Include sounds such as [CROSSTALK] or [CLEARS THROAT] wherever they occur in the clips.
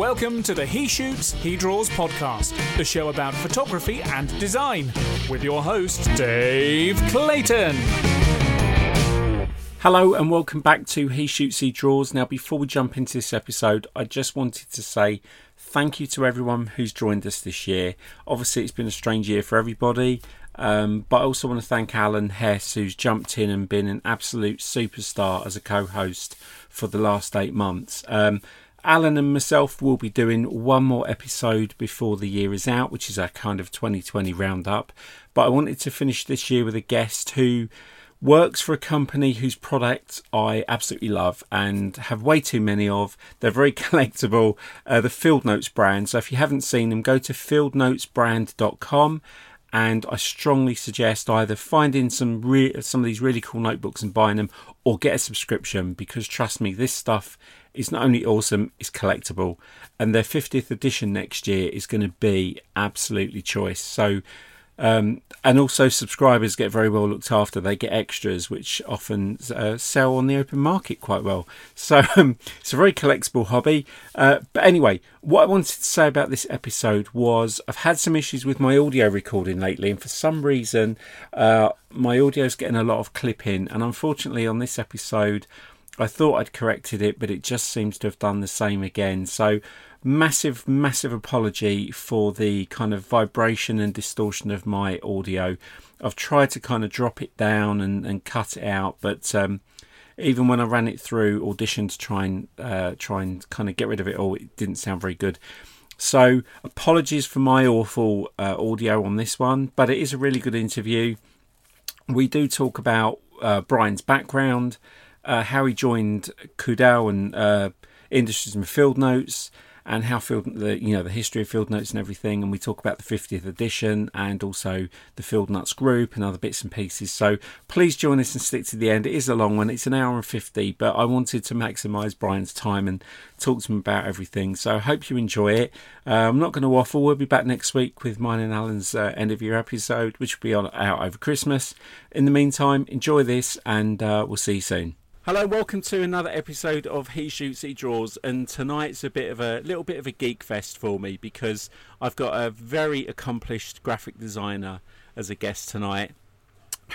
Welcome to the He Shoots, He Draws podcast, the show about photography and design, with your host, Dave Clayton. Hello and welcome back to He Shoots, He Draws. Now, before we jump into this episode, I just wanted to say thank you to everyone who's joined us this year. Obviously, it's been a strange year for everybody, um, but I also want to thank Alan Hess, who's jumped in and been an absolute superstar as a co host for the last eight months. Um, Alan and myself will be doing one more episode before the year is out, which is our kind of 2020 roundup. But I wanted to finish this year with a guest who works for a company whose products I absolutely love and have way too many of. They're very [LAUGHS] collectible. Uh, the Field Notes brand. So if you haven't seen them, go to fieldnotesbrand.com and I strongly suggest either finding some re- some of these really cool notebooks and buying them or get a subscription because trust me this stuff is not only awesome, it's collectible. And their 50th edition next year is going to be absolutely choice. So, um, and also subscribers get very well looked after. They get extras, which often uh, sell on the open market quite well. So [LAUGHS] um, it's a very collectible hobby. Uh, but anyway, what I wanted to say about this episode was I've had some issues with my audio recording lately, and for some reason, uh, my audio is getting a lot of clipping. And unfortunately, on this episode, I thought I'd corrected it, but it just seems to have done the same again. So, massive, massive apology for the kind of vibration and distortion of my audio. I've tried to kind of drop it down and, and cut it out, but um, even when I ran it through Audition to try and uh, try and kind of get rid of it all, it didn't sound very good. So, apologies for my awful uh, audio on this one, but it is a really good interview. We do talk about uh, Brian's background uh, how he joined Coudal and uh, Industries and Field Notes, and how field the you know the history of field notes and everything and we talk about the 50th edition and also the field nuts group and other bits and pieces. So please join us and stick to the end. It is a long one. It's an hour and 50 but i wanted to maximize brian's time and talk to him about everything. So i hope you enjoy it. Uh, i'm not going to waffle. We'll be back next week with mine and alan's uh, end of year episode which will be on out over christmas. In the meantime enjoy this and uh, we'll see you soon Hello, welcome to another episode of He Shoots, He Draws, and tonight's a bit of a little bit of a geek fest for me because I've got a very accomplished graphic designer as a guest tonight,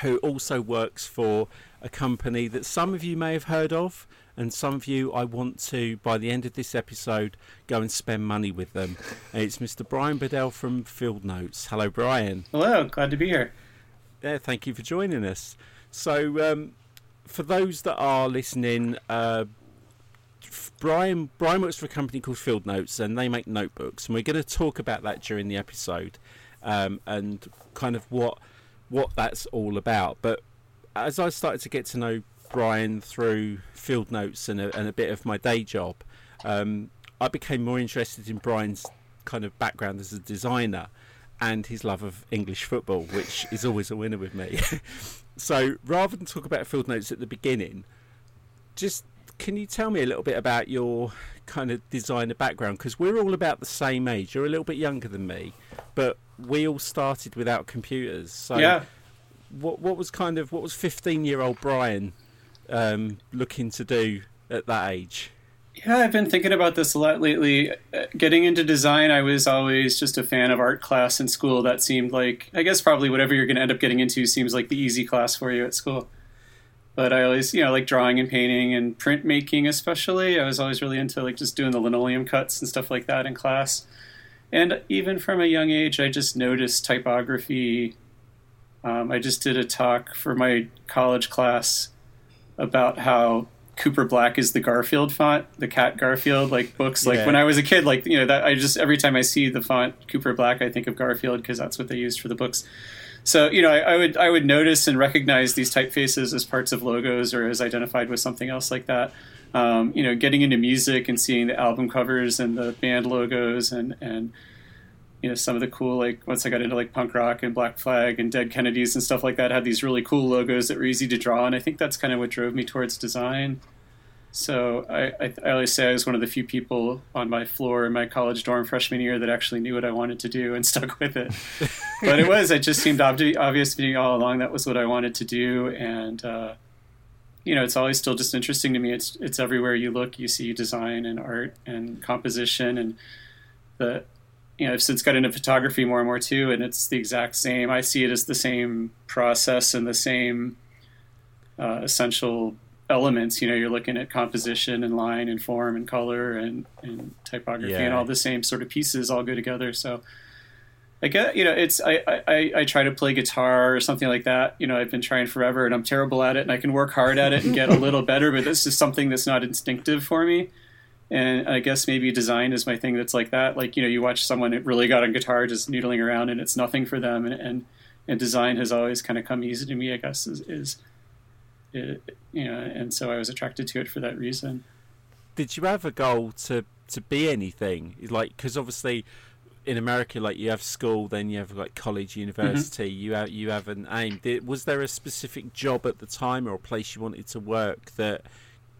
who also works for a company that some of you may have heard of, and some of you I want to by the end of this episode go and spend money with them. it's Mr. Brian Bedell from Field Notes. Hello, Brian. Hello, glad to be here. Yeah, thank you for joining us. So. Um, for those that are listening, uh, Brian Brian works for a company called Field Notes, and they make notebooks, and we're going to talk about that during the episode, um, and kind of what what that's all about. But as I started to get to know Brian through Field Notes and a, and a bit of my day job, um, I became more interested in Brian's kind of background as a designer and his love of English football, which is always a winner with me. [LAUGHS] so rather than talk about field notes at the beginning, just can you tell me a little bit about your kind of designer background? Because we're all about the same age. You're a little bit younger than me, but we all started without computers. So yeah. what what was kind of what was 15 year old Brian um, looking to do at that age? Yeah, I've been thinking about this a lot lately. Uh, getting into design, I was always just a fan of art class in school. That seemed like, I guess, probably whatever you're going to end up getting into seems like the easy class for you at school. But I always, you know, like drawing and painting and printmaking, especially. I was always really into like just doing the linoleum cuts and stuff like that in class. And even from a young age, I just noticed typography. Um, I just did a talk for my college class about how Cooper Black is the Garfield font, the cat Garfield, like books. Like yeah. when I was a kid, like you know that I just every time I see the font Cooper Black, I think of Garfield because that's what they used for the books. So you know, I, I, would I would notice and recognize these typefaces as parts of logos or as identified with something else like that. Um, you know, getting into music and seeing the album covers and the band logos and and you know some of the cool like once I got into like punk rock and Black Flag and Dead Kennedys and stuff like that had these really cool logos that were easy to draw, and I think that's kind of what drove me towards design. So I, I, I, always say I was one of the few people on my floor in my college dorm freshman year that actually knew what I wanted to do and [LAUGHS] stuck with it. but it was it just seemed ob- obvious to me all along that was what I wanted to do, and uh, you know, it's always still just interesting to me. It's it's everywhere you look, you see design and art and composition and the you know, I've since got into photography more and more too, and it's the exact same. I see it as the same process and the same uh, essential elements. You know, you're looking at composition and line and form and color and, and typography Yeah. and all the same sort of pieces all go together. So I get, you know, it's I, I, I try to play guitar or something like that. You know, I've been trying forever and I'm terrible at it and I can work hard at it and get a little [LAUGHS] better, but this is something that's not instinctive for me. And I guess maybe design is my thing that's like that. Like, you know, you watch someone really got on guitar just noodling around and it's nothing for them. And, and, and design has always kind of come easy to me, I guess, is, is it, you know, and so I was attracted to it for that reason. Did you have a goal to to be anything? Like, because obviously in America, like you have school, then you have like college, mm-hmm. university. You have you have an aim. Did, was there a specific job at the time or a place you wanted to work that?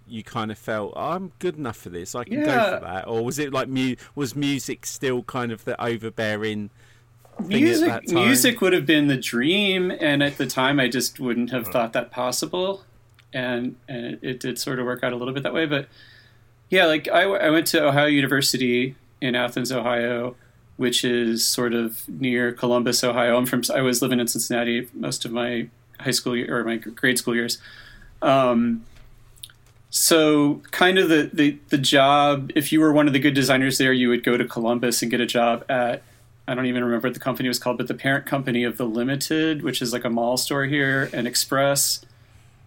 You kind of felt oh, I'm good enough for this. I can go for that, or was it like mu- was music still kind of the overbearing thing at music that time? music would have been the dream and at the time i just wouldn't have thought that possible. And and it, it did sort of work out a little bit that way but yeah like I, I went to ohio university in athens ohio which is sort of near columbus ohio. I'm from i was living in cincinnati most of my high school year, or my grade school years. Um, so kind of the, the the job if you were one of the good designers there you would go to columbus and get a job at i don't even remember what the company was called but the parent company of the limited which is like a mall store here and express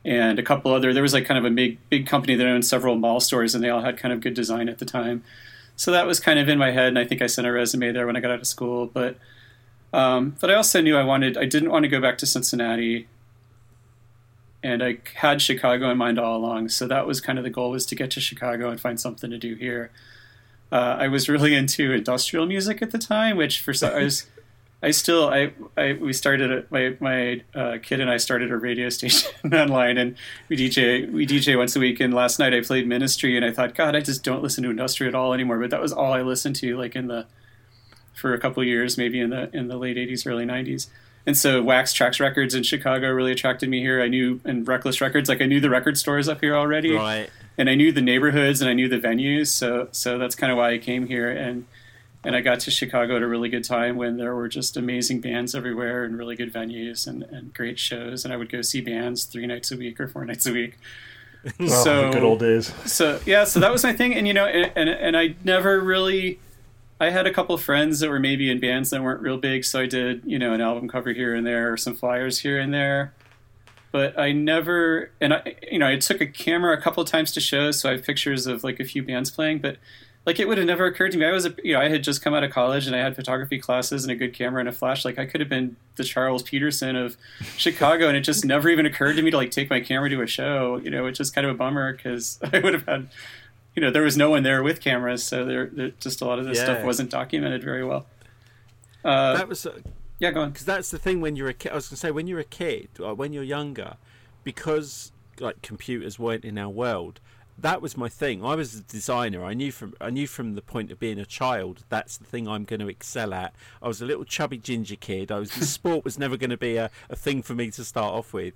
and a couple other there was like kind of a big big company that owned several mall stores and they all had kind of good design at the time. So that was kind of in my head and i think i sent a resume there when i got out of school but um, but i also knew i wanted i didn't want to go back to cincinnati and I had Chicago in mind all along. So that was kind of the goal was to get to Chicago and find something to do here. Uh, I was really into industrial music at the time, which for some, I was, [LAUGHS] I still, I, I we started a, my my uh, kid and I started a radio station [LAUGHS] online, and we DJ we DJ once a week. And last night I played Ministry, and I thought, God, I just don't listen to industrial at all anymore. But that was all I listened to, like in the for a couple years, maybe in the in the late '80s, early '90s. And so Wax Trax! Records in Chicago really attracted me here. I knew and Reckless Records, like I knew the record stores up here already, right? and I knew the neighborhoods and I knew the venues. So so that's kind of why I came here and and I got to Chicago at a really good time when there were just amazing bands everywhere and really good venues and, and great shows. And I would go see bands three nights a week or four nights a week. [LAUGHS] Oh, so good old days. so yeah, so that was my thing, and you know, and and, and I never really. I had a couple friends that were maybe in bands that weren't real big, so I did you know an album cover here and there, or some flyers here and there. But I never, and I you know I took a camera a couple of times to shows, so I have pictures of like a few bands playing, but. Like it would have never occurred to me. I was, a, you know, I had just come out of college and I had photography classes and a good camera and a flash. Like I could have been the Charles Peterson of [LAUGHS] Chicago, and it just never even occurred to me to like take my camera to a show. You know, which is kind of a bummer because [LAUGHS] I would have had you know, there was no one there with cameras, so there, there just a lot of this Yeah. stuff wasn't documented very well. Uh, that was yeah, go on. because that's the thing when you're a kid. I was going to say when you're a kid or when you're younger, because like computers weren't in our world. That was my thing. I was a designer. I knew from I knew from the point of being a child that's the thing I'm going to excel at. I was a little chubby ginger kid. I was the [LAUGHS] sport was never going to be a, a thing for me to start off with.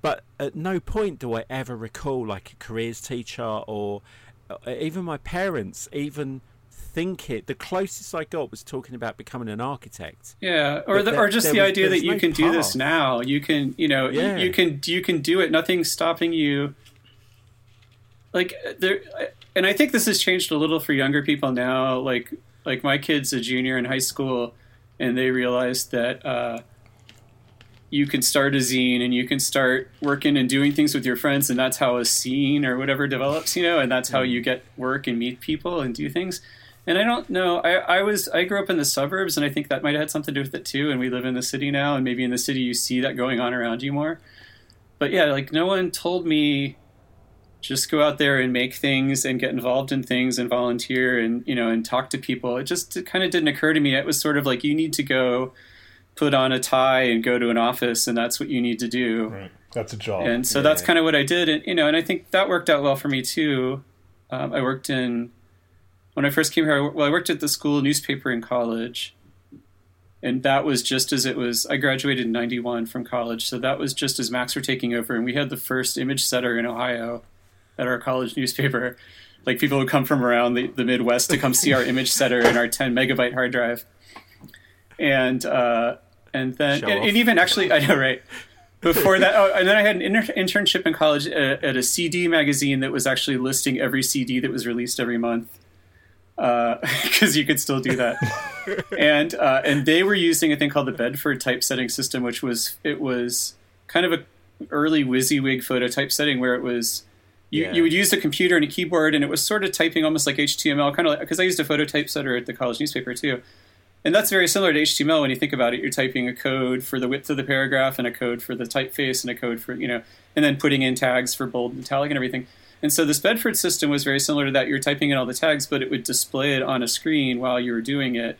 But at no point do I ever recall like a careers teacher or Uh, even my parents even think it. The closest I got was talking about becoming an architect. Yeah, or the, there- or just the was- idea that you no can do this now. You can, you know, you- you can you can do it. Nothing's stopping you. Like uh, there, uh, and I think this has changed a little for younger people now. Like like my kid's a junior in high school, and they realized that. Uh, you can start a zine and you can start working and doing things with your friends and that's how a scene or whatever develops you know and that's how you mm-hmm. get work and meet people and do things. And i don't know I, I was i grew up in the suburbs and i think that might have had something to do with it too and we live in the city now and maybe in the city you see that going on around you more. But yeah like no one told me just go out there and make things and get involved in things and volunteer and you know and talk to people. It just it kind of didn't occur to me. It was sort of like you need to go put on a tie and go to an office and that's what you need to do Right. That's a job. and so that's Yeah. kind of what I did, and you know, and I think that worked out well for me too. Um, I worked in when I first came here. Well, I worked at the school newspaper in college, and that was just as it was. I graduated in '91 from college, so that was just as Macs were taking over, and we had the first image setter in Ohio at our college newspaper. Like people would come from around the, the Midwest to come see our image setter and our 10 megabyte hard drive, and uh, and then and, and, even actually I know right before that. Oh, and then I had an inter- internship in college at, at, a CD magazine that was actually listing every CD that was released every month because uh, [LAUGHS] you could still do that. [LAUGHS] and uh, and they were using a thing called the Bedford typesetting system, which was it was kind of a early WYSIWYG photo typesetting where it was you, yeah. you would use a computer and a keyboard and it was sort of typing almost like HTML, kind of because like, I used a photo typesetter at the college newspaper too. And that's very similar to HTML when you think about it. You're typing a code for the width of the paragraph and a code for the typeface and a code for, you know, and then putting in tags for bold and italic and everything. And so this Bedford system was very similar to that. You're typing in all the tags, but it would display it on a screen while you were doing it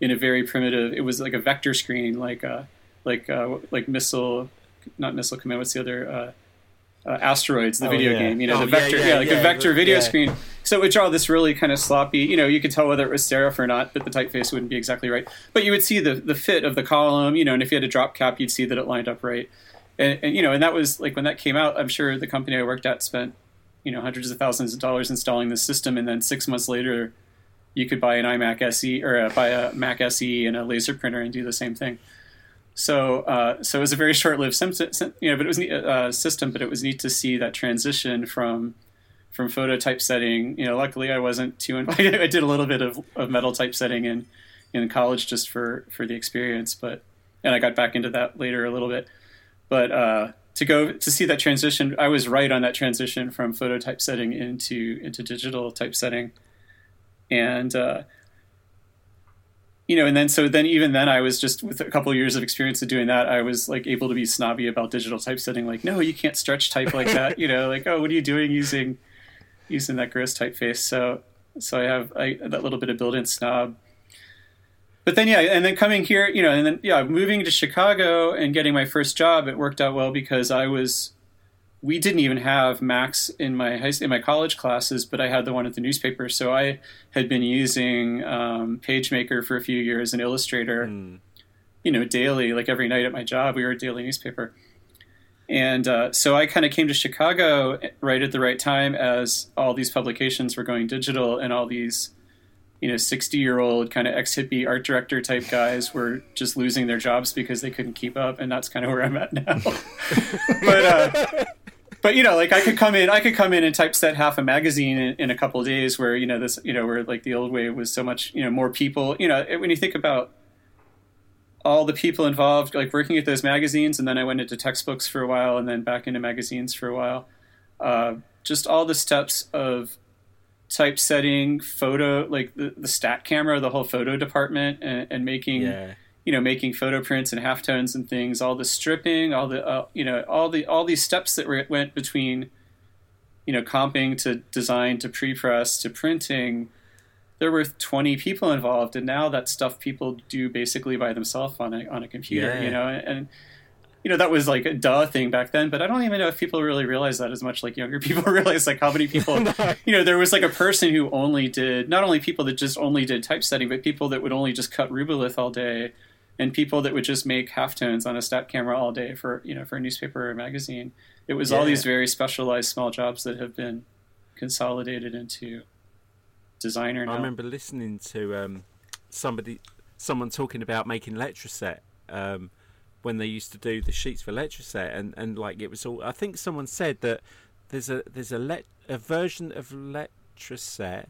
in a very primitive. It was like a vector screen, like uh, like uh, like missile, not missile command. What's the other? Uh, uh, asteroids, the oh, video yeah. game. You know, oh, the vector, yeah, yeah, yeah like a vector video screen. So it would draw this really kind of sloppy. You know, you could tell whether it was serif or not, but the typeface wouldn't be exactly right. But you would see the the fit of the column. You know, and if you had a drop cap, you'd see that it lined up right. And, and you know, and that was like when that came out. I'm sure the company I worked at spent you know hundreds of thousands of dollars installing the system, and then six months later, you could buy an iMac SE or uh, buy a Mac SE and a laser printer and do the same thing. So, uh, so it was a very short-lived system, you know, but it was a uh, system. But it was neat to see that transition from from photo typesetting. You know, luckily I wasn't too. Invited. [LAUGHS] I did a little bit of, of metal typesetting in in college just for for the experience, but and I got back into that later a little bit. But uh, to go to see that transition, I was right on that transition from photo typesetting into into digital typesetting, and uh, you know, and then so then even then I was just with a couple of years of experience of doing that, I was like able to be snobby about digital typesetting. Like, no, you can't stretch type like that. you know, like oh, what are you doing using using that gross typeface? So so I have I, that little bit of built-in snob but then yeah, and then coming here, you know, and then yeah, moving to Chicago and getting my first job, it worked out well because I was we didn't even have Macs in my high, in my college classes, but I had the one at the newspaper. So I had been using um, PageMaker for a few years and Illustrator, mm. you know, daily, like every night at my job. We were a daily newspaper, and uh, so I kind of came to Chicago right at the right time as all these publications were going digital and all these you know, 60 year old kind of ex hippie art director type guys were just losing their jobs because they couldn't keep up. And that's kind of where I'm at now. [LAUGHS] but, uh, but you know, like I could come in, I could come in and typeset half a magazine in, in, a couple of days where, you know, this, you know, where like the old way was so much, you know, more people, you know, when you think about all the people involved, like working at those magazines, and then I went into textbooks for a while and then back into magazines for a while. Uh, just all the steps of typesetting, photo, like the, the stat camera, the whole photo department, and, and making, yeah. You know, making photo prints and halftones and things. All the stripping, all the, uh, you know, all the all these steps that were, went between, you know, comping to design to pre-press to printing. There were 20 people involved, and now that stuff people do basically by themselves on a on a computer. Yeah. You know, and, and you know that was like a duh thing back then but i don't even know if people really realize that as much like younger [LAUGHS] people realize like how many [LAUGHS] people you know there was like a person who only did not only people that just only did typesetting but people that would only just cut rubylith all day and people that would just make halftones on a stat camera all day for you know for a newspaper or a magazine it was yeah. all these very specialized small jobs that have been consolidated into designer now. i remember listening to um, somebody someone talking about making Letraset um, when they used to do the sheets for Letraset, and and like it was all. I think someone said that there's a there's a let a version of Letraset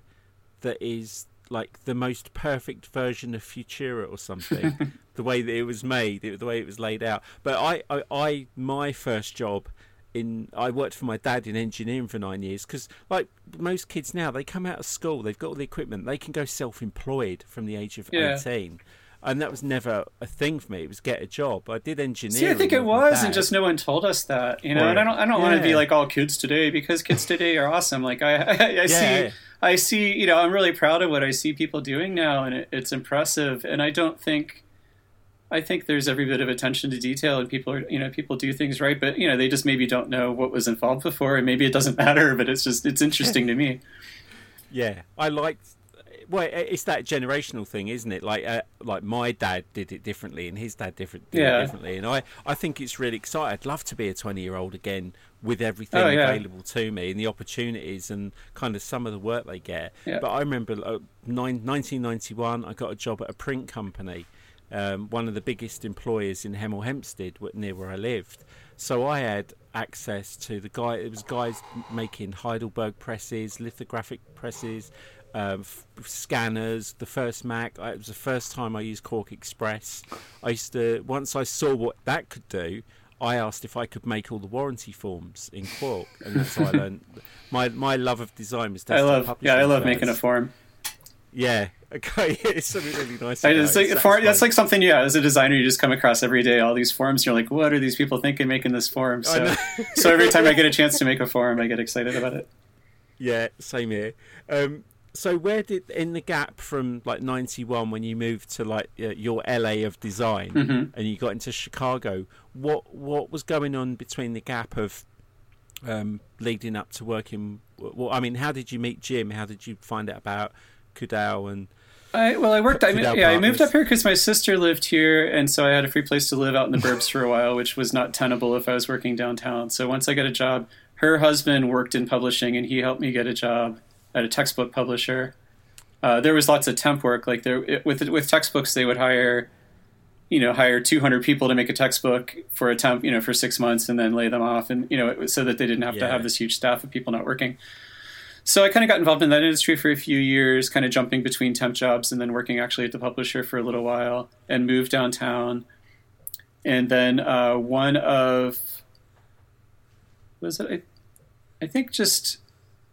that is like the most perfect version of Futura or something. [LAUGHS] the way that it was made, the way it was laid out. But I, I, I my first job in I worked for my dad in engineering for nine years because like most kids now they come out of school they've got all the equipment they can go self-employed from the age of yeah. 18 and that was never a thing for me. It was get a job. I did engineering. See, I think it was, and just no one told us that. You know, and I don't, I don't yeah. want to be like all kids today because kids today are awesome. Like I, [LAUGHS] I, I yeah, see. I see. You know, I'm really proud of what I see people doing now, and it, it's impressive. And I don't think, I think there's every bit of attention to detail, and people are, you know, people do things right, but you know, they just maybe don't know what was involved before, and maybe it doesn't [LAUGHS] matter. But it's just, it's interesting to me. Yeah, I liked well, it's that generational thing, isn't it? Like, uh, like my dad did it differently, and his dad different did Yeah. it differently, and I, I think it's really exciting. I'd love to be a twenty-year-old again with everything Oh, yeah. available to me and the opportunities and kind of some of the work they get. Yeah. But I remember uh, nine, 1991, I got a job at a print company, um, one of the biggest employers in Hemel Hempstead, near where I lived. So I had access to the guy. It was guys making Heidelberg presses, lithographic presses, um, f- scanners. The first Mac. I, it was the first time I used QuarkXPress. I used to once I saw what that could do. I asked if I could make all the warranty forms in Quark, and that's how I learned. [LAUGHS] My my love of design was. I love, yeah, I love making a form. Yeah. [LAUGHS] Okay. it's something really nice. I about just it. like, It's for, that's like something, yeah. As a designer, you just come across every day all these forms. You're like, what are these people thinking making this form? So, so every time I get a [LAUGHS] chance to make a form, I get excited about it. Yeah, same here. Um, so where did in the gap from like '91 when you moved to like your LA of design Mhm. and you got into Chicago? What what was going on between the gap of um, leading up to working? Well, I mean, how did you meet Jim? How did you find out about Coudal and I, well, I worked. I, yeah, I moved up here because my sister lived here, and so I had a free place to live out in the burbs for a while, which was not tenable if I was working downtown. So once I got a job, her husband worked in publishing, and he helped me get a job at a textbook publisher. Uh, there was lots of temp work, like there it, with with textbooks, they would hire, you know, hire 200 people to make a textbook for a temp, you know, for six months, and then lay them off, and you know, it was so that they didn't have to have this huge staff of people not working. So I kind of got involved in that industry for a few years, kind of jumping between temp jobs and then working actually at the publisher for a little while, and moved downtown. And then uh, one of was it? I, I think just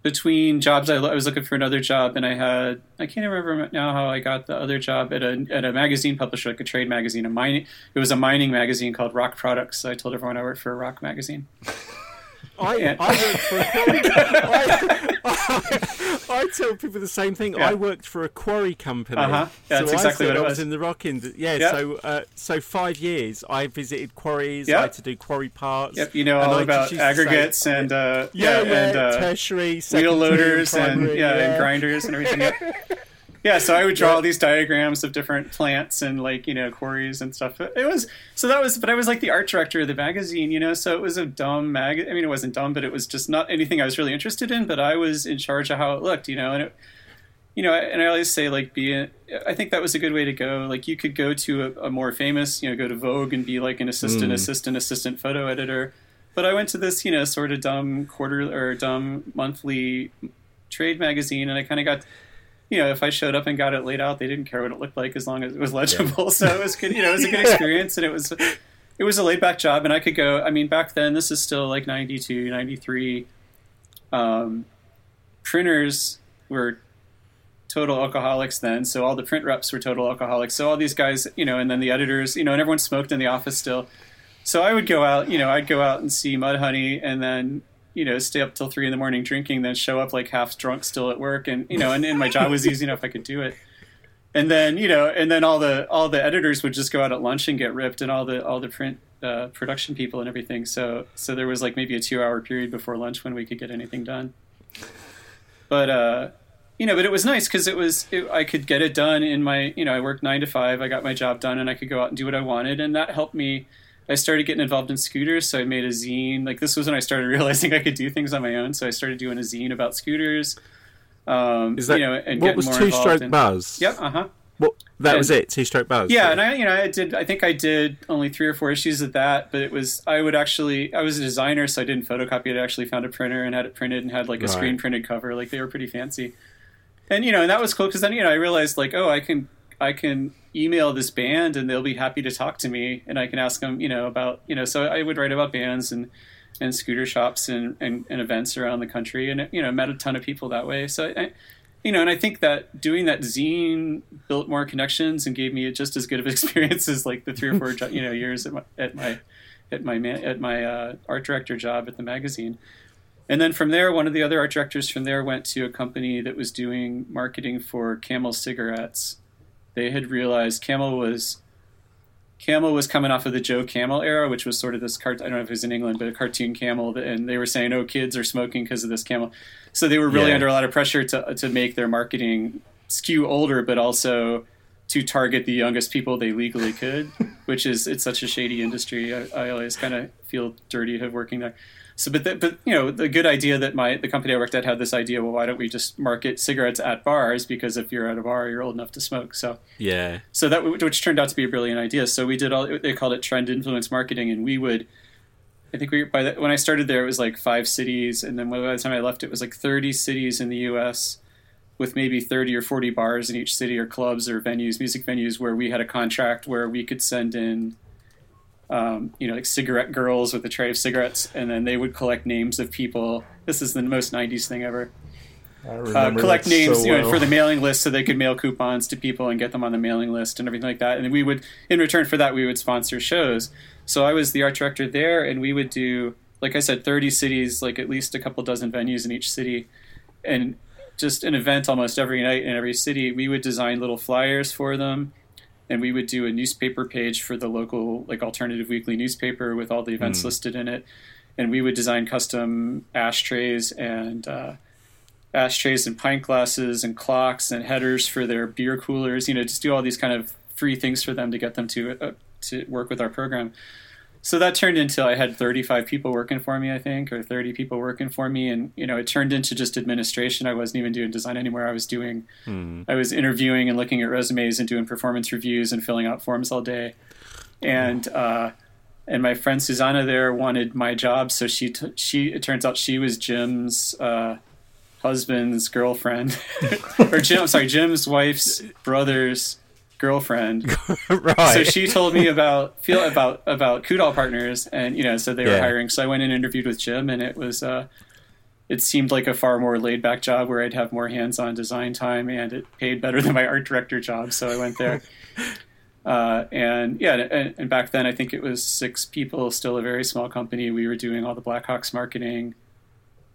between jobs, I, I was looking for another job, and I had I can't remember now how I got the other job at a at a magazine publisher, like a trade magazine, a mining. It was a mining magazine called Rock Products. So I told everyone I worked for a rock magazine. [LAUGHS] I, Yeah. I worked for a quarry. [LAUGHS] I, [LAUGHS] I tell people the same thing. Yeah. I worked for a quarry company. Uh-huh. Yeah, that's so exactly I what it I was. in the rock industry. Yeah, Yeah. so uh, so five years I visited quarries. I had to do quarry parts. Yep, you know all about to say- aggregates and uh, yeah, and uh, tertiary, wheel loaders and primary, yeah, and grinders and everything. [LAUGHS] Yeah. so I would draw all these diagrams of different plants and like you know quarries and stuff. It was so that was, but I was like the art director of the magazine, you know. So it was a dumb mag. I mean, it wasn't dumb, but it was just not anything I was really interested in. But I was in charge of how it looked, you know, and it. You know, and I always say like be. A, I think that was a good way to go. Like you could go to a, a more famous, you know, go to Vogue and be like an assistant, Mm. assistant, assistant photo editor. But I went to this, you know, sort of dumb quarter or dumb monthly trade magazine, and I kind of got, you know, if I showed up and got it laid out, they didn't care what it looked like as long as it was legible. [LAUGHS] So it was good, you know, it was a good [LAUGHS] experience, and it was, it was a laid back job, and I could go. I mean, back then, this is still like 92, 93. Um, printers were total alcoholics then, so all the print reps were total alcoholics. So all these guys, you know, and then the editors, you know, and everyone smoked in the office still. So I would go out, you know, I'd go out and see Mudhoney, and then you know stay up till three in the morning drinking, then show up like half drunk still at work, and you know, and, and my job was easy enough I could do it. And then you know, and then all the all the editors would just go out at lunch and get ripped, and all the all the print uh, production people and everything. So so there was like maybe a two hour period before lunch when we could get anything done. But uh, you know, but it was nice because it was it, I could get it done in my you know I worked nine to five. I got my job done, and I could go out and do what I wanted, and that helped me. I started getting involved in scooters, so I made a zine. Like this was when I started [LAUGHS] realizing I could do things on my own. So I started doing a zine about scooters. Um, Is that you know, and what was Two Stroke in- buzz? Yep. Uh huh. What, that And- was it. Two stroke buzz. Yeah, and I, you know, I did. I think I did only three or four issues of that, but it was. I would actually. I was a designer, so I didn't photocopy it. I actually found a printer and had it printed and had like a Right. screen printed cover. Like they were pretty fancy, and you know, and that was cool because then you know I realized like, oh, I can I can email this band and they'll be happy to talk to me, and I can ask them, you know, about you know. So I would write about bands and and scooter shops and, and, and events around the country, and you know, met a ton of people that way. So. I, you know, and I think that doing that zine built more connections and gave me just as good of [LAUGHS] experience as like the three or four you know years at my at my at my at my uh, art director job at the magazine. And then from there, one of the other art directors from there went to a company that was doing marketing for Camel cigarettes. They had realized Camel was Camel was coming off of the Joe Camel era, which was sort of this cart. I don't know if it was in England, but a cartoon camel, and they were saying, "Oh, kids are smoking because of this camel." So they were really Yeah. under a lot of pressure to to make their marketing skew older, but also to target the youngest people they legally could, [LAUGHS] which is it's such a shady industry. I, I always kind of feel dirty of working there. So, but the, but you know, the good idea that my the company I worked at had this idea. Well, why don't we just market cigarettes at bars? Because if you're at a bar, you're old enough to smoke. So yeah. So that which turned out to be a brilliant idea. So we did all they called it trend influence marketing, and we would. I think we by the, when I started there, it was like five cities, and then by the time I left, it was like 30 cities in the U.S with maybe 30 or 40 bars in each city or clubs or venues, music venues, where we had a contract where we could send in, um, you know, like cigarette girls with a tray of cigarettes, and then they would collect names of people. This is the most 90s thing ever. Uh, collect names so you know, well. for the mailing list so they could mail coupons to people and get them on the mailing list and everything like that. And we would, in return for that, we would sponsor shows. So I was the art director there, and we would do, like I said, 30 cities, like at least a couple dozen venues in each city. And just an event almost every night in every city. We would design little flyers for them, and we would do a newspaper page for the local like alternative weekly newspaper with all the events Mm. listed in it. And we would design custom ashtrays and uh, ashtrays and pint glasses and clocks and headers for their beer coolers. You know, just do all these kind of free things for them to get them to uh, to work with our program. So that turned into I had 35 people working for me, I think, or 30 people working for me, and you know it turned into just administration. I wasn't even doing design anymore. I was doing, Hmm. I was interviewing and looking at resumes and doing performance reviews and filling out forms all day, and uh, and my friend Susanna there wanted my job, so she t- she it turns out she was Jim's uh, husband's girlfriend, [LAUGHS] or Jim, sorry, Jim's wife's brother's girlfriend. [LAUGHS] right. So she told me about feel about about Coudal Partners, and you know, so they were hiring. So I went and interviewed with Jim, and it was uh, it seemed like a far more laid back job where I'd have more hands on design time, and it paid better than my art director job. So I went there. [LAUGHS] Uh, and yeah, and, and back then I think it was six people, still a very small company. We were doing all the Blackhawks marketing,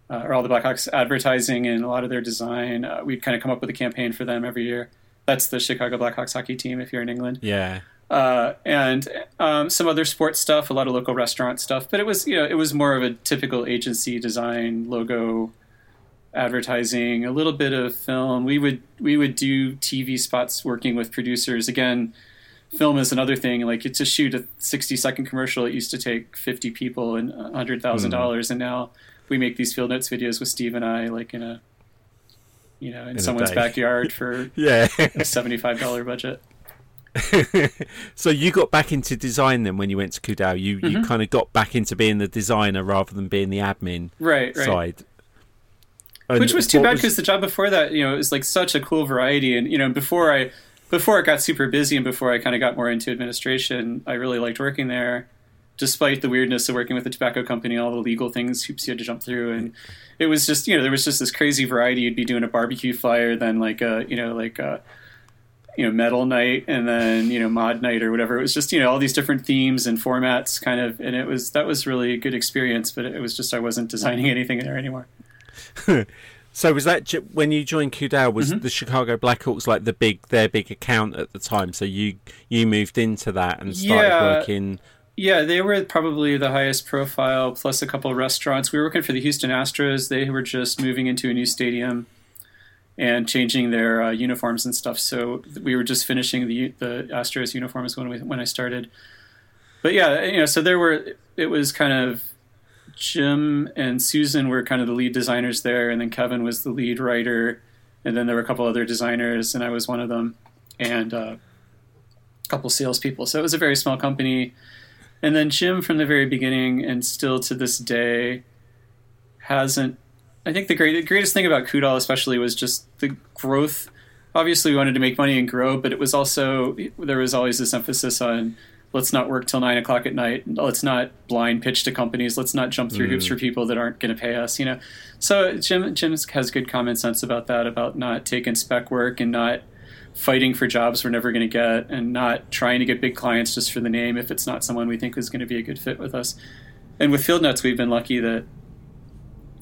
uh, or all the Blackhawks advertising and a lot of their design. Uh, we'd kind of come up with a campaign for them every year. That's the Chicago Blackhawks hockey team if you're in England yeah. uh, and um, some other sports stuff, a lot of local restaurant stuff. But it was, you know, it was more of a typical agency design, logo, advertising, a little bit of film. We would we would do TV spots working with producers. Again, film is another thing. Like to shoot a sixty second commercial, it used to take fifty people and hundred thousand dollars, and now we make these field notes videos with Steve and I, like in a you know, in, a someone's backyard for [LAUGHS] Yeah. a seventy-five dollar budget. [LAUGHS] so you got back into design then when you went to Coudal. You Mm-hmm. you kind of got back into being the designer rather than being the admin Right, right. side. And which was too bad because the job before that you know it was like such a cool variety and you know before i before it got super busy and before i kind of got more into administration i really liked working there despite the weirdness of working with the tobacco company all the legal things hoops you had to jump through and it was just you know there was just this crazy variety you'd be doing a barbecue flyer then like a you know like a you know metal night and then you know mod night or whatever it was just you know all these different themes and formats kind of and it was that was really a good experience but it was just i wasn't designing anything in there anymore [LAUGHS] So was that when you joined Coudal? Was Mm-hmm. the Chicago Blackhawks like the big their big account at the time? So you you moved into that and started Yeah. working. Yeah, they were probably the highest profile, plus a couple restaurants. We were working for the Houston Astros. They were just moving into a new stadium and changing their uh, uniforms and stuff. So we were just finishing the the Astros uniforms when we, when I started. But yeah, you know, so there were. It was kind of Jim and Susan were kind of the lead designers there, and then Kevin was the lead writer, and then there were a couple other designers, and I was one of them, and uh, a couple salespeople. So it was a very small company. And then Jim, from the very beginning and still to this day, hasn't. I think the, great, the greatest thing about Coudal, especially, was just the growth. Obviously, we wanted to make money and grow, but it was also there was always this emphasis on let's not work till nine o'clock at night. Let's not blind pitch to companies. Let's not jump through hoops for mm. people that aren't going to pay us. You know, so Jim Jim has good common sense about that, about not taking spec work and not fighting for jobs we're never going to get and not trying to get big clients just for the name if it's not someone we think is going to be a good fit with us. And with Field Notes, we've been lucky that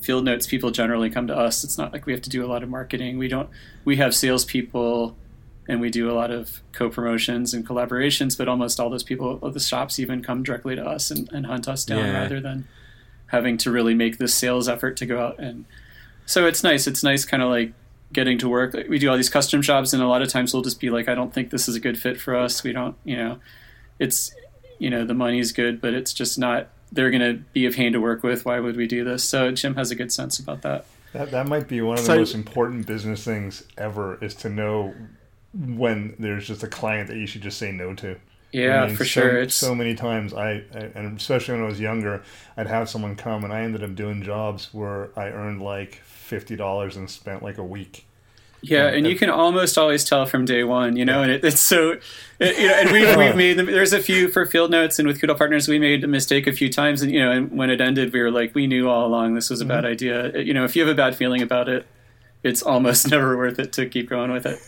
Field Notes people generally come to us. It's not like we have to do a lot of marketing. We don't. We have salespeople, and we do a lot of co-promotions and collaborations. But almost all those people, of the shops, even come directly to us and, and hunt us down Yeah. rather than having to really make this sales effort to go out and. So it's nice. It's nice, kind of like getting to work. We do all these custom jobs, and a lot of times we'll just be like, I don't think this is a good fit for us. We don't, you know, it's, you know, the money's good, but it's just not. They're going to be a pain to work with. Why would we do this? So Jim has a good sense about that. That that might be one of the So- most important business things ever is to know when there's just a client that you should just say no to. Yeah, I mean, for so, sure. It's so many times I, I and especially when I was younger, I'd have someone come and I ended up doing jobs where I earned like fifty dollars and spent like a week. Yeah, and you can almost always tell from day one, you know, and it, it's so, it, you know, and we've, we've [LAUGHS] made them, there's a few for field notes and with Coudal Partners, we made a mistake a few times. And, you know, and when it ended, we were like, we knew all along this was a bad mm-hmm. idea. You know, if you have a bad feeling about it, it's almost [LAUGHS] never worth it to keep going with it.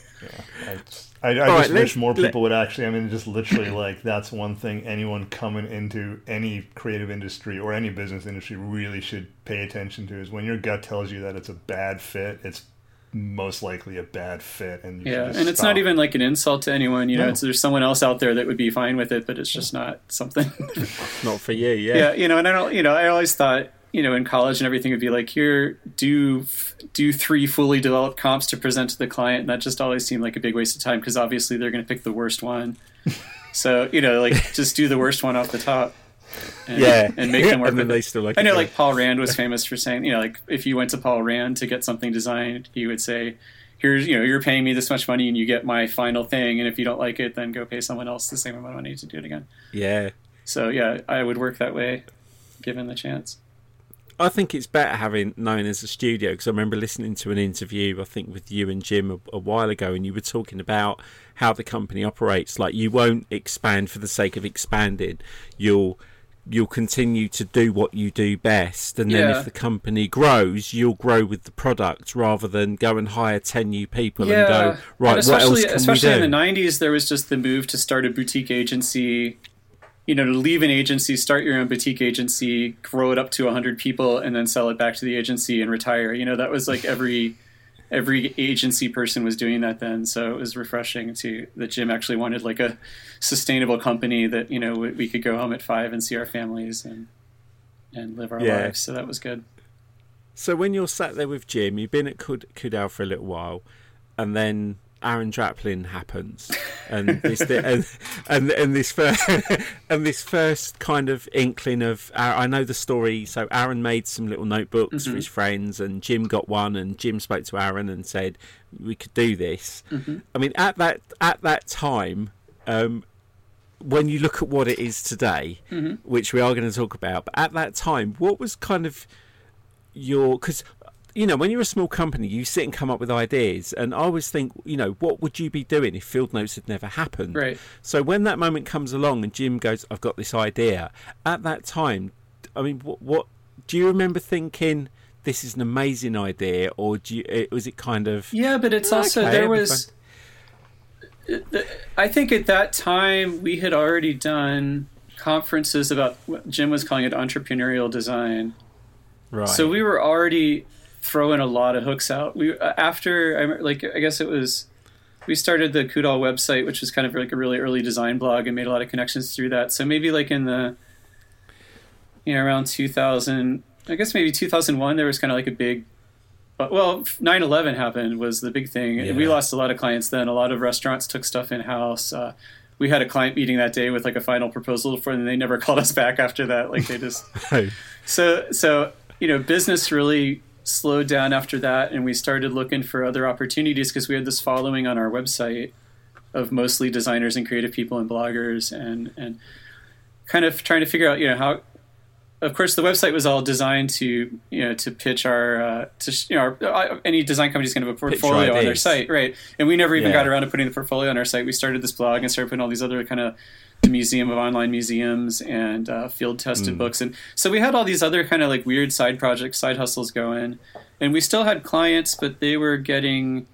I, I, I just right, wish let- more let- people would actually. I mean, just literally like that's one thing anyone coming into any creative industry or any business industry really should pay attention to is when your gut tells you that it's a bad fit. It's most likely a bad fit, and you Yeah. just And it's stop. not even like an insult to anyone, you know, No. it's, there's someone else out there that would be fine with it, but it's just not something. [LAUGHS] Not for you, yeah. yeah, you know, and I don't, you know, I always thought, you know, in college and everything would be like, here, do do three fully developed comps to present to the client, and that just always seemed like a big waste of time because obviously they're going to pick the worst one. [LAUGHS] so you know, like just do the worst one off the top. And, Yeah. and make them [LAUGHS] work And then they still like I know, like Paul Rand was [LAUGHS] famous for saying, you know, like if you went to Paul Rand to get something designed, he would say, "Here's, you know, you're paying me this much money, and you get my final thing, and if you don't like it, then go pay someone else the same amount of money to do it again." Yeah. So yeah, I would work that way, given the chance. I think it's better having known as a studio because I remember listening to an interview, I think with you and Jim a, a while ago, and you were talking about how the company operates. Like you won't expand for the sake of expanding. You'll you'll continue to do what you do best, and then Yeah. if the company grows, you'll grow with the product rather than go and hire ten new people and Yeah, go and right. What especially else can especially we do? in the '90s, there was just the move to start a boutique agency. You know, to leave an agency, start your own boutique agency, grow it up to 100 people, and then sell it back to the agency and retire. You know, that was like every every agency person was doing that then. So it was refreshing to that Jim actually wanted like a sustainable company that you know we, we could go home at five and see our families and and live our Yeah. lives. So that was good. So when you're sat there with Jim, you've been at Kud- Coudal for a little while, and then Aaron Draplin happens, and this and, and and this first [LAUGHS] and this first kind of inkling of uh, I know the story. So Aaron made some little notebooks for mm-hmm. his friends, and Jim got one, and Jim spoke to Aaron and said we could do this. Mm-hmm. I mean, at that at that time. Um, when you look at what it is today, mm-hmm. which we are going to talk about, but at that time, what was kind of your because you know when you're a small company you sit and come up with ideas and i always think you know what would you be doing if field notes had never happened Right. so when that moment comes along and jim goes i've got this idea at that time i mean what, what do you remember thinking this is an amazing idea or do you it, was it kind of Yeah, but it's oh, Okay, also it'd there was. I think at that time we had already done conferences about what Jim was calling it entrepreneurial design. right So we were already throwing a lot of hooks out. We after I like I guess it was we started the Coudal website, which was kind of like a really early design blog, and made a lot of connections through that. So maybe like in the you know around 2000, I guess maybe 2001, there was kind of like a big. But, well, 9/11 happened was the big thing. and We lost a lot of clients then. A lot of restaurants took stuff in house. Uh, we had a client meeting that day with like a final proposal for, them, and they never [LAUGHS] called us back after that. Like they just [LAUGHS] so so you know business really slowed down after that and we started looking for other opportunities because we had this following on our website of mostly designers and creative people and bloggers and and kind of trying to figure out you know how of course the website was all designed to you know to pitch our uh, to you know our, uh, any design company's going to have a portfolio on their site right. And we never even Yeah. got around to putting the portfolio on our site. We started this blog and started putting all these other kind of the Museum of Online Museums and uh, field tested books. And so we had all these other kind of like weird side projects, side hustles going. And we still had clients, but they were getting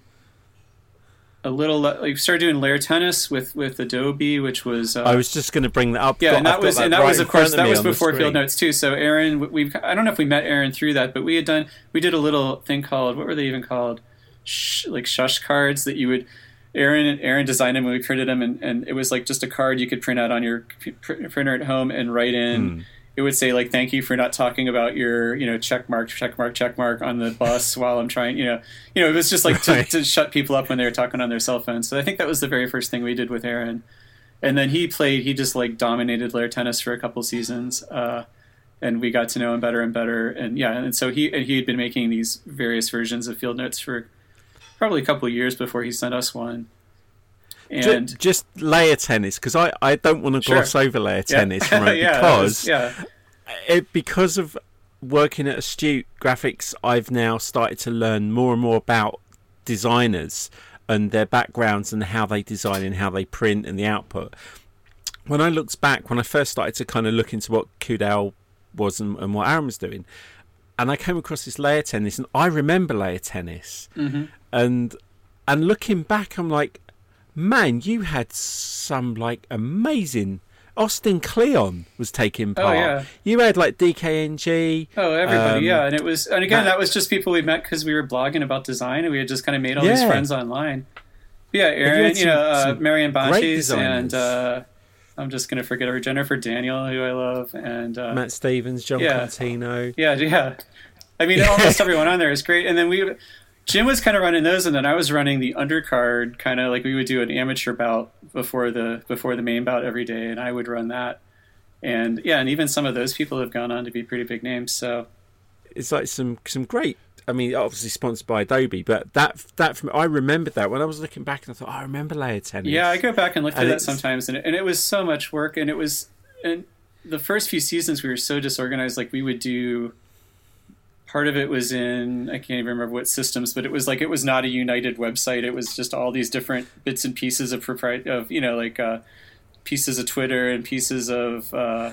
a little like we started doing layer tennis with with Adobe, which was uh, i was just going to bring that up yeah, Got- and that was and that right was of course front that was before Field. Notes too. So Aaron, we I don't know if we met Aaron through that, but we had done we did a little thing called what were they even called, Sh- like shush cards that you would. Aaron Aaron designed them and we printed them and, and it was like just a card you could print out on your pr- printer at home and write in. It would say like thank you for not talking about your you know check mark check mark check mark on the bus [LAUGHS] while i'm trying you know. You know it was just like to, Right. to shut people up when they were talking on their cell phones. So i think that was the very first thing we did with aaron. And then he played he just like dominated layer tennis for a couple seasons uh, and we got to know him better and better. And yeah and so he and he had been making these various versions of field notes for probably a couple of years before he sent us one. And just layer tennis because I, I don't want to Sure. gloss over layer tennis [LAUGHS] right? yeah, because was- yeah. it because of working at Astute Graphics, I've now started to learn more and more about designers and their backgrounds and how they design and how they print and the output. When I looked back, when I first started to kind of look into what Coudal was and, and what Aaron was doing, and I came across this layer tennis, and I remember layer tennis, mm-hmm. And and looking back, I'm like, man, you had some like amazing. Austin Kleon was taking part. Oh, yeah. You had like DKNG. Oh, everybody, Um, yeah, and it was, and again, that- that was just people we met because we were blogging about design, and we had just kind of made all these friends online. Yeah, you Aaron, had you know, uh, Marion great and uh, I'm just gonna forget her, Jennifer Daniel, who I love, and uh, Matt Stevens, Jon Yeah. Contino. yeah, yeah. I mean, almost everyone on there is great, and then we. Jim was kind of running those, and then I was running the undercard, kind of like we would do an amateur bout before the before the main bout every day, and I would run that. And yeah, and even some of those people have gone on to be pretty big names. So It's like some some great. I mean, obviously sponsored by Adobe, but that that from I remembered that when I was looking back and I thought, oh, I remember layer tennis. Yeah, I go back and look through that sometimes, and it, and it was so much work, and it was, and the first few seasons we were so disorganized. Like we would do, part of it was in I can't even remember what systems, but it was like it was not a united website. It was just all these different bits and pieces of propri- of you know like uh, pieces of Twitter and pieces of. Uh,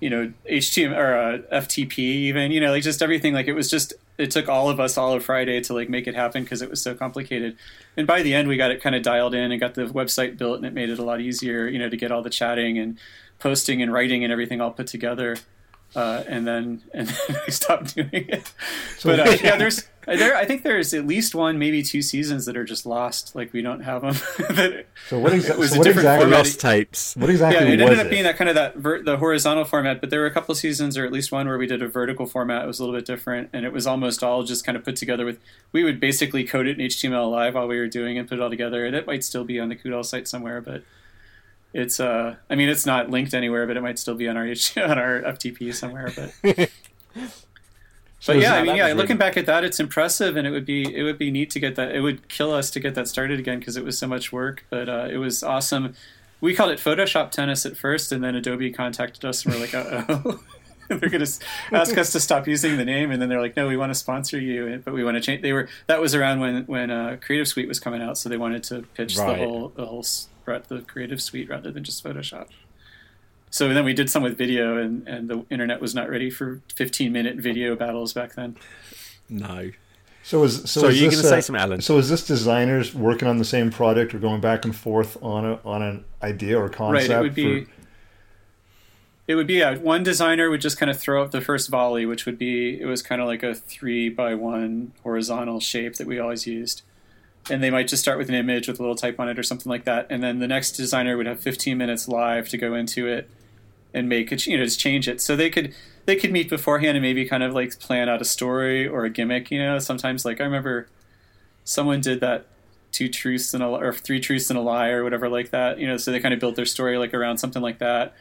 you know HTML or uh, FTP even you know like just everything like it was just it took all of us all of Friday to like make it happen because it was so complicated and by the end we got it kind of dialed in and got the website built and it made it a lot easier you know to get all the chatting and posting and writing and everything all put together uh, and then [LAUGHS] and then we stopped doing it but uh, yeah there's there I think there's at least one maybe two seasons that are just lost like we don't have them [LAUGHS] that, So what, exa- It was so a what different exactly? format. lost tapes. What exactly yeah, it was ended up it? being that kind of that ver- the horizontal format, but there were a couple of seasons, or at least one, where we did a vertical format. It was a little bit different, and it was almost all just kind of put together with. We would basically code it in HTML live while we were doing it, and put it all together, and it might still be on the Coudal site somewhere, but it's. uh I mean, it's not linked anywhere, but it might still be on our [LAUGHS] on our FTP somewhere, but. [LAUGHS] But yeah, I mean, yeah. Looking back at that, it's impressive, and it would be it would be neat to get that. It would kill us to get that started again because it was so much work. But uh, it was awesome. We called it Photoshop Tennis at first, and then Adobe contacted us, and we're like, oh. [LAUGHS] they're going to ask us to stop using the name, and then they're like, "No, we want to sponsor you, but we want to change." They were that was around when when uh, Creative Suite was coming out, so they wanted to pitch Right. the whole the whole the Creative Suite rather than just Photoshop. So then we did some with video, and, and the internet was not ready for 15 minute video battles back then. No. So is so, So is you're this, gonna say uh, something, Alan? So is this designers working on the same product or going back and forth on a on an idea or concept? Right. It would be. for- It would be yeah. One designer would just kind of throw up the first volley, which would be it was kind of like a three by one horizontal shape that we always used, and they might just start with an image with a little type on it or something like that, and then the next designer would have 15 minutes live to go into it and make it you know just change it. So they could they could meet beforehand and maybe kind of like plan out a story or a gimmick you know? Sometimes like i remember someone did that two truths and a or three truths and a lie or whatever like that you know? So they kind of built their story like around something like that.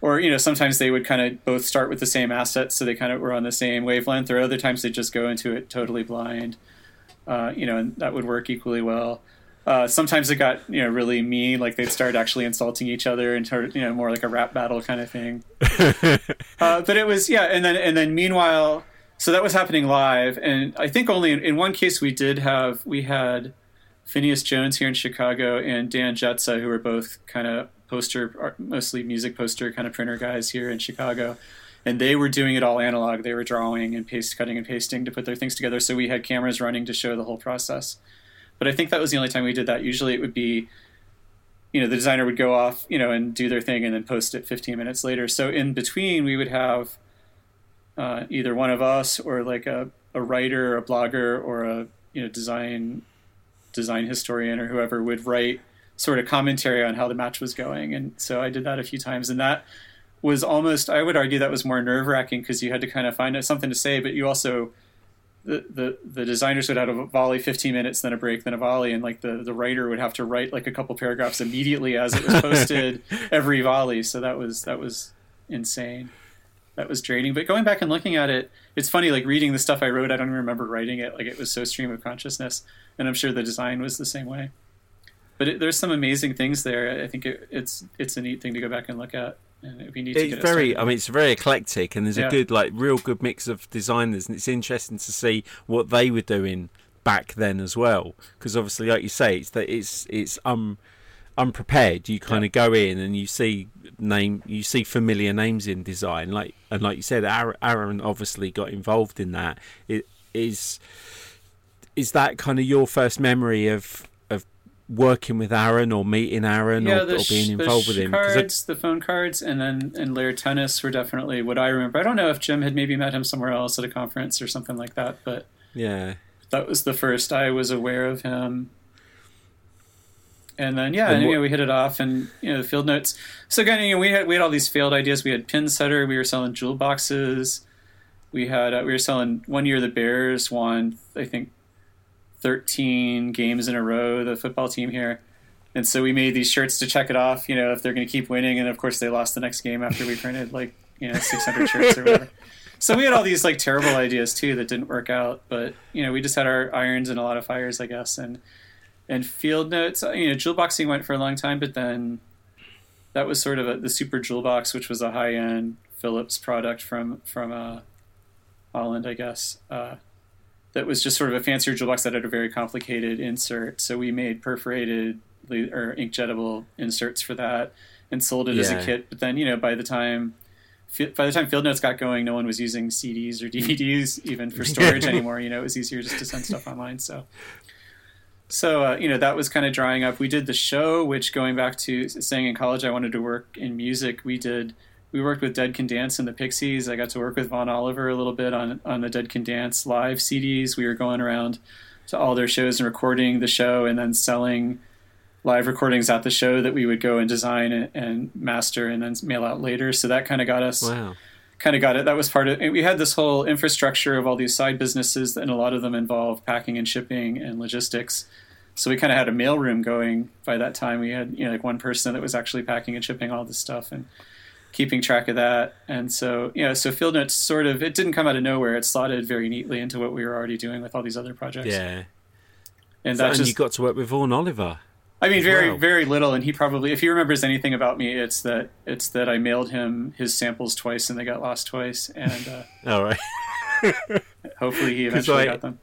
Or you know sometimes they would kind of both start with the same assets so they kind of were on the same wavelength or other times they just go into it totally blind uh, you know and that would work equally well. Uh, sometimes it got you know really mean like they'd start actually insulting each other and you know more like a rap battle kind of thing. [LAUGHS] Uh, but it was yeah and then and then meanwhile so that was happening live and i think only in, in one case we did have we had phineas jones here in chicago and dan grzeca who were both kind of poster mostly music poster kind of printer guys here in chicago and they were doing it all analog. They were drawing and paste cutting and pasting to put their things together. So we had cameras running to show the whole process. But i think that was the only time we did that. Usually it would be you know the designer would go off you know and do their thing and then post it 15 minutes later. So in between we would have uh, either one of us or like a, a writer or a blogger or a you know design design historian or whoever would write sort of commentary on how the match was going. And so i did that a few times. And that was almost I would argue that was more nerve wracking because you had to kind of find something to say, but you also the, the the designers would have a volley 15 minutes then a break then a volley and like the the writer would have to write like a couple paragraphs immediately as it was posted [LAUGHS] every volley. So that was that was insane. That was draining. But going back and looking at it it's funny like reading the stuff i wrote i don't even remember writing it. Like it was so stream of consciousness and i'm sure the design was the same way. But it, there's some amazing things there. I think it, it's it's a neat thing to go back and look at and we need it's very i mean it's very eclectic and there's Yeah. a good like real good mix of designers and it's interesting to see what they were doing back then as well because obviously like you say it's that it's it's um unprepared you kind Yeah. of go in and you see name you see familiar names in design like and like you said Aaron, obviously got involved in that it is is that kind of your first memory of working with Aaron or meeting Aaron yeah, or, or being involved the with him cards, the phone cards, and then and layer tennis were definitely what I remember. I don't know if Jim had maybe met him somewhere else at a conference or something like that, but yeah that was the first I was aware of him. And then yeah, And and, what- we hit it off, and you know, the field notes. So again, you know, we had we had all these failed ideas. We had pin setter. We were selling jewel boxes. We had uh, we were selling one year. The Bears won, I think, thirteen games in a row. The football team here, and so we made these shirts to check it off. You know, if they're going to keep winning, and of course they lost the next game after we printed like you know six hundred shirts or whatever. So we had all these like terrible ideas too that didn't work out, but you know we just had our irons and a lot of fires, I guess, and and field notes. uh, You know, jewel boxing went for a long time, but then that was sort of a, the super jewel box, which was a high end Philips product from from uh, Holland, I guess. Uh, that was just sort of a fancier jewel box that had a very complicated insert. So we made perforated or inkjettable inserts for that and sold it as a kit. But then you know by the time by the time Field Notes got going, no one was using CDs or DVDs even for storage [LAUGHS] anymore. You know, it was easier just to send stuff online. So, so uh, you know that was kind of drying up. We did the show, which going back to saying in college I wanted to work in music. We did. We worked with Dead Can Dance and the Pixies. I got to work with Vaughan Oliver a little bit on on the Dead Can Dance live CDs. We were going around to all their shows and recording the show, and then selling live recordings at the show that we would go and design and, and master and then mail out later. So that kind of got us wow kind of got it. That was part of it. We had this whole infrastructure of all these side businesses, and a lot of them involve packing and shipping and logistics. So we kind of had a mailroom going by that time. We had you know like one person that was actually packing and shipping all this stuff and keeping track of that. And so you know, so Field Notes sort of it didn't come out of nowhere. It slotted very neatly into what we were already doing with all these other projects. yeah and So- that and just you got to work with Vaughan Oliver I mean, very, Wow. very little. And he probably, if he remembers anything about me, it's that it's that I mailed him his samples twice and they got lost twice. And uh, [LAUGHS] all right [LAUGHS] hopefully he [LAUGHS] eventually I- got them.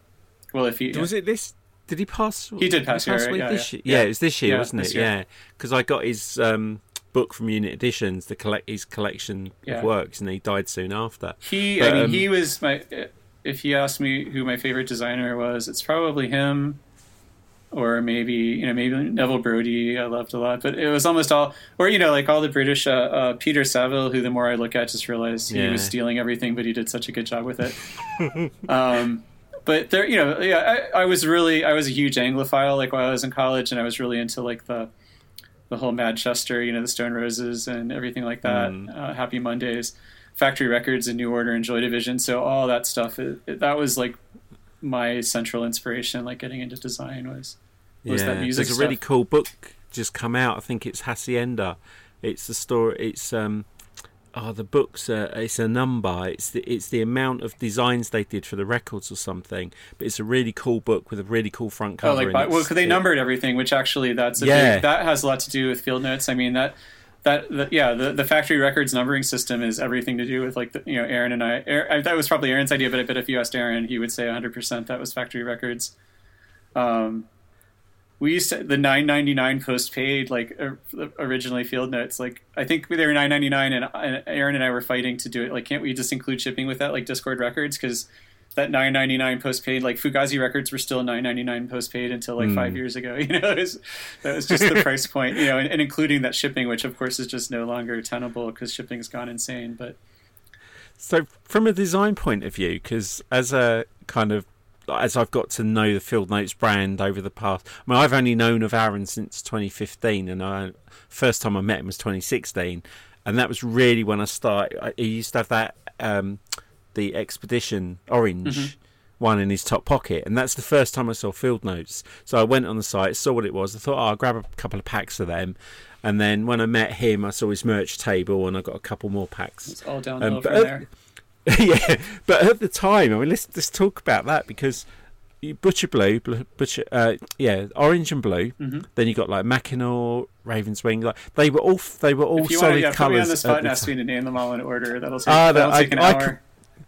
Well, if he, Was it this? Did he pass? He did pass, yeah, right, away yeah, this yeah. year. Yeah, Yeah. it was this year, Yeah, wasn't it? year. Yeah, because I got his um, book from Unit Editions, the collect his collection Yeah. of works, and he died soon after. he, But, I mean, um, he was my. If he asked me who my favorite designer was, it's probably him, or maybe you know maybe Neville Brody. I loved a lot, but it was almost all, or you know, like all the British. Uh, uh, Peter Saville, who the more I look at, just realize he Yeah. was stealing everything, but he did such a good job with it. [LAUGHS] um, but there, you know, yeah, I, I was really, I was a huge Anglophile, like while I was in college, and I was really into like the, the whole Madchester, you know, the Stone Roses and everything like that. Mm. Uh, Happy Mondays, Factory Records, and New Order and Joy Division. So all that stuff, it, it- that was like my central inspiration, like getting into design was. was that music There's a really cool book just come out. I think it's Hacienda. It's the story. It's um, oh, the book's uh, it's a number. It's the it's the amount of designs they did for the records or something. But it's a really cool book with a really cool front Oh, cover. like and by, well, because they it- numbered everything, which actually that's a Yeah. big, that has a lot to do with field notes. I mean that that, that yeah, the, the factory records numbering system is everything to do with like the, you know Aaron and I. Aaron, that was probably Aaron's idea, but I bet if you asked Aaron, he would say 100 percent that was factory records. Um, we used to the 9.99 postpaid like uh, originally field notes like i think they were 9.99 and, aaron and i were fighting to do it. Like can't we just include shipping with that like dischord records? Because that 9.99 postpaid like fugazi records were still 9.99 postpaid until like five years ago [LAUGHS] you know? It was, that was just the [LAUGHS] price point you know and, and including that shipping which of course is just no longer tenable because shipping's gone insane but So, from a design point of view, because as a kind of as I've got to know the Field Notes brand over the past, I mean, I've only known of Aaron since 2015, and I first time I met him was 2016. and that was really when I started. He used to have that um, the expedition orange. Mm-hmm. One in his top pocket, and that's the first time I saw field notes. So I went on the site, saw what it was. I thought, oh, I'll grab a couple of packs of them, and then when I met him, I saw his merch table, and I got a couple more packs. It's all downhill Um, from there. [LAUGHS] yeah, but at the time, I mean, let's let's talk about that because butcher blue, butcher, uh, yeah, orange and blue. Mm-hmm. Then you got like Mackinaw, Raven's Wing. Like they were all they were all If you want solid put me colours. on the spot and the ask me to name them all in order, that'll take, Ah, that'll that- take an I- I hour. could-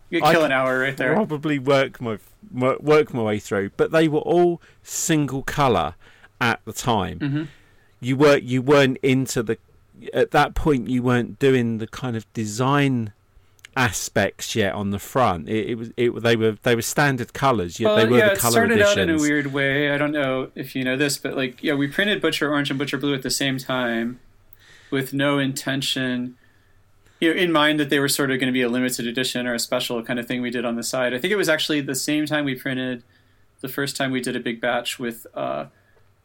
you could kill an hour right there. Probably work my work my way through, but they were all single color at the time. Mhm. You were you weren't into the at that point. You weren't doing the kind of design aspects yet on the front. It, it was it they were they were standard colors. Yet Well, they were yeah, the it color started editions. out in a weird way. I don't know if you know this, but like, yeah, we printed Butcher Orange and Butcher Blue at the same time, with no intention, you know, in mind that they were sort of going to be a limited edition or a special kind of thing we did on the side. I think it was actually the same time we printed the first time we did a big batch with. Uh,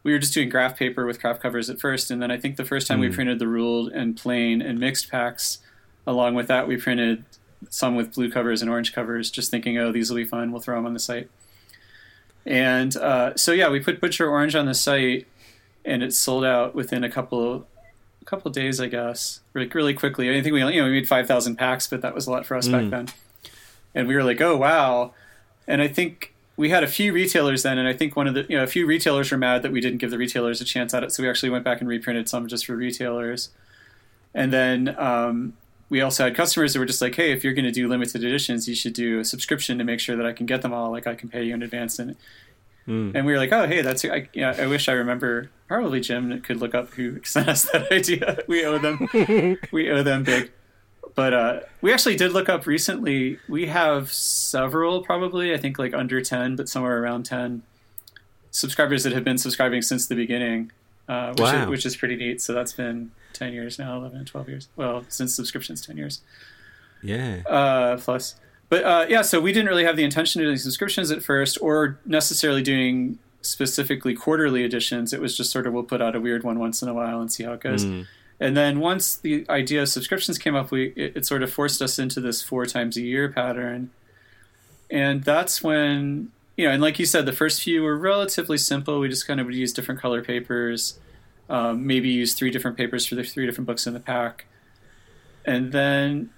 we were just doing graph paper with craft covers at first, and then I think the first time we Mm. printed the ruled and plain and mixed packs. Along with that, we printed some with blue covers and orange covers, just thinking, oh, these will be fun. We'll throw them on the site. And uh, so yeah, we put Butcher Orange on the site, and it sold out within a couple a couple days, I guess, like really quickly. I think we you know we made five thousand packs, but that was a lot for us back Mm. then. And we were like, oh wow! And I think we had a few retailers then, and I think one of the you know a few retailers were mad that we didn't give the retailers a chance at it, so we actually went back and reprinted some just for retailers. And then um, we also had customers that were just like, hey, if you're going to do limited editions, you should do a subscription to make sure that I can get them all. Like I can pay you in advance. And Mm. and we were like, oh, hey, that's I, yeah. I wish I remember. Probably Jim could look up who [LAUGHS] sent us that idea. [LAUGHS] We owe them. [LAUGHS] we owe them big. But uh, we actually did look up recently. We have several, probably I think like under ten, but somewhere around ten subscribers that have been subscribing since the beginning, uh, which, Wow. is, which is pretty neat. So that's been ten years now, 11, 12 years. Well, since subscriptions, ten years Yeah. uh, plus. But uh, yeah, so we didn't really have the intention of doing subscriptions at first, or necessarily doing specifically quarterly editions. It was just sort of we'll put out a weird one once in a while and see how it goes. Mm. And then once the idea of subscriptions came up, we it, it sort of forced us into this four times a year pattern. And that's when you know, and like you said, the first few were relatively simple. We just kind of would use different color papers, um, maybe use three different papers for the three different books in the pack, and then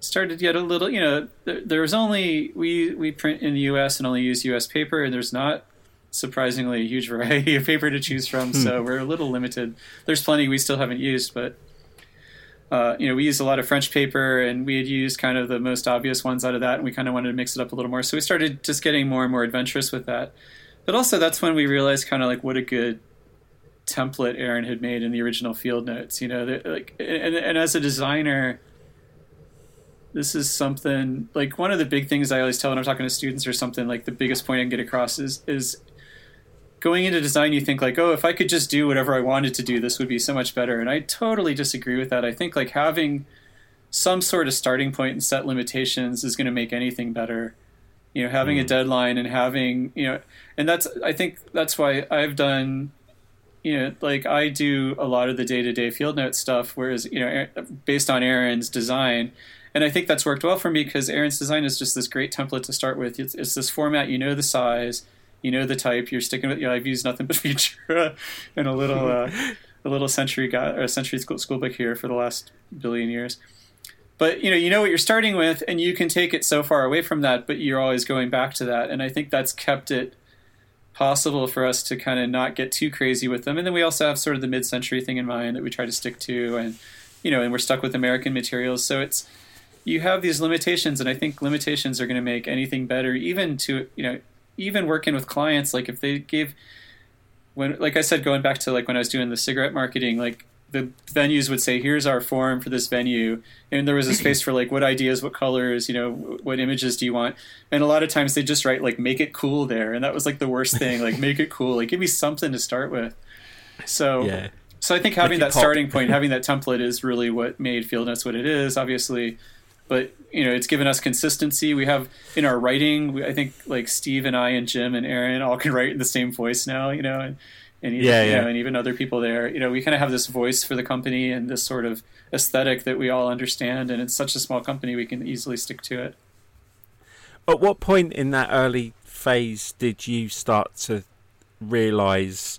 started to get a little. You know, there, there was only we we print in the U.S. and only use U.S. paper, and there's not surprisingly a huge [LAUGHS] variety of paper to choose from. So we're a little limited. There's plenty we still haven't used, but uh, you know, we used a lot of French paper, and we had used kind of the most obvious ones out of that, and we kind of wanted to mix it up a little more. So we started just getting more and more adventurous with that. But also, that's when we realized kind of like what a good template Aaron had made in the original field notes. You know, like, and, and as a designer, this is something like one of the big things I always tell when I'm talking to students or something. Like the biggest point I can get across is is going into design, you think like, oh, if I could just do whatever I wanted to do, this would be so much better. And I totally disagree with that. I think like having some sort of starting point and set limitations is going to make anything better. You know, having a mm. deadline and having you know, and that's I think that's why I've done. You know, like I do a lot of the day to day field note stuff, whereas you know, based on Aaron's design, and I think that's worked well for me because Aaron's design is just this great template to start with. It's, it's this format, you know the size, you know the type. You're sticking with. You know, I've used nothing [LAUGHS] but Futura and a little uh, a little century guide or a century school, school book here for the last billion years. But you know, you know what you're starting with, and you can take it so far away from that, but you're always going back to that. And I think that's kept it possible for us to kind of not get too crazy with them. And then we also have sort of the mid-century thing in mind that we try to stick to, and you know, and we're stuck with American materials, so it's you have these limitations, and I think limitations are going to make anything better, even to you know, even working with clients. Like if they gave, when like I said, going back to like when I was doing the cigarette marketing, like the venues would say, "Here's our form for this venue," and there was a [CLEARS THROAT] space for like what ideas, what colors, you know, what images do you want? And a lot of times they just write like "make it cool" there, and that was like the worst thing. Like make it cool, like give me something to start with. So Yeah. so I think having that pop. starting point, [LAUGHS] having that template is really what made Field Notes what it is, obviously. But you know, it's given us consistency. We have in our writing, we, I think like Steve and I and Jim and Aaron all can write in the same voice now. You know, and and even, Yeah, you know, and even other people there. You know, we kind of have this voice for the company and this sort of aesthetic that we all understand. And it's such a small company, we can easily stick to it. At what point in that early phase did you start to realise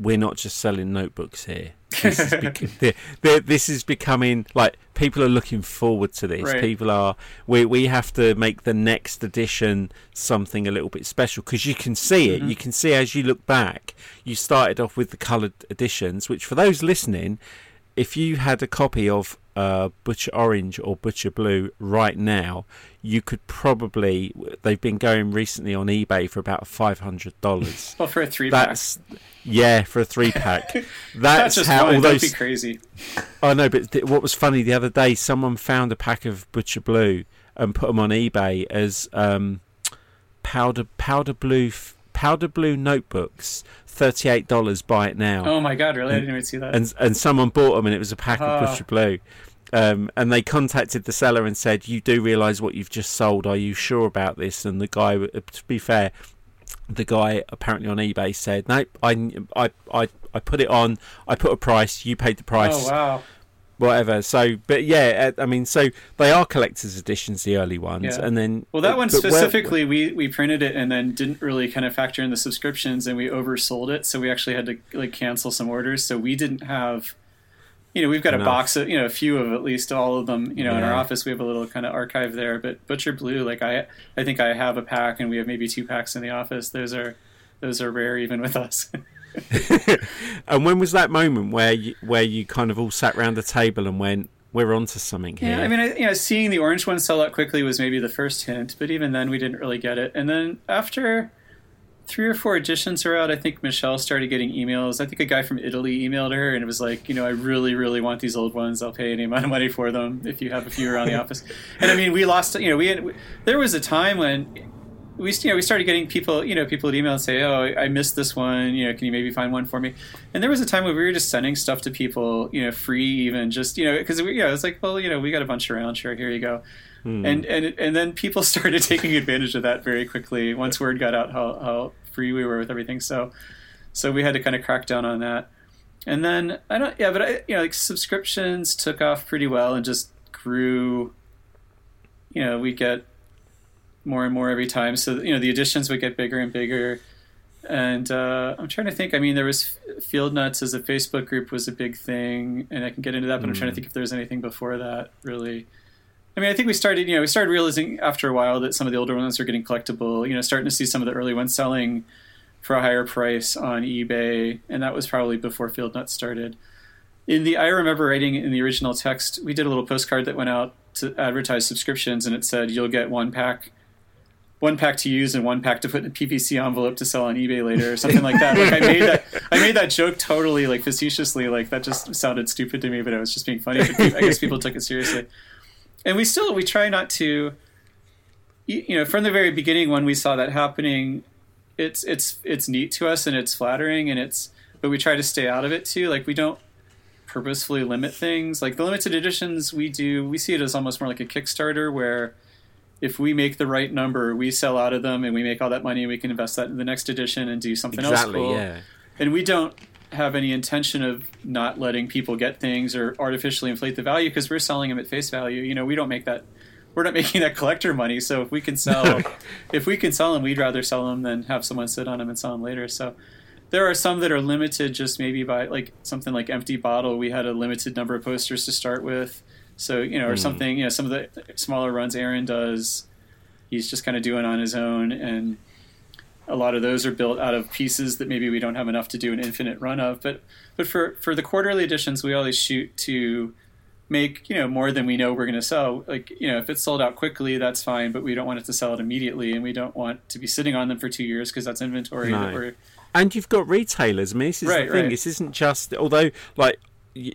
we're not just selling notebooks here? This is, bec- [LAUGHS] the- the- this is becoming like people are looking forward to this. Right. People are we we have to make the next edition something a little bit special because you can see it. Mhm. You can see as you look back. You started off with the coloured editions, which for those listening, if you had a copy of uh, Butcher Orange or Butcher Blue right now, you could probably. They've been going recently on eBay for about five hundred dollars. Well, [LAUGHS] for a three pack. That's yeah for a three pack. [LAUGHS] That's, That's just how all those. be crazy. I know, but th- what was funny the other day, someone found a pack of Butcher Blue and put them on eBay as um, powder powder blue f- powder blue notebooks. Thirty eight dollars. Buy it now Oh my god, really? I didn't even see that. and and someone bought them and it was a pack Ah. of Butcher Blue. Um, and they contacted the seller and said, "You do realise what you've just sold? Are you sure about this?" And the guy, uh, to be fair, the guy apparently on eBay said, "Nope, I, I, I, I put it on. I put a price. You paid the price. oh wow. Whatever." So, but yeah, uh, I mean, so they are collector's editions, the early ones, Yeah. and then Well, that one but where- specifically, we we printed it and then didn't really kind of factor in the subscriptions, and we oversold it, so we actually had to like cancel some orders. So we didn't have, you know, we've got Enough. a box of you know a few of at least all of them. You know, in our office we have a little kind of archive there. But Butcher Blue, like I I think I have a pack, and we have maybe two packs in the office. Those are those are rare even with us. [LAUGHS] [LAUGHS] and when was that moment where you, where you kind of all sat around the table and went, "We're onto something here"? Yeah, I mean, I, you know, seeing the orange one sell out quickly was maybe the first hint, but even then, we didn't really get it. And then after three or four editions are out, I think Michelle started getting emails. I think a guy from Italy emailed her, and it was like, you know, I really, really want these old ones. I'll pay any amount of money for them if you have a few around the [LAUGHS] office. And I mean, we lost. You know, we had. There was a time when. We, you know, we started getting people, you know, people would email and say, "Oh, I I missed this one. You know, can you maybe find one for me?" And there was a time when we were just sending stuff to people, you know, free, even just, you know, because you know, it's like, well, you know, we got a bunch around, sure, here you go Hmm. and and and then people [LAUGHS] started taking advantage of that very quickly once word got out how, how free we were with everything so so we had to kind of crack down on that. And then i don't yeah but i you know like subscriptions took off pretty well and just grew. You know we get more and more every time so you know the editions would get bigger and bigger. And uh, i'm trying to think i mean there was field nuts as a facebook group was a big thing and i can get into that but i'm trying to think if there's anything before that really I mean, I think we started, you know, we started realizing after a while that some of the older ones were getting collectible. You know, starting to see some of the early ones selling for a higher price on eBay, and that was probably before Field Nuts started. In the, I remember writing in the original text, we did a little postcard that went out to advertise subscriptions, and it said you'll get one pack, one pack to use and one pack to put in a PVC envelope to sell on eBay later, or something like that. Like I made that, I made that joke totally like facetiously, like that just sounded stupid to me, but it was just being funny. I guess people took it seriously and we still we try not to you know from the very beginning when we saw that happening it's it's it's neat to us and it's flattering and it's but we try to stay out of it too like we don't purposefully limit things like the limited editions we do we see it as almost more like a kickstarter where if we make the right number we sell out of them and we make all that money and we can invest that in the next edition and do something exactly. else cool Yeah. and we don't have any intention of not letting people get things or artificially inflate the value because we're selling them at face value. You know, we don't make that. We're not [LAUGHS] making that collector money. So if we can sell, if we can sell them, we'd rather sell them than have someone sit on them and sell them later. So there are some that are limited just maybe by like something like empty bottle. We had a limited number of posters to start with. So you know, or hmm. something. You know, some of the smaller runs Aaron does. He's just kind of doing on his own and a lot of those are built out of pieces that maybe we don't have enough to do an infinite run of. But but for for the quarterly editions, we always shoot to make you know more than we know we're going to sell. Like you know, if it's sold out quickly, that's fine. But we don't want it to sell it immediately, and we don't want to be sitting on them for two years because that's inventory No. that we're And you've got retailers. I mean, this is Right, the thing. right. This isn't just although like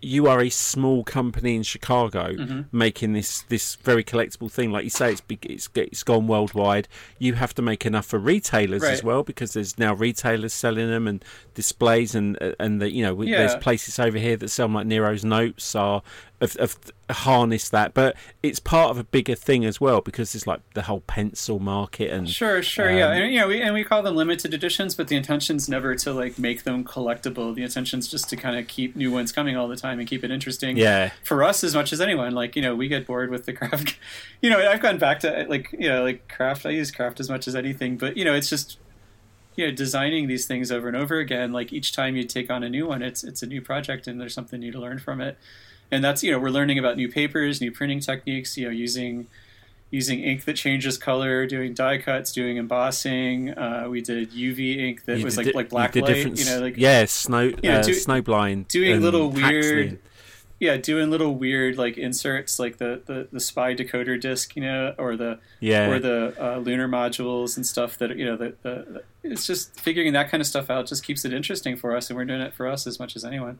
you are a small company in Chicago Mm-hmm. making this this very collectible thing. Like you say, it's it's it's gone worldwide. You have to make enough for retailers as well because there's now retailers selling them and displays and and the you know we Yeah. there's places over here that sell like Nero's notes are have, have harnessed that. But it's part of a bigger thing as well because it's like the whole pencil market and Sure, sure, yeah, um, and know, we and we call them limited editions, but the intention's never to like make them collectible. The intention's just to kind of keep new ones coming all the time and keep it interesting. yeah, for us as much as anyone. Like you know, we get bored with the [LAUGHS] craft. You know, I've gone back to like you know, like craft. I use craft as much as anything, but you know, it's just you know, designing these things over and over again. Like each time you take on a new one, it's it's a new project, and there's something new to learn from it. And that's you know, we're learning about new papers, new printing techniques. You know, using using ink that changes color, doing die cuts, doing embossing. Uh, we did UV ink that You was like di- like you black light. different You know, like yeah, snow, know, uh, do- snowblind, doing little weird- yeah, doing little weird like inserts, like the the, the spy decoder disc, you know, or the yeah, or the uh, lunar modules and stuff that you know the, the, the it's just figuring that kind of stuff out just keeps it interesting for us and we're doing it for us as much as anyone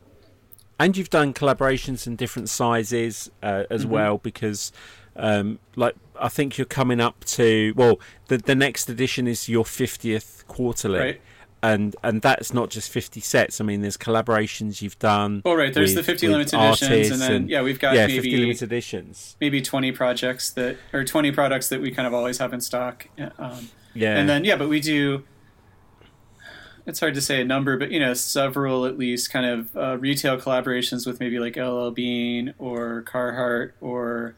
and you've done collaborations in different sizes uh, as Mhm. well because um, like I think you're coming up to well the the next edition is your 50th quarterly. Right. And and that's not just 50 sets. I mean there's collaborations you've done well right. There's with- the 50 with limited editions and then and- yeah we've got yeah 50 maybe limited editions. maybe 20 projects that or 20 products that we kind of always have in stock. Um, yeah. and then yeah but we do it's hard to say a number but you know several at least kind of uh, retail collaborations with maybe like ll bean or carhartt or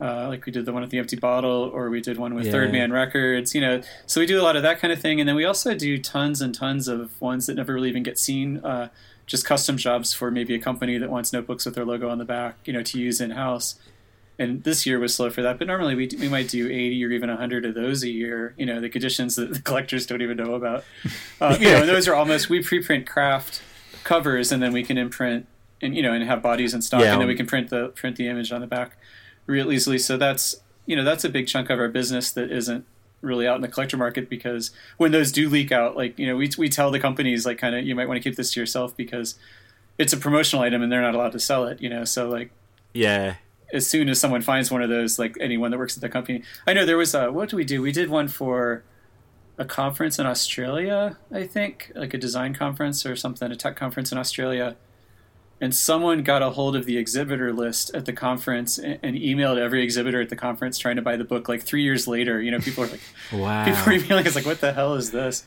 uh, like we did the one with the empty bottle or we did one with Yeah. third man records you know. So we do a lot of that kind of thing. And then we also do tons and tons of ones that never really even get seen uh, just custom jobs for maybe a company that wants notebooks with their logo on the back you know to use in house and this year was slow for that. But normally we we might do eighty or even hundred of those a year. You know, the conditions that the [LAUGHS] collectors don't even know about. Uh, you know, and those are almost we preprint craft covers, and then we can imprint and you know and have bodies in stock, Yeah. and then we can print the print the image on the back real easily. So that's you know that's a big chunk of our business that isn't really out in the collector market because when those do leak out, like you know we we tell the companies like kind of you might want to keep this to yourself because it's a promotional item and they're not allowed to sell it. You know, so like yeah as soon as someone finds one of those, like anyone that works at the company, I know there was a, what do we do? We did one for a conference in Australia, I think, like a design conference or something, a tech conference in Australia. And someone got a hold of the exhibitor list at the conference and, and emailed every exhibitor at the conference trying to buy the book. Like three years later, you know, people are like, [LAUGHS] wow people are emailing us like, "What the hell is this?"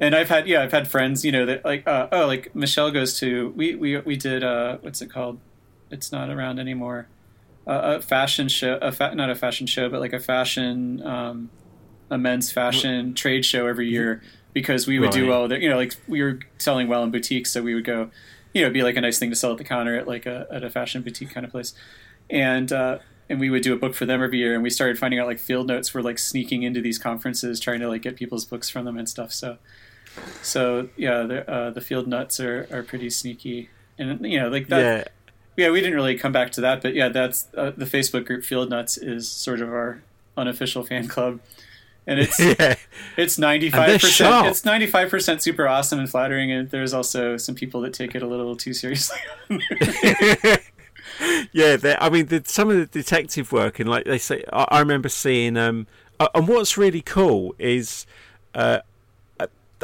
And I've had yeah, I've had friends, you know, that like uh, oh, like Michelle goes to we we we did uh what's it called? It's not around anymore. A fashion show, a fa- not a fashion show, but like a fashion, um, a men's fashion trade show every year because we would do Right. well. There, you know, like we were selling well in boutiques, so we would go, you know, it'd be like a nice thing to sell at the counter at like a at a fashion boutique kind of place, and. uh and we would do a book for them every year and we started finding out like field notes were like sneaking into these conferences trying to like get people's books from them and stuff so so yeah the, uh, the field nuts are, are pretty sneaky and you know like that yeah we didn't really come back to that but yeah that's uh, the facebook group field nuts is sort of our unofficial fan club. And it's [LAUGHS] yeah. it's 95% it's 95% super awesome and flattering and there's also some people that take it a little too seriously. [LAUGHS] Yeah, I mean, the, some of the detective work, and like they say, I, I remember seeing. Um, uh, and what's really cool is, uh,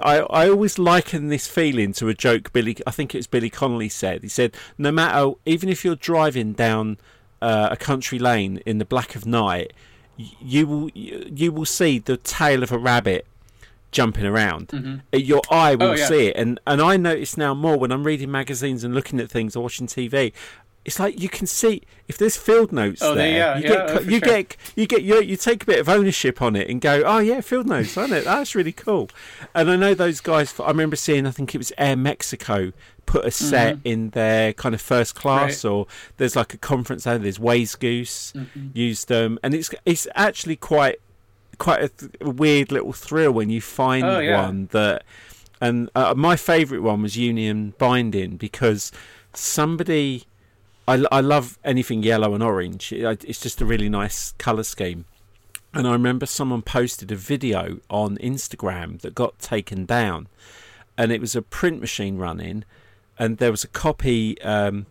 I I always liken this feeling to a joke. Billy, I think it was Billy Connolly said. He said, no matter, even if you're driving down uh, a country lane in the black of night, you will you, you will see the tail of a rabbit jumping around. Uh, Your eye will Oh, yeah. see it, and and I notice now more when I'm reading magazines and looking at things or watching TV. It's like you can see if there's field notes Oh, there. yeah, you yeah, get oh, you sure. get you get you, you take a bit of ownership on it and go, oh yeah, field notes, isn't it? That's really cool. And I know those guys. I remember seeing, I think it was Air Mexico put a set in their kind of first class, Mm-hmm. Right. or there's like a conference there. There's Wayzgoose Mm-hmm. used them, and it's it's actually quite quite a, th- a weird little thrill when you find Oh, yeah. one that. And uh, my favourite one was Union Binding because somebody I, I love anything yellow and orange. It's just a really nice colour scheme. And I remember someone posted a video on Instagram that got taken down, and it was a print machine running, and there was a copy. Um,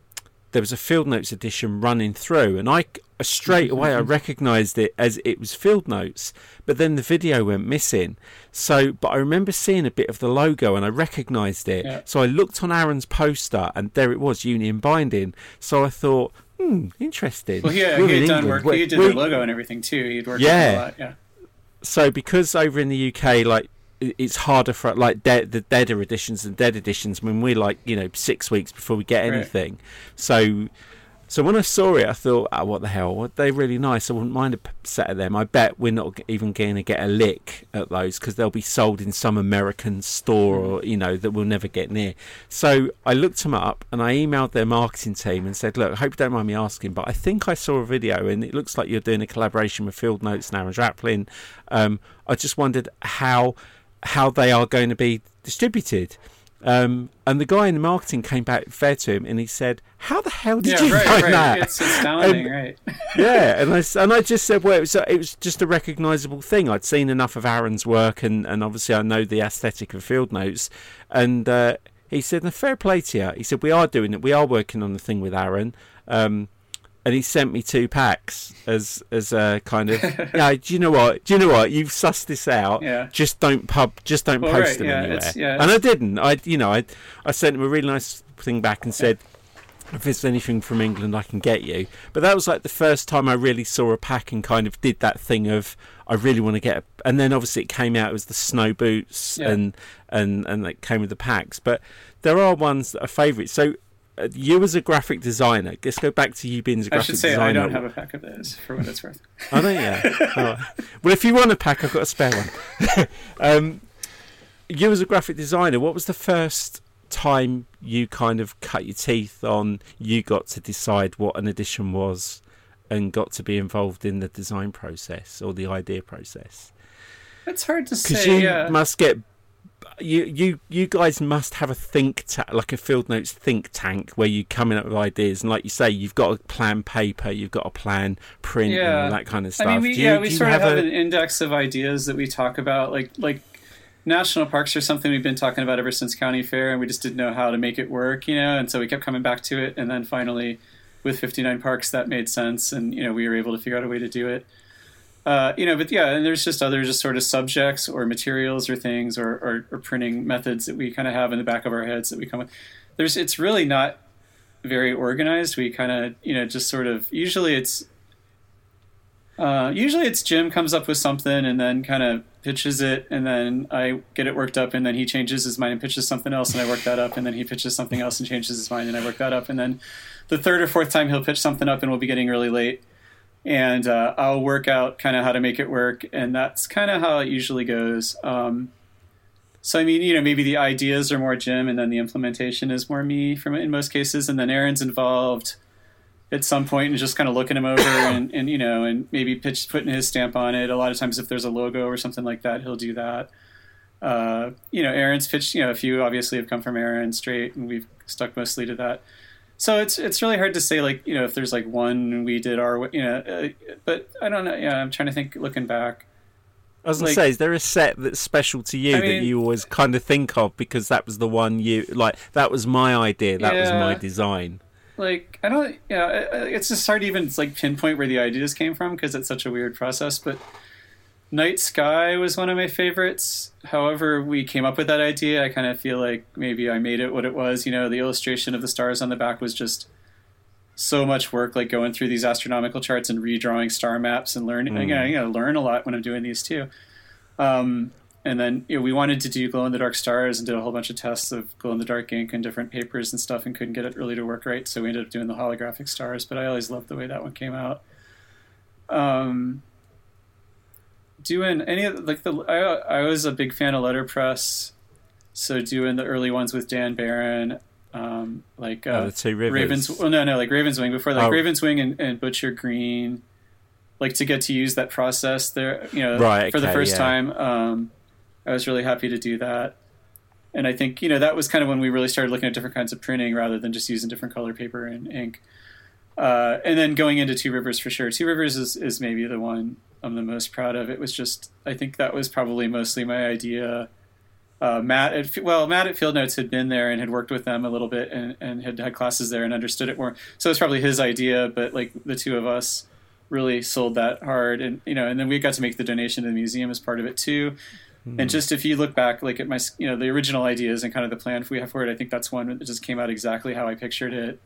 there was a Field Notes edition running through, and I straight away I recognised it as it was Field Notes. But then the video went missing. So, but I remember seeing a bit of the logo, and I recognised it. Yeah. So I looked on Aaron's poster, and there it was, Union Binding. So I thought, hmm, interesting. Well, yeah, We're he had done England. work. He did we- the logo and everything too. He'd worked Yeah. a lot. Yeah. so because over in the UK, like it's harder for like de- the deader editions and dead editions when we're like you know six weeks before we get Right. anything. So, so when I saw it, I thought, oh, what the hell? They're really nice. I wouldn't mind a set of them. I bet we're not even going to get a lick at those because they'll be sold in some American store or you know that we'll never get near. So I looked them up and I emailed their marketing team and said, look, I hope you don't mind me asking, but I think I saw a video and it looks like you're doing a collaboration with Field Notes and Aaron Draplin. Um, I just wondered how how they are going to be distributed. Um, and the guy in the marketing came back fair to him and he said, "How the hell did yeah, you right, find right. that?" It's [LAUGHS] astounding, And- right? [LAUGHS] yeah, and I and I just said, well, it was it was just a recognisable thing. I'd seen enough of Aaron's work, and, and obviously I know the aesthetic of Field Notes. And uh, he said, "No, fair play to you." He said, "We are doing it. We are working on the thing with Aaron." Um, and he sent me two packs as as a kind of [LAUGHS] yeah. Do you know what? Do you know what? You've sussed this out. Yeah. Just don't pub. Just don't Well, post right, them yeah, anywhere. yeah, and I didn't. I you know I I sent him a really nice thing back and said if there's anything from England I can get you. But that was like the first time I really saw a pack and kind of did that thing of I really want to get. A, and then obviously it came out it was the snow boots Yeah. and and and it came with the packs. But there are ones that are favourites. So. Uh, you as a graphic designer, let's go back to you being as a I graphic should say designer. I don't have a pack of those for what it's worth. I don't. Yeah. [LAUGHS] Well, if you want a pack, I've got a spare one. [LAUGHS] um, you as a graphic designer, what was the first time you kind of cut your teeth on? You got to decide what an edition was, and got to be involved in the design process or the idea process. It's hard to say. Because you yeah. must get. You, you you guys must have a think ta- like a field notes think tank where you coming up with ideas and like you say you've got a plan paper you've got a plan print and Yeah. all that kind of stuff. I mean, we, Do yeah, we sort of have a- an index of ideas that we talk about, like like national parks are something we've been talking about ever since county fair, and we just didn't know how to make it work, you know, and so we kept coming back to it, and then finally, with 59 parks, that made sense, and you know, we were able to figure out a way to do it. Uh, you know, but yeah, and there's just other just sort of subjects or materials or things or, or, or printing methods that we kind of have in the back of our heads that we come with. There's, it's really not very organized. We kind of, you know, just sort of. Usually, it's uh, usually it's Jim comes up with something and then kind of pitches it, and then I get it worked up, and then he changes his mind and pitches something else, and I work that up, and then he pitches something else and changes his mind, and I work that up, and then the third or fourth time he'll pitch something up, and we'll be getting really late, and uh, I'll work out kind of how to make it work, and that's kind of how it usually goes. Um, so I mean, you know, maybe the ideas are more Jim, and then the implementation is more me from in most cases, and then Aaron's involved at some point and just kind of looking him over [COUGHS] and, and you know and maybe pitch putting his stamp on it. A lot of times, if there's a logo or something like that, he'll do that. Uh, you know, Aaron's pitched. You know, a few obviously have come from Aaron straight, and we've stuck mostly to that. So it's it's really hard to say like you know if there's like one we did our you know, uh, but I don't know. Yeah, I'm trying to think looking back. I was gonna like- say, is there a set that's special to you I that mean- you always kind of think of because that was the one you like? That was my idea. That was my design. like I don't yeah I- I- it's just hard to even like pinpoint where the ideas came from because it's such a weird process but Night Sky was one of my favorites. However we came up with that idea. I kind of feel like maybe I made it what it was you know? The illustration of the stars on the back was just so much work like going through these astronomical charts and redrawing star maps and learning you know, you know learn a lot when I'm doing these too. Um, and then you know, we wanted to do glow in the dark stars and did a whole bunch of tests of glow in the dark ink and different papers and stuff and couldn't get it really to work right so we ended up doing the holographic stars but i always loved the way that one came out. Um, doing any of like the I, I was a big fan of letterpress so doing the early ones with dan barron um, like uh, Oh, the two rivers. Ravens. Well, no, no, like Ravens Wing before, like Oh. Ravens Wing and, and Butcher Green, like to get to use that process there, you know, Right, for the first yeah. time. Um, I was really happy to do that, and I think you know that was kind of when we really started looking at different kinds of printing rather than just using different color paper and ink. Uh, and then going into Two Rivers for sure. Two Rivers is, is maybe the one I'm the most proud of. It was just I think that was probably mostly my idea. Uh, Matt, at, well, Matt at Field Notes had been there and had worked with them a little bit and, and had had classes there and understood it more. So it's probably his idea, but like the two of us really sold that hard, and you know, and then we got to make the donation to the museum as part of it too. And just if you look back, like at my, you know, the original ideas and kind of the plan we have for it, I think that's one that just came out exactly how I pictured it.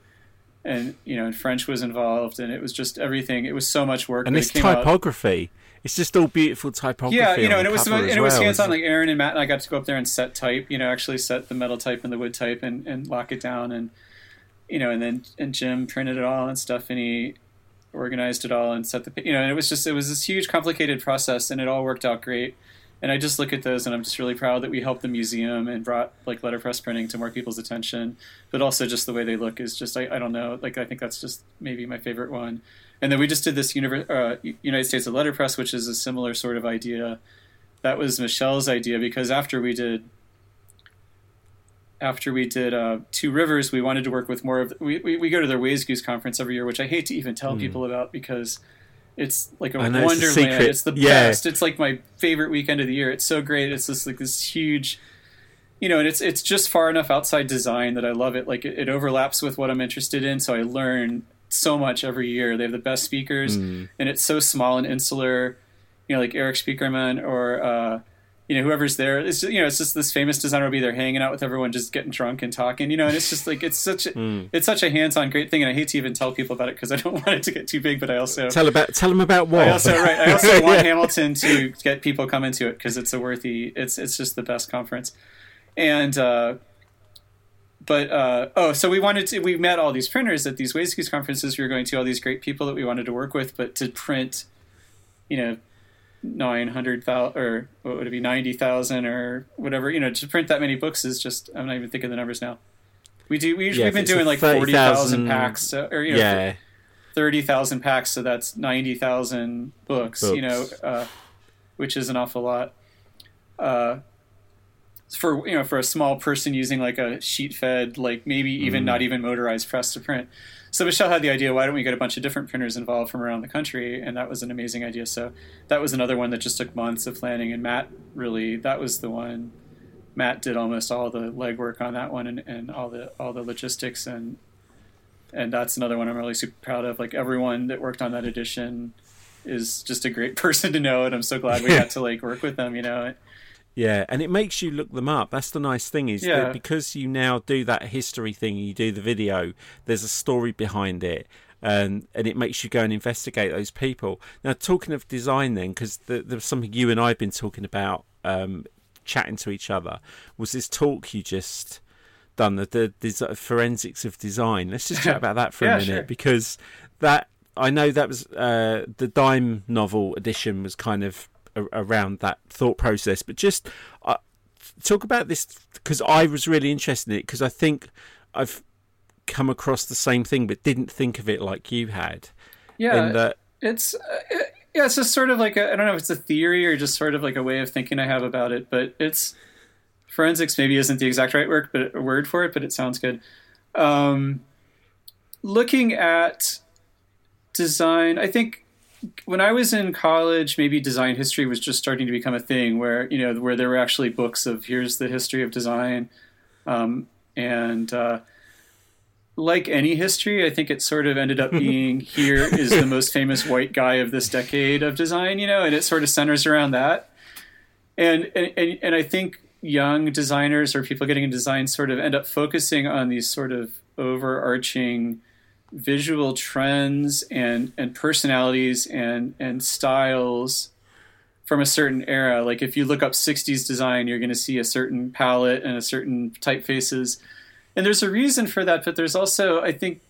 And you know, and French was involved, and it was just everything. It was so much work. And it came out- typography. It's just all beautiful typography. yeah, you know, and it was and as it was hands on. Like Aaron and Matt and I got to go up there and set type. You know, actually set the metal type and the wood type and, and lock it down, and you know, and then and Jim printed it all and stuff, and he organized it all and set the you know, and it was just it was this huge complicated process, and it all worked out great. And I just look at those, and I'm just really proud that we helped the museum and brought like letterpress printing to more people's attention. But also, just the way they look is just I, I don't know. Like I think that's just maybe my favorite one. And then we just did this univer- uh, United States of Letterpress, which is a similar sort of idea. That was Michelle's idea because after we did after we did uh, Two Rivers, we wanted to work with more of. We, we, we go to their Wayzgoose conference every year, which I hate to even tell people about because it's like a. I it's a wonderland. It's the Yeah. best. It's like my favorite weekend of the year. It's so great. It's just like this huge, you know, and it's it's just far enough outside design that I love it. Like it, it overlaps with what I'm interested in, so I learn so much every year. They have the best speakers, Hmm. and it's so small and insular. You know, like Erik Spiekermann or. Uh, you know, whoever's there, it's just, you know, it's just this famous designer will be there hanging out with everyone, just getting drunk and talking, you know, and it's just like it's such a, [LAUGHS] Hmm. it's such a hands-on great thing, and I hate to even tell people about it because I don't [LAUGHS] want it to get too big, but I also Tell about tell them about what. I also right. I also [LAUGHS] want Hamilton to get people come into it because it's a worthy. It's it's just the best conference, and uh, but uh, oh, so we wanted to. We met all these printers at these Ways conferences. We were going to all these great people that we wanted to work with, but to print, you know, nine hundred thousand or what would it be ninety thousand or whatever. You know, to print that many books is just. I'm not even thinking the numbers now. We do. We, Yeah, we've been doing like forty 30,000 thousand packs, so, or you know, yeah, thirty thousand packs, so that's ninety thousand books, You know, uh, which is an awful lot. Uh, for you know, for a small person using like a sheet fed, like maybe even Mm. not even motorized press to print. So Michelle had the idea, why don't we get a bunch of different printers involved from around the country? And that was an amazing idea. So that was another one that just took months of planning. And Matt really, that was the one. Matt did almost all the legwork on that one and, and all the all the logistics and and that's another one I'm really super proud of. Like everyone that worked on that edition is just a great [LAUGHS] person to know, and I'm so glad we [LAUGHS] got to like work with them. You know, yeah, and it makes you look them up. That's the nice thing is Yeah. that because you now do that history thing, you do the video. There's a story behind it. And, and it makes you go and investigate those people. Now, talking of design, then, because the, there was something you and I have been talking about, um, chatting to each other, was this talk you just done, the, the, desi forensics of design. Let's just chat [LAUGHS] about that for Yeah, a minute sure. because that I know that was uh, the Dime novel edition was kind of around that thought process, but just uh, talk about this because I was really interested in it because I think I've come across the same thing but didn't think of it like you had. yeah, in that it's uh, it, yeah, it's just sort of like I I don't know if it's a theory or just sort of like a way of thinking I have about it, but it's forensics maybe isn't the exact right word, but word for it, but it sounds good. Um, looking at design, I think when I was in college, maybe design history was just starting to become a thing where you know where there were actually books of here's the history of design, um, and uh, like any history, I think it sort of ended up [LAUGHS] being here is the most famous white guy of this decade of design, you know, and it sort of centers around that. And and and, and I think young designers or people getting into design sort of end up focusing on these sort of overarching visual trends and and personalities and and styles from a certain era. Like if you look up 60s design, you're going to see a certain palette and a certain typefaces. And there's a reason for that, but there's also, I think,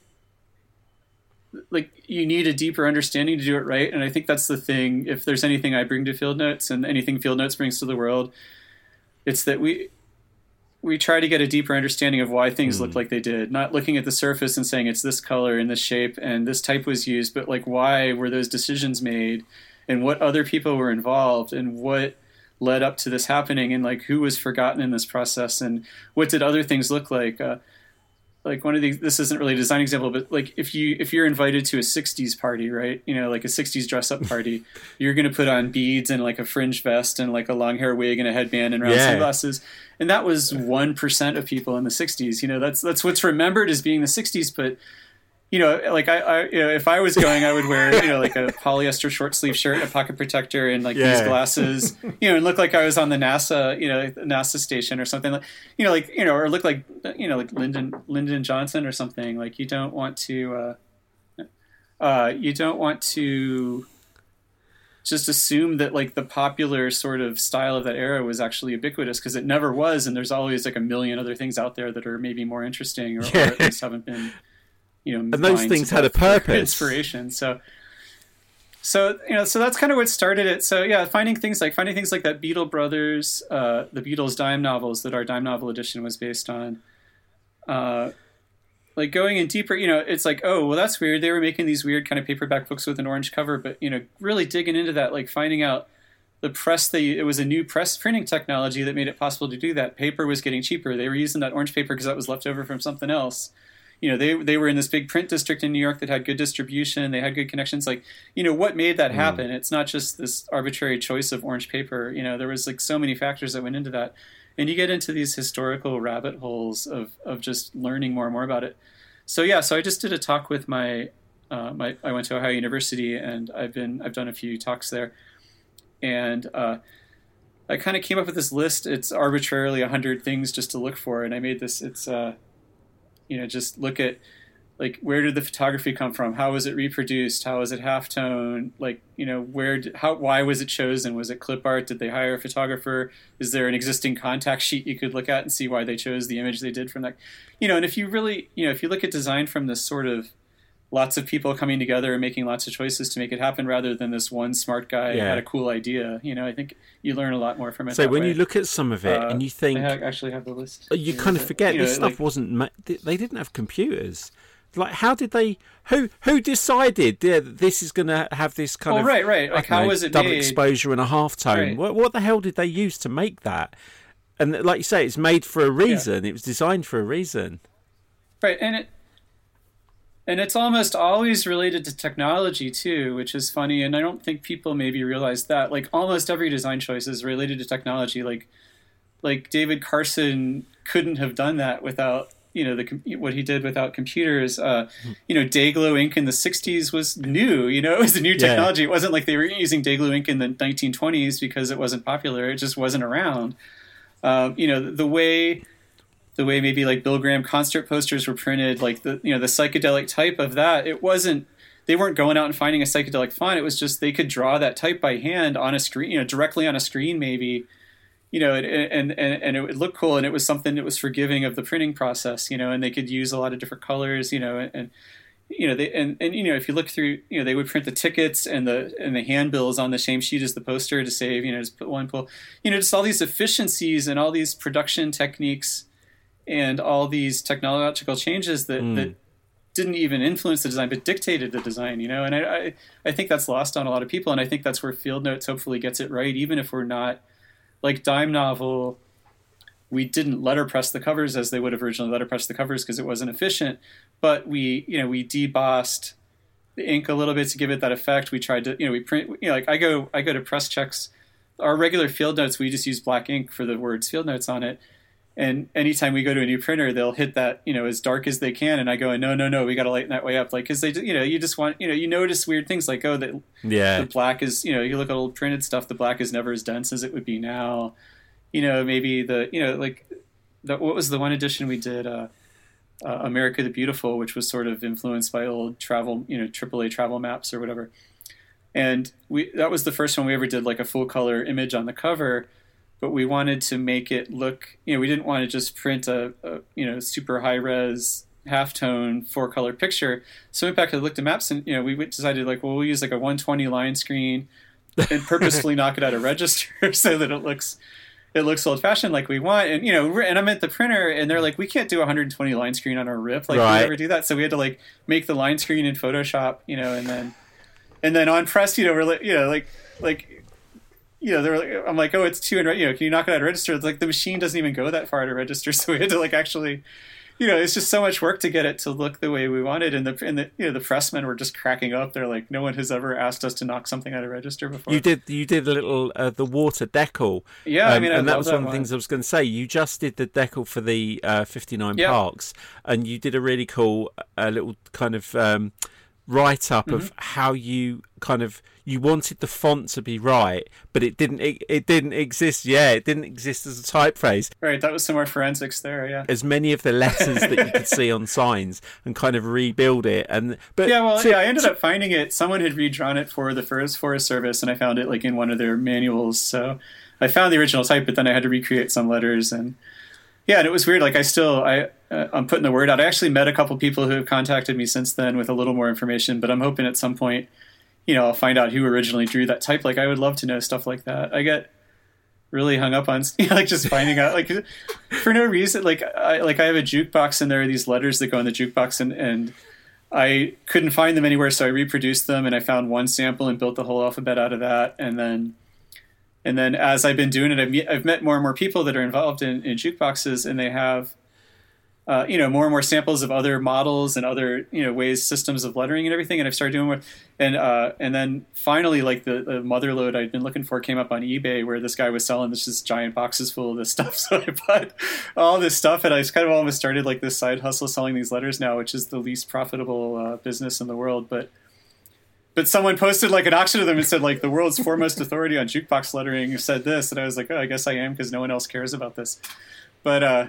like you need a deeper understanding to do it right. And I think that's the thing. If there's anything I bring to Field Notes and anything Field Notes brings to the world, it's that we we try to get a deeper understanding of why things look like they did. Not looking at the surface and saying it's this color and this shape and this type was used, but like why were those decisions made and what other people were involved and what led up to this happening and like who was forgotten in this process and what did other things look like uh, like one of these this isn't really a design example but like if you if you're invited to a 60s party right you know like a 60s dress up [LAUGHS] party you're going to put on beads and like a fringe vest and like a long hair wig and a headband and round Yeah. sunglasses and that was 1% of people in the 60s you know that's that's what's remembered as being the 60s but you know, like I, I, you know, if I was going, I would wear, you know, like a polyester short sleeve shirt, a pocket protector, and like Yeah. these glasses, you know, and look like I was on the NASA, you know, NASA station or something, like, you know, like you know, or look like, you know, like Lyndon Lyndon Johnson or something. Like you don't want to, uh, uh, you don't want to just assume that like the popular sort of style of that era was actually ubiquitous because it never was, and there's always like a million other things out there that are maybe more interesting or, or at least haven't been, you know, And those things had a purpose. inspiration. So, so you know, so that's kind of what started it. So yeah, finding things like finding things like that Beadle Brothers, uh, the Beadle's dime novels that our dime novel edition was based on. Uh, like going in deeper, you know, it's like, oh, well, that's weird. They were making these weird kind of paperback books with an orange cover, but you know, really digging into that, like finding out the press they it was a new press printing technology that made it possible to do that. Paper was getting cheaper. They were using that orange paper because that was left over from something else. You know, they they were in this big print district in New York that had good distribution. They had good connections. Like, you know, what made that happen? It's not just this arbitrary choice of orange paper. You know, there was like so many factors that went into that and you get into these historical rabbit holes of, of just learning more and more about it. So yeah, so I just did a talk with my uh, my I went to Ohio University and I've been I've done a few talks there, and uh, I kind of came up with this list. It's arbitrarily hundred things just to look for, and I made this. It's uh, you know just look at like where did the photography come from? How was it reproduced? How was it halftone? Like you know where how why was it chosen? Was it clip art? Did they hire a photographer? Is there an existing contact sheet you could look at and see why they chose the image they did from that? You know and if you really you know if you look at design from this sort of lots of people coming together and making lots of choices to make it happen rather than this one smart guy Yeah. had a cool idea you know i think you learn a lot more from it So when way. you look at some of it Uh, and you think, I actually have the list you here, kind of forget you know, this stuff like- wasn't. Ma- they didn't have computers. Like, how did they? Who who decided yeah, that this is going to have this kind Oh, of right, right. Like, how know, was it double made? exposure and a half tone? Right. What what the hell did they use to make that? And like you say, it's made for a reason. It was designed for a reason. Right, and it and it's almost always related to technology too, which is funny. And I don't think people maybe realize that. Like almost every design choice is related to technology. Like like David Carson couldn't have done that without you know the what he did without computers. Uh, you know, Day-Glo ink in the '60s was new. You know, [LAUGHS] it was a new Yeah. technology. It wasn't like they were using Day-Glo ink in the 1920s because it wasn't popular. It just wasn't around. Um, you know, the way the way maybe like Bill Graham concert posters were printed, like the you know the psychedelic type of that. It wasn't they weren't going out and finding a psychedelic font. It was just they could draw that type by hand on a screen, you know, directly on a screen maybe, you know, and and and, it would look cool, and it was something that was forgiving of the printing process, you know, and they could use a lot of different colors, you know, and. and you know, they and, and you know, if you look through, you know, they would print the tickets and the and the handbills on the same sheet as the poster to save, you know, just put one pull, you know, just all these efficiencies and all these production techniques and all these technological changes that, Mm. that didn't even influence the design but dictated the design you know? And I, I i think that's lost on a lot of people and i think that's where field notes hopefully gets it right even if we're not like dime novel we didn't letterpress the covers as they would have originally letterpressed the covers because it wasn't efficient but we you know we debossed the ink a little bit to give it that effect. We tried to you know we print you know like i go i go to press checks. Our regular field notes we just use black ink for the words field notes on it and anytime we go to a new printer they'll hit that you know as dark as they can. And i go no no no we got to lighten that way up. Like because they you know you just want you know you notice weird things like oh that Yeah, the black is you know you look at old printed stuff the black is never as dense as it would be now. You know maybe the you know like the, what was the one edition we did uh, uh, america the beautiful which was sort of influenced by old travel you know aaa travel maps or whatever. And we that was the first one we ever did like a full color image on the cover but we wanted to make it look you know we didn't want to just print a, a you know super high res halftone four color picture. So we went back and looked at maps and you know we decided like well we'll use like a 120 line screen and [LAUGHS] purposefully knock it out of register [LAUGHS] so that it looks it looks old fashioned like we want. And you know and i'm at the printer and they're like we can't do 120 line screen on our rip. Like Right. we never do that. So we had to like make the line screen in photoshop you know and then and then on press you know we're like you know like like you know they're like i'm like oh it's two and you know can you knock it out of register it's like the machine doesn't even go that far to register [LAUGHS] so we had to like actually you know, it's just so much work to get it to look the way we wanted. And the and the you know the pressmen were just cracking up. They're like, no one has ever asked us to knock something out of register before. You did you did a little uh, the water decal. Yeah, I Um, mean, I and that was that one of the things I was going to say. You just did the decal for the uh, 59 Yeah. parks, and you did a really cool uh, little kind of um, write up of Mm-hmm. how you kind of you wanted the font to be right, but it didn't it, it didn't exist. Yeah, it didn't exist as a typeface. right, that was some more forensics there. Yeah. As many of the letters that you could see on [LAUGHS] signs, and kind of rebuild it. And but Yeah, well, so- yeah, I ended up finding it. Someone had redrawn it for the Forest Forest Service, and I found it like in one of their manuals. So I found the original type, but then I had to recreate some letters, and yeah, and it was weird. Like I still, I, uh, I'm putting the word out. I actually met a couple people who have contacted me since then with a little more information, but I'm hoping at some point, you know, I'll find out who originally drew that type. Like I would love to know stuff like that. I get really hung up on [LAUGHS] like just finding out like for no reason like I like I have a jukebox and there are these letters that go in the jukebox and and I couldn't find them anywhere so I reproduced them and I found one sample and built the whole alphabet out of that and then and then as I've been doing it I've, I've met more and more people that are involved in, in jukeboxes and they have uh, you know more and more samples of other models and other you know ways systems of lettering and everything and I've started doing more. And uh, and then finally like the, the mother lode I'd been looking for came up on eBay where this guy was selling this just giant boxes full of this [LAUGHS] stuff. So I bought all this stuff and I just kind of almost started like this side hustle selling these letters now which is the least profitable uh, business in the world. But but someone posted like an auction of them and said like the world's foremost authority on jukebox lettering said this. And I was like oh I guess I am because no one else cares about this. But uh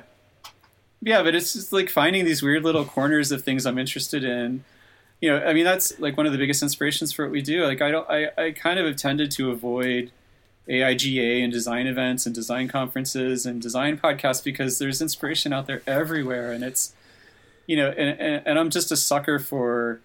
yeah, but it's just like finding these weird little corners of things I'm interested in. You know, I mean, that's like one of the biggest inspirations for what we do. Like, I don't, I, I kind of have tended to avoid AIGA and design events and design conferences and design podcasts because there's inspiration out there everywhere, and it's, you know, and and, and I'm just a sucker for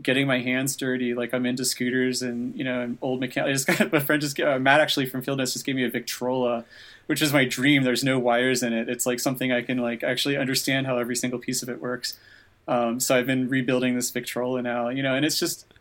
getting my hands dirty. Like I'm into scooters and you know and old mechanic. I just got [LAUGHS] my friend just uh, Matt actually from Field Notes just gave me a Victrola, which is my dream. There's no wires in it. It's like something I can like actually understand how every single piece of it works. Um, so I've been rebuilding this Victrola now, you know, and it's just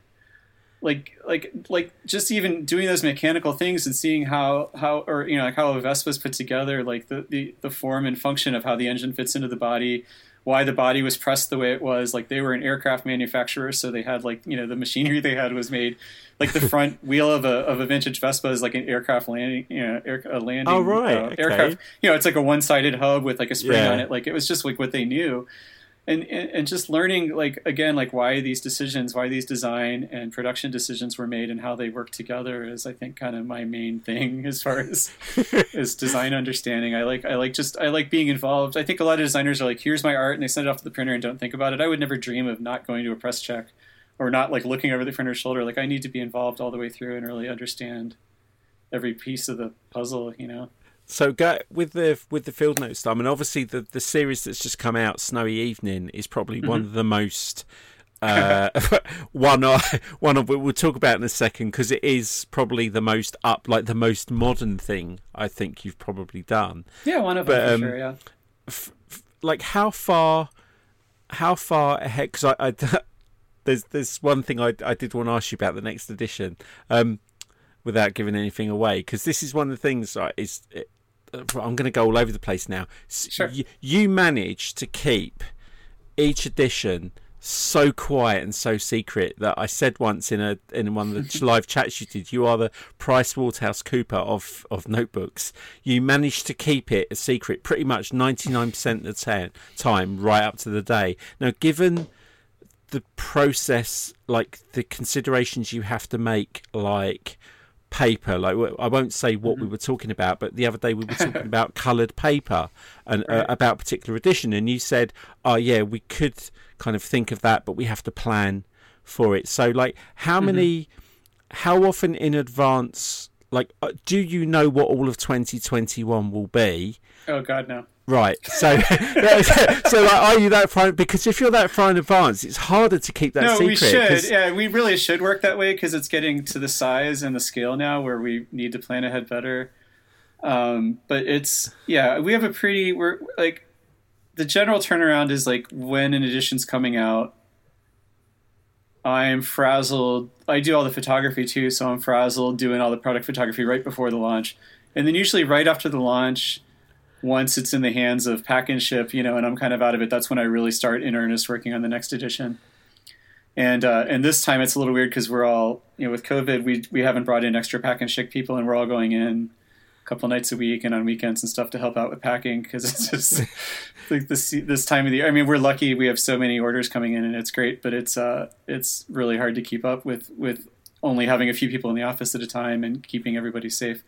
like like like just even doing those mechanical things and seeing how how or you know like how a Vespa's put together, like the, the the form and function of how the engine fits into the body, why the body was pressed the way it was. Like they were an aircraft manufacturer, so they had like you know the machinery they had was made like the front [LAUGHS] wheel of a of a vintage Vespa is like an aircraft landing, you know, air, a landing. Oh, right, uh, okay. aircraft. You know, it's like a one sided hub with like a spring Yeah. on it. Like it was just like what they knew. And, and and just learning like again like why these decisions why these design and production decisions were made and how they work together is I think kind of my main thing [LAUGHS] as far as [LAUGHS] is design understanding. I like I like just I like being involved. I think a lot of designers are like, here's my art, and they send it off to the printer and don't think about it. I would never dream of not going to a press check or not like looking over the front of printer's shoulder. Like I need to be involved all the way through and really understand every piece of the puzzle. You know. So go with the with the field notes. I mean, obviously the the series that's just come out, Snowy Evening, is probably one Mm-hmm. of the most [LAUGHS] uh, [LAUGHS] one of one of we'll talk about in a second because it is probably the most up, like the most modern thing I think you've probably done. Yeah, one of But, them um, for sure. Yeah. Like how far, how far ahead? Because I, I there's there's one thing I I did want to ask you about the next edition. Um, without giving anything away, because this is one of the things. Right, is it, I'm going to go all over the place now. Sure. You, you managed to keep each edition so quiet and so secret that I said once in a in one of the [LAUGHS] live chats you did, you are the Price Waterhouse Cooper of of notebooks. You managed to keep it a secret pretty much 99% of the time right up to the day. Now, given the process, like the considerations you have to make, like paper, like I won't say what we were talking about, but the other day we were talking [LAUGHS] about coloured paper and uh, about a particular edition, and you said, "Oh yeah, we could kind of think of that, but we have to plan for it." So, like, how many, how often in advance? Like, uh, do you know what all of 2021 will be? Oh God, no. Right. So, [LAUGHS] so like, are you that far? Because if you're that far in advance, it's harder to keep that no, secret. we should. 'cause- Yeah, we really should work that way because it's getting to the size and the scale now where we need to plan ahead better. Um, but it's yeah, we have a pretty we're like the general turnaround is like when an edition's coming out. I'm frazzled. I do all the photography too, so I'm frazzled doing all the product photography right before the launch, and then usually right after the launch, once it's in the hands of pack and ship, you know, and I'm kind of out of it, that's when I really start in earnest working on the next edition. And uh, and this time it's a little weird because we're all you know with COVID we we haven't brought in extra pack and ship people and we're all going in a couple nights a week and on weekends and stuff to help out with packing because it's [LAUGHS] just like this this time of the year. I mean we're lucky we have so many orders coming in and it's great, but it's uh it's really hard to keep up with with only having a few people in the office at a time and keeping everybody safe.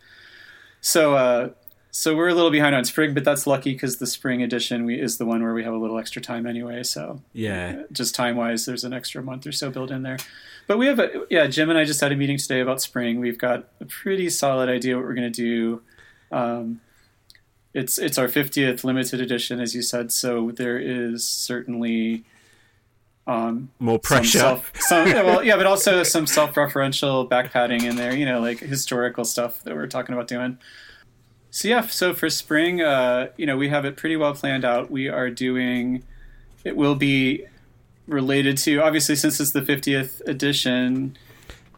So uh, so we're a little behind on spring, but that's lucky because the spring edition we, is the one where we have a little extra time anyway. So yeah, just time wise, there's an extra month or so built in there. But we have a yeah. Jim and I just had a meeting today about spring. We've got a pretty solid idea what we're going to do. Um, it's it's our 50th limited edition, as you said. So there is certainly um, more pressure. Some self, some, [LAUGHS] well, yeah, but also some self-referential back padding in there. You know, like historical stuff that we're talking about doing. So yeah, so for spring, uh, you know, we have it pretty well planned out. We are doing. It will be related to obviously since it's the 50th edition.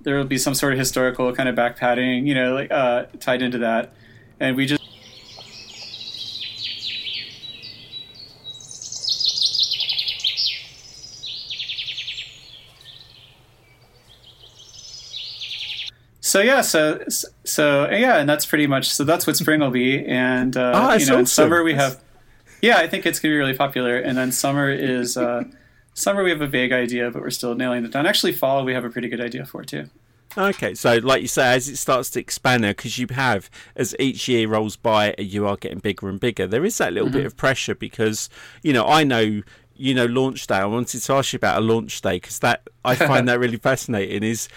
There will be some sort of historical kind of back padding, you know, like uh, tied into that, and we just So yeah, so so yeah, and that's pretty much so that's what spring will be, and uh, oh, you know, in summer we have, yeah, I think it's gonna be really popular, and then summer is uh, [LAUGHS] summer we have a vague idea, but we're still nailing it down. Actually, fall we have a pretty good idea for too. Okay, so like you say, as it starts to expand now, because you have, as each year rolls by, you are getting bigger and bigger. There is that little mm-hmm. bit of pressure because, you know, I know, you know, launch day. I wanted to ask you about a launch day because that I find [LAUGHS] that really fascinating. Is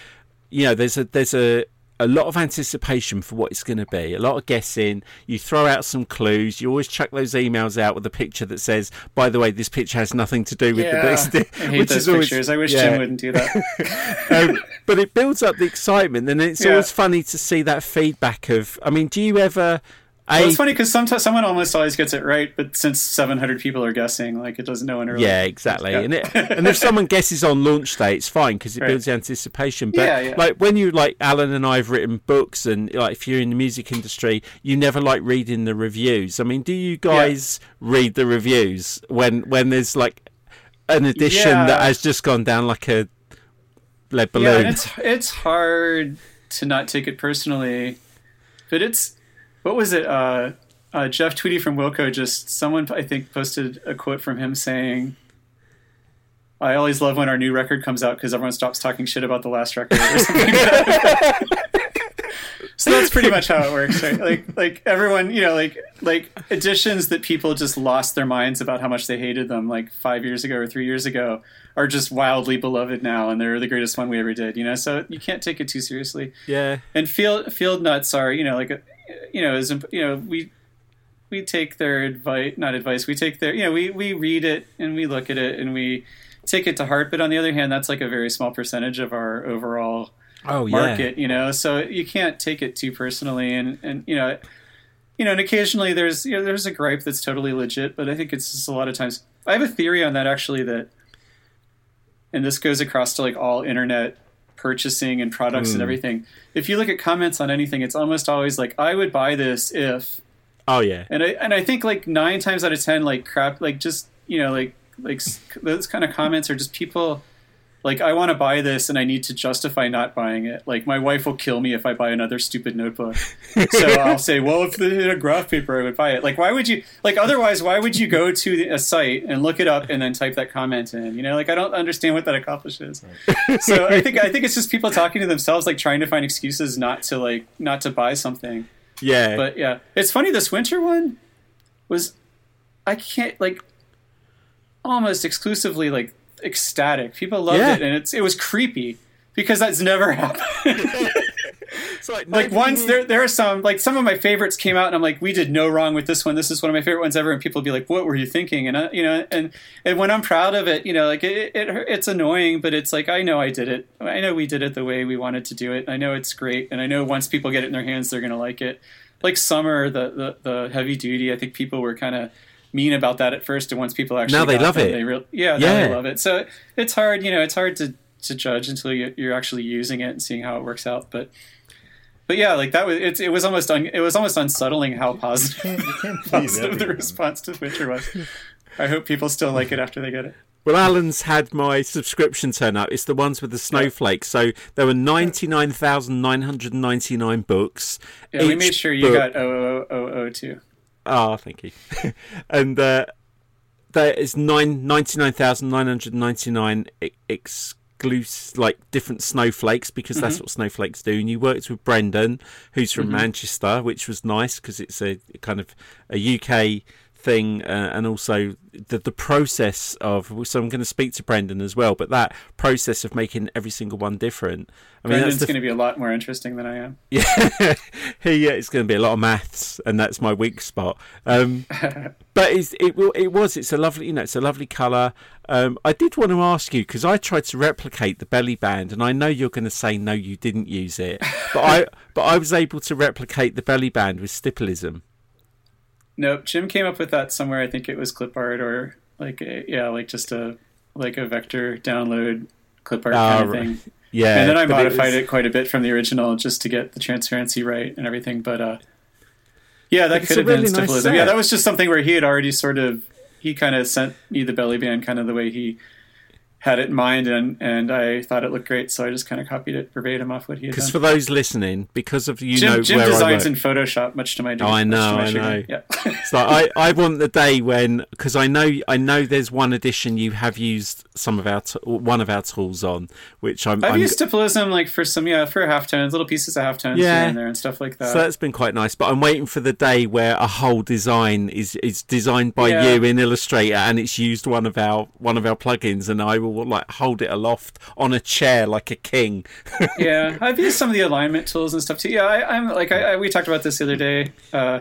you know, there's a there's a a lot of anticipation for what it's going to be, a lot of guessing. You throw out some clues. You always chuck those emails out with a picture that says, "By the way, this picture has nothing to do with yeah, the best." [LAUGHS] Which is always, pictures. I wish yeah. Jim wouldn't do that. [LAUGHS] um, but it builds up the excitement, and it's yeah. always funny to see that feedback of. I mean, do you ever? Well, it's funny because sometimes someone almost always gets it right, but since 700 people are guessing, like it doesn't know when. Really yeah, exactly. And, it, [LAUGHS] and if someone guesses on launch day, it's fine because it right. builds the anticipation. But yeah, yeah. like when you like Alan and I have written books, and like if you're in the music industry, you never like reading the reviews. I mean, do you guys yeah. read the reviews when when there's like an edition that has just gone down like a lead balloon? Yeah, it's it's hard to not take it personally, but it's what was it? Uh, uh, Jeff Tweedy from Wilco just someone I think posted a quote from him saying, "I always love when our new record comes out because everyone stops talking shit about the last record." [LAUGHS] so that's pretty much how it works, right? Like, like everyone, you know, like like editions that people just lost their minds about how much they hated them, like five years ago or three years ago, are just wildly beloved now, and they're the greatest one we ever did. You know, so you can't take it too seriously. Yeah. And field field nuts are, you know, like you know, is you know, we we take their advice, not advice. We take their, you know, we we read it and we look at it and we take it to heart. But on the other hand, that's like a very small percentage of our overall oh, market, yeah. you know. So you can't take it too personally, and and you know, you know, and occasionally there's you know there's a gripe that's totally legit, but I think it's just a lot of times. I have a theory on that actually that, and this goes across to like all internet purchasing and products mm. and hmm. everything. If you look at comments on anything, it's almost always like, "I would buy this if." Oh yeah. And I and I think like nine times out of ten, like crap, like just you know, like like those kind of comments are just people like I want to buy this and I need to justify not buying it. Like my wife will kill me if I buy another stupid notebook. so [LAUGHS] I'll say, well, if had a graph paper, I would buy it. Like why would you? Like otherwise, why would you go to a site and look it up and then type that comment in? You know, like I don't understand what that accomplishes. Right. so I think I [LAUGHS] think it's just people talking to themselves, like trying to find excuses not to like not to buy something. Yeah. But yeah, it's funny. This winter one was I can't like almost exclusively like ecstatic. People loved yeah. it, and it's it was creepy because that's never [LAUGHS] happened. so like, like once there there are some like some of my favorites came out, and I'm like, we did no wrong with this one. This is one of my favorite ones ever. And people would be like, what were you thinking? And I, you know, and and when I'm proud of it, you know, like it, it it's annoying, but it's like I know I did it. I know we did it the way we wanted to do it. I know it's great, and I know once people get it in their hands, they're gonna like it. Like summer, the the, the heavy duty, I think people were kind of mean about that at first, and once people actually now they love them, it. They re- yeah, yeah, they love it. So it's hard, you know, it's hard to to judge until you're actually using it and seeing how it works out. But but yeah, like that was it, it was almost un, it was almost unsettling how positive, you can't, you can't positive the response to Witcher was. I hope people still like it after they get it. Well, Alan's had my subscription turn up. It's the ones with the snowflakes. So there were 99,999 books. Yeah, we made sure you book... got 0002. Ah, oh, thank you. [LAUGHS] and uh, there is nine ninety nine thousand nine hundred ninety nine exclusive, like different snowflakes because mm-hmm. that's what snowflakes do. And you worked with Brendan, who's from mm-hmm. Manchester, which was nice because it's a kind of a UK thing, uh, and also the the process of. So I'm going to speak to Brendan as well, but that process of making every single one different. I mean, Brendan's going to be a lot more interesting than I am. [LAUGHS] yeah, [LAUGHS] he, uh, it's going to be a lot of maths, and that's my weak spot. Um, [LAUGHS] but it's, it will, it was. It's a lovely, you know, it's a lovely colour. Um, I did want to ask you because I tried to replicate the belly band, and I know you're going to say no, you didn't use it, but I, but I was able to replicate the belly band with stipplism. Nope, Jim came up with that somewhere. I think it was clip art or like a, yeah, like just a like a vector download clip art Ah, kind of thing. Yeah, and then I modified was- it, quite a bit from the original just to get the transparency right and everything. But uh, yeah, that It's could have been really nice yeah, that was just something where he had already sort of he kind of sent me the belly band kind of the way he had it in mind, and and I thought it looked great, so I just kind of copied it verbatim off what he had Because for those listening, because of you Jim, know Jim where designs I in Photoshop, much to my Oh, I know, I know. Yeah. [LAUGHS] So I, I want the day when because I know I know there's one edition you have used some of our t- one of our tools on, which I'm, I've I'm used stipplism like for some yeah for halftones, little pieces of halftones Yeah. here and there and stuff like that. So that's been quite nice, but I'm waiting for the day where a whole design is is designed by Yeah. you in Illustrator and it's used one of our one of our plugins, and I will like hold it aloft on a chair like a king. [LAUGHS] yeah, I've used some of the alignment tools and stuff too. Yeah, I, I'm like I, I, we talked about this the other day. Uh,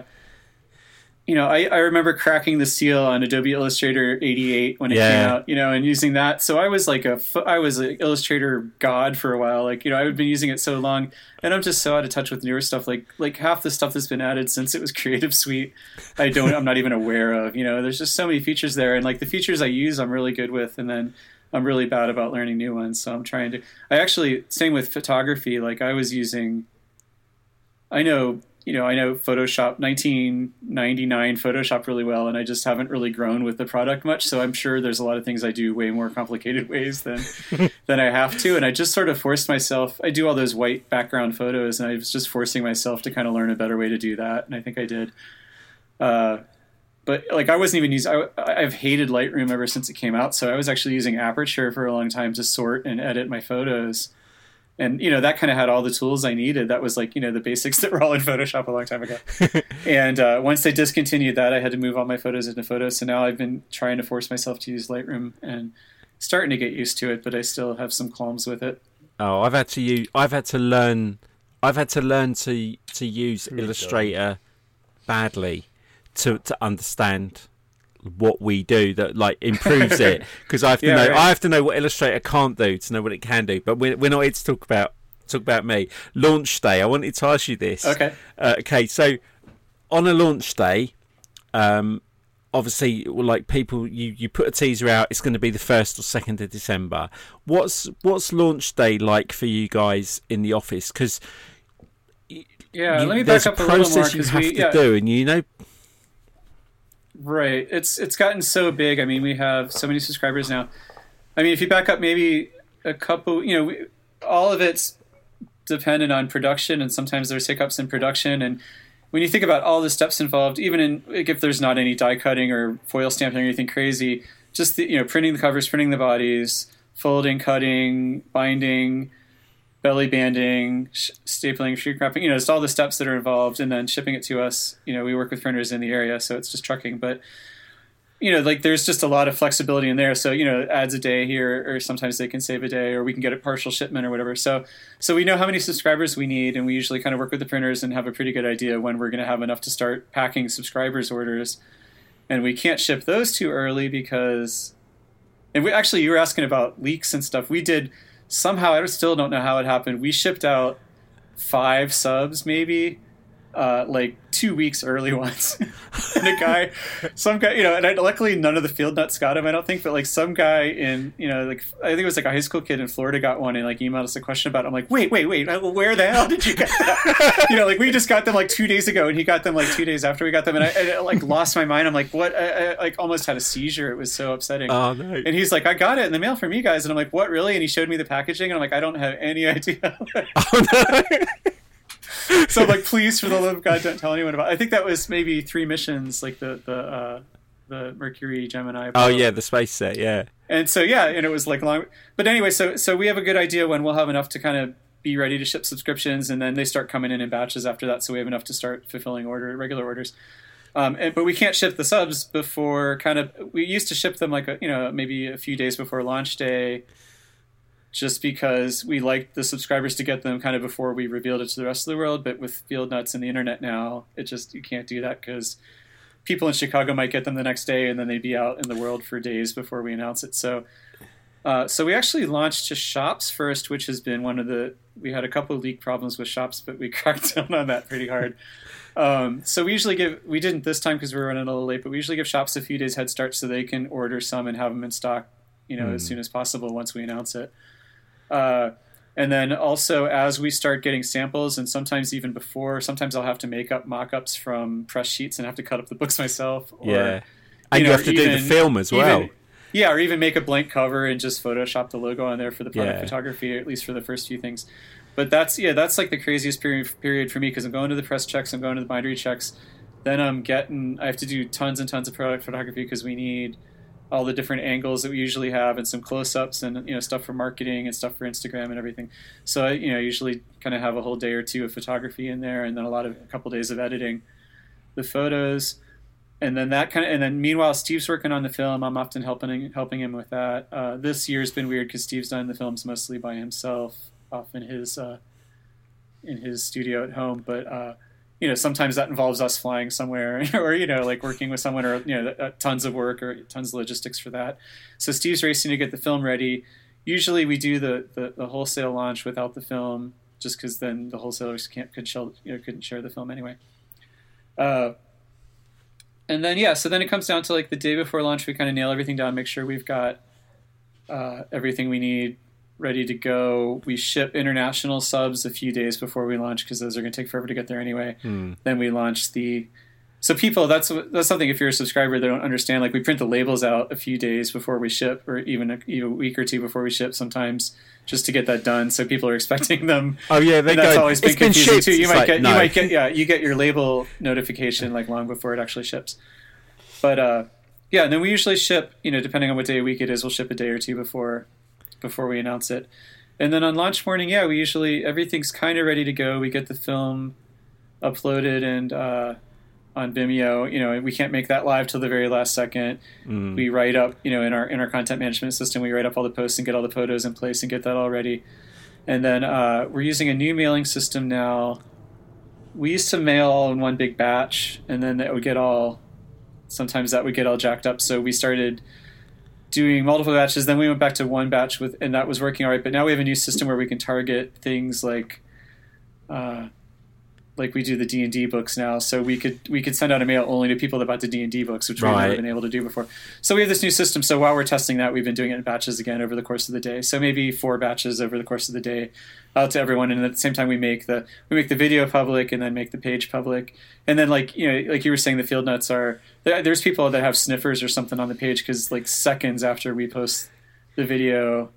you know, I, I remember cracking the seal on Adobe Illustrator 88 when it came out. You know, and using that. So I was like a, I was an Illustrator god for a while. Like you know, I had been using it so long, and I'm just so out of touch with newer stuff. Like like half the stuff that's been added since it was [LAUGHS] Creative Suite, I don't. I'm not even aware of. You know, there's just so many features there, and like the features I use, I'm really good with, and then. I'm really bad about learning new ones, so I'm trying to. I actually, same with photography. Like I was using, I know, you know, I know Photoshop 1999 Photoshop really well, and I just haven't really grown with the product much. So I'm sure there's a lot of things I do way more complicated [LAUGHS] ways than [LAUGHS] than I have to, and I just sort of forced myself. I do all those white background photos, and I was just forcing myself to kind of learn a better way to do that, and I think I did. Uh, but like I wasn't even using. I, I've hated Lightroom ever since it came out, so I was actually using Aperture for a long time to sort and edit my photos. And you know that kind of had all the tools I needed. That was like you know the basics [LAUGHS] that were all in Photoshop a long time ago. [LAUGHS] and uh, once they discontinued that, I had to move all my photos into Photos. So now I've been trying to force myself to use Lightroom and starting to get used to it, but I still have some qualms with it. Oh, I've had to use. I've had to learn. I've had to learn to to use Illustrator badly to to understand what we do that like improves it [LAUGHS] because I have to Yeah, know. I have to know what Illustrator can't do to know what it can do. But we're we're not here to talk about talk about me. Launch day. I wanted to ask you this. Okay. Uh, okay. So on a launch day, um, obviously like people you you put a teaser out it's going to be the 1st or 2nd of december what's what's launch day like for you guys in the office because Yeah, let me there's back up a a little more process you have we to yeah, do and you know Right. It's it's gotten so big. I mean, we have so many subscribers now. I mean, if you back up maybe a couple, you know, we, all of it's dependent on production, and sometimes there's hiccups in production. And when you think about all the steps involved, even in like, if there's not any die cutting or foil stamping or anything crazy, just the, you know, printing the covers, printing the bodies, folding, cutting, binding, belly banding, sh- stapling, shrink wrapping. You know, it's all the steps that are involved, and then shipping it to us. You know, we work with printers in the area, so it's just trucking. But you know, like there's just a lot of flexibility in there. So you know, it adds a day here, or sometimes they can save a day, or we can get a partial shipment or whatever. So so we know how many subscribers we need, and we usually kind of work with the printers and have a pretty good idea when we're going to have enough to start packing subscribers orders. And we can't ship those too early because, and we actually you were asking about leaks and stuff. We did somehow I still don't know how it happened. We shipped out five subs maybe uh, like two weeks early [LAUGHS] once. and a guy, some guy, you know, and I, luckily none of the field nuts got him, I don't think, but like some guy in, you know, like I think it was like a high school kid in Florida got one and like emailed us a question about it. I'm like, wait, wait, wait, where the hell did you get that? [LAUGHS] you know, like we just got them like two days ago and he got them like two days after we got them. And I, I like lost my mind. I'm like, what? I, I, like almost had a seizure. It was so upsetting. Oh, no. And he's like, I got it in the mail from you guys. And I'm like, what, really? And he showed me the packaging and I'm like, I don't have any [LAUGHS] idea. Oh, no. So like, please, for the love of God, don't tell anyone about. It. I think that was maybe three missions, like the the uh, the Mercury, Gemini. Oh yeah, the space set. Yeah. And so yeah, and it was like long. But anyway, so so we have a good idea when we'll have enough to kind of be ready to ship subscriptions, and then they start coming in in batches after that. So we have enough to start fulfilling order regular orders. Um, and, but we can't ship the subs before kind of we used to ship them like a, you know maybe a few days before launch day just because we liked the subscribers to get them kind of before we revealed it to the rest of the world. But with Field Nuts and the internet now, it just you can't do that because people in Chicago might get them the next day and then they'd be out in the world for days before we announce it. So, uh, so we actually launched to shops first, which has been one of the we had a couple of leak problems with shops, but we [LAUGHS] cracked down on that pretty hard. Um, so we usually give we didn't this time because we were running a little late, but we usually give shops a few days head start so they can order some and have them in stock, you know, mm. as soon as possible once we announce it. Uh, and then also as we start getting samples, and sometimes even before, sometimes I'll have to make up mock-ups from press sheets and have to cut up the books [LAUGHS] myself. Or, yeah, and you, know, you have to even, do the film as well. Even, yeah, or even make a blank cover and just Photoshop the logo on there for the product yeah. photography, at least for the first few things. But that's yeah, that's like the craziest period period for me because I'm going to the press checks, I'm going to the bindery checks, then I'm getting I have to do tons and tons of product photography because we need all the different angles that we usually have and some close-ups and you know stuff for marketing and stuff for Instagram and everything. So I you know usually kind of have a whole day or two of photography in there and then a lot of a couple days of editing the photos and then that kind of and then meanwhile Steve's working on the film. I'm often helping helping him with that. Uh, this year's been weird because Steve's done the films mostly by himself off in his uh, in his studio at home, but uh, you know, sometimes that involves us flying somewhere [LAUGHS] or, you know, like working with someone or, you know, uh, tons of work or tons of logistics for that. So Steve's racing to get the film ready. Usually we do the, the, the wholesale launch without the film just because then the wholesalers can't, could shell, you know, couldn't share the film anyway. Uh, and then, yeah, so then it comes down to like the day before launch, we kind of nail everything down, make sure we've got uh, everything we need ready to go. We ship international subs a few days before we launch because those are going to take forever to get there anyway. Hmm. Then we launch the. So people, that's that's something. If you're a subscriber, they don't understand. Like we print the labels out a few days before we ship, or even a, even a week or two before we ship. Sometimes just to get that done, so people are [LAUGHS] expecting them. Oh yeah, they and that's go, always been confusing been too. You it's might like, get no. you might get yeah you get your label notification like long before it actually ships. But uh, yeah, and then we usually ship. You know, depending on what day of week it is, we'll ship a day or two before before we announce it. And then on launch morning, yeah, we usually everything's kind of ready to go. We get the film uploaded and uh, on Vimeo. You know, we can't make that live till the very last second. Mm. We write up, you know, in our in our content management system, we write up all the posts and get all the photos in place and get that all ready. And then uh, we're using a new mailing system now. We used to mail all in one big batch, and then that would get all. Sometimes that would get all jacked up. So we started doing multiple batches. Then we went back to one batch with, and that was working all right. But now we have a new system where we can target things like, uh, like we do the D and D books now. So we could we could send out a mail only to people that bought the D and D books, which we've never been able to do before. So we have this new system. So while we're testing that, we've been doing it in batches again over the course of the day. So maybe four batches over the course of the day out to everyone, and at the same time we make the we make the video public and then make the page public, and then like you know like you were saying, the field notes are there's people that have sniffers or something on the page because like seconds after we post the video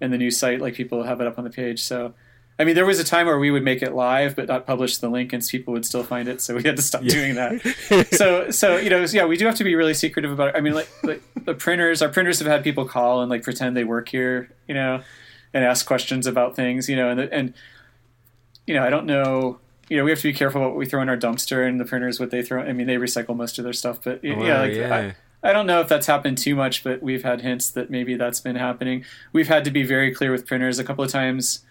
and the new site, like people have it up on the page. So. I mean, there was a time where we would make it live, but not publish the link, and people would still find it. So we had to stop doing that. [LAUGHS] so, so you know, yeah, we do have to be really secretive about it. I mean, like, like the printers, our printers have had people call and like pretend they work here, you know, and ask questions about things, you know, and and you know, I don't know. You know, we have to be careful what we throw in our dumpster, and the printers what they throw. I mean, they recycle most of their stuff, but yeah, like yeah. I, I don't know if that's happened too much, but we've had hints that maybe that's been happening. We've had to be very clear with printers a couple of times.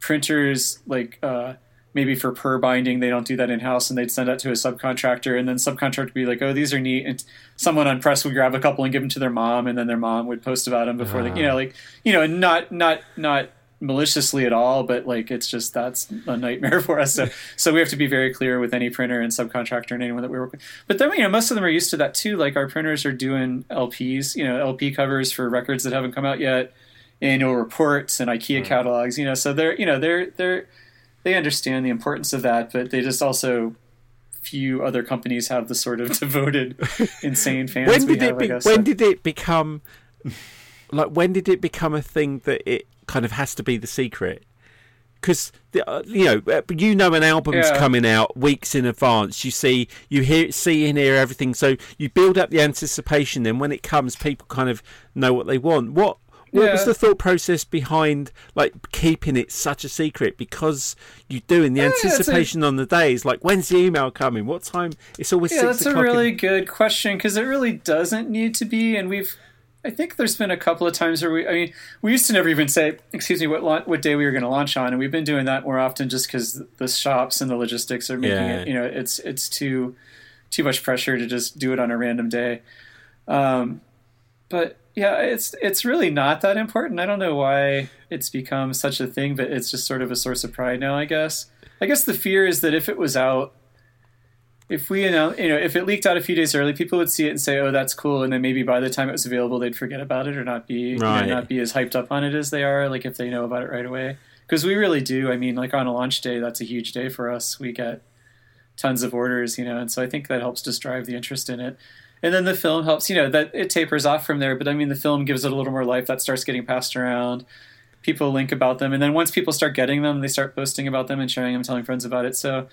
Printers like uh, maybe for per binding, they don't do that in house, and they'd send that to a subcontractor, and then subcontractor would be like, "Oh, these are neat," and someone on press would grab a couple and give them to their mom, and then their mom would post about them before they, you know, ah. like you know, and not not not maliciously at all, but like it's just that's a nightmare [LAUGHS] for us. So so we have to be very clear with any printer and subcontractor and anyone that we work with. But then you know most of them are used to that too. Like our printers are doing LPs, you know, LP covers for records that haven't come out yet, annual reports and IKEA hmm. catalogs. You know, so they're you know they're they're they understand the importance of that, but they just also few other companies have the sort of [LAUGHS] devoted, insane fans. when did it have, I be, guess. when So- did it become like when did it become a thing that it kind of has to be the secret because uh, you know uh, you know an album's Yeah. coming out weeks in advance you see you hear see and hear everything so you build up the anticipation then when it comes people kind of know what they want what what was the thought process behind like keeping it such a secret because you do in the Yeah, it's a- anticipation on the days like when's the email coming what time it's always Yeah, that's a o'clock in- really good question because it really doesn't need to be. And we've, I think there's been a couple of times where we, I mean, we used to never even say, excuse me, what la- what day we were going to launch on, and we've been doing that more often just because the shops and the logistics are making Yeah. it. You know, it's it's too too much pressure to just do it on a random day. Um, but yeah, it's it's really not that important. I don't know why it's become such a thing, but it's just sort of a source of pride now. I guess. I guess the fear is that if it was out if we announce, you know, if it leaked out a few days early, people would see it and say, "Oh, that's cool," and then maybe by the time it was available, they'd forget about it or not be you know, Right. not be as hyped up on it as they are, like if they know about it right away. Because we really do. I mean, like on a launch day, that's a huge day for us. We get tons of orders, you know, and so I think that helps just drive the interest in it. And then the film helps, you know, that it tapers off from there. But I mean, the film gives it a little more life. That starts getting passed around. People link about them, and then once people start getting them, they start posting about them and sharing them, telling friends about it. So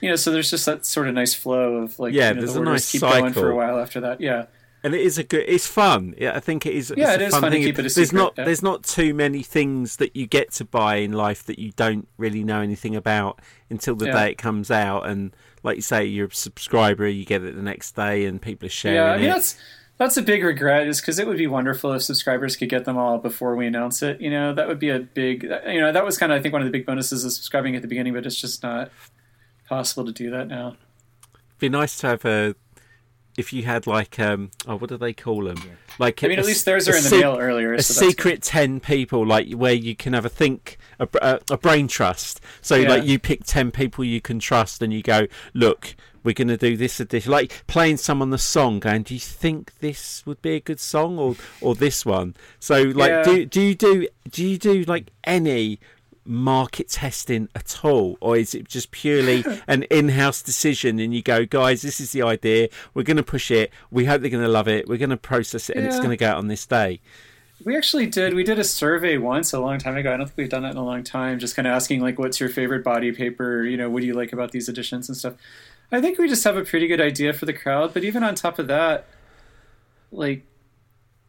you know, so there's just that sort of nice flow of like, Yeah, you know, there's the a nice keep going for a while after that. Yeah, and it is a good it's fun yeah i think it is Yeah, it's it a is fun fun to keep it a there's secret, not yeah. there's not too many things that you get to buy in life that you don't really know anything about until the Yeah. day it comes out and like you say you're a subscriber you get it the next day and people are sharing yeah. I mean, it that's that's a big regret, is because it would be wonderful if subscribers could get them all before we announce it. You know, that would be a big. You know, that was kind of I think one of the big bonuses of subscribing at the beginning, but it's just not possible to do that now. It'd be nice to have a if you had like um oh what do they call them like I mean, a at least theirs are in the sec- mail earlier. a so secret 10 people like where you can have a think a, a, a brain trust so Yeah. like you pick 10 people you can trust and you go look we're going to do this edition like playing someone the song going do you think this would be a good song or or this one so like Yeah. do, do you do do you do like any market testing at all or is it just purely [LAUGHS] an in-house decision and you go guys this is the idea we're going to push it we hope they're going to love it we're going to process it and it's going to go out on this day We actually did. We did a survey once a long time ago. I don't think we've done that in a long time. Just kind of asking like, "What's your favorite body paper? You know, what do you like about these editions and stuff." I think we just have a pretty good idea for the crowd. But even on top of that, like,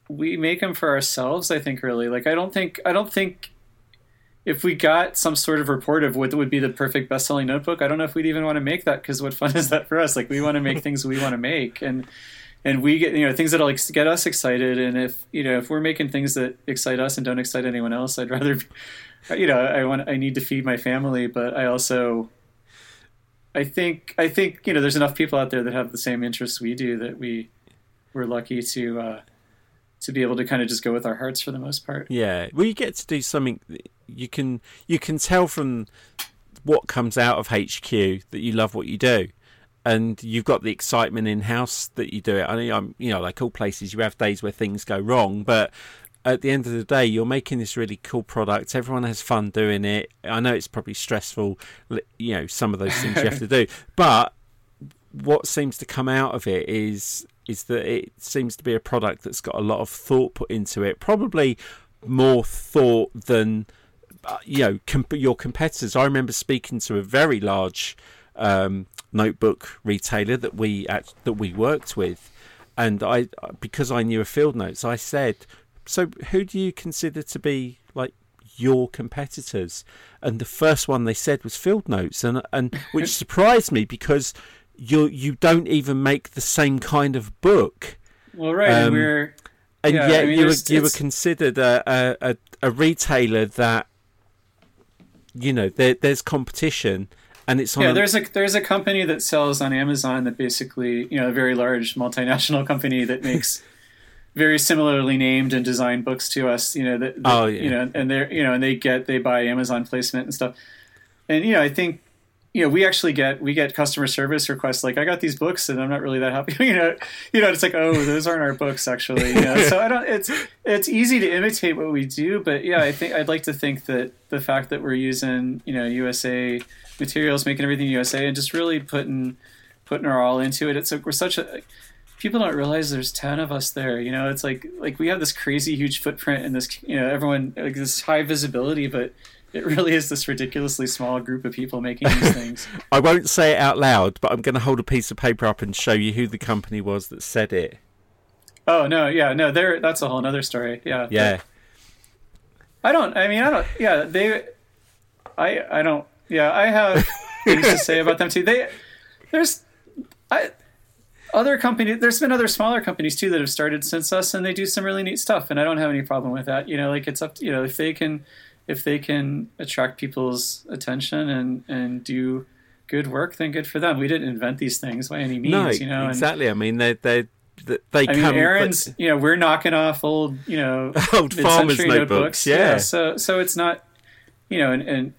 we make them for ourselves. I think really. Like, I don't think. I don't think. If we got some sort of report of what would be the perfect best-selling notebook, I don't know if we'd even want to make that because what fun [LAUGHS] is that for us? Like we want to make [LAUGHS] things we want to make, and and we get you know things that'll ex- get us excited and if you know if we're making things that excite us and don't excite anyone else i'd rather be, you know i want i need to feed my family but i also i think i think you know there's enough people out there that have the same interests we do that we we're lucky to uh to be able to kind of just go with our hearts for the most part Yeah, we get to do something. You can you can tell from what comes out of HQ that you love what you do, and you've got the excitement in house that you do it. I mean, I'm you know like all places, you have days where things go wrong, but at the end of the day, you're making this really cool product. Everyone has fun doing it. I know it's probably stressful, you know, some of those things you have to [LAUGHS] do, but what seems to come out of it is is that it seems to be a product that's got a lot of thought put into it. Probably more thought than you know comp- your competitors. I remember speaking to a very large um, notebook retailer that we act- that we worked with, and I because I knew a field notes, I said, "So who do you consider to be like?" your competitors and the first one they said was field notes and and [LAUGHS] which surprised me because you you don't even make the same kind of book well right and Um, we're and Yeah, yet I mean, you were you were considered a, a, a, a retailer that you know there, there's competition and it's on yeah a- there's a there's a company that sells on amazon that basically you know a very large multinational [LAUGHS] company that makes very similarly named and designed books to us. You know, that, that Oh, yeah. you know, and they're you know, and they get they buy Amazon placement and stuff. And you know, I think you know we actually get we get customer service requests like I got these books and I'm not really that happy. [LAUGHS] you know, you know, it's like oh those aren't our books actually. So I don't. It's it's easy to imitate what we do, but yeah, I think I'd like to think that the fact that we're using you know USA materials, making everything USA, and just really putting putting our all into it. It's like we're such a people don't realize there's 10 of us there you know it's like like we have this crazy huge footprint and this you know everyone like this high visibility but it really is this ridiculously small group of people making these [LAUGHS] things I won't say it out loud, but I'm going to hold a piece of paper up and show you who the company was that said it. oh no yeah no there that's a whole nother story yeah Yeah. i don't i mean i don't yeah they i i don't yeah i have [LAUGHS] things to say about them too they there's i other companies there's been other smaller companies too that have started since us and they do some really neat stuff and i don't have any problem with that you know like it's up to you know if they can if they can attract people's attention and and do good work then good for them we didn't invent these things by any means No, you know and exactly. I mean, they they they, they I mean, come. Aaron's, you know, we're knocking off old, you know, [LAUGHS] Old farmers' mid-century notebooks, yeah. So, so it's not, you know, and, and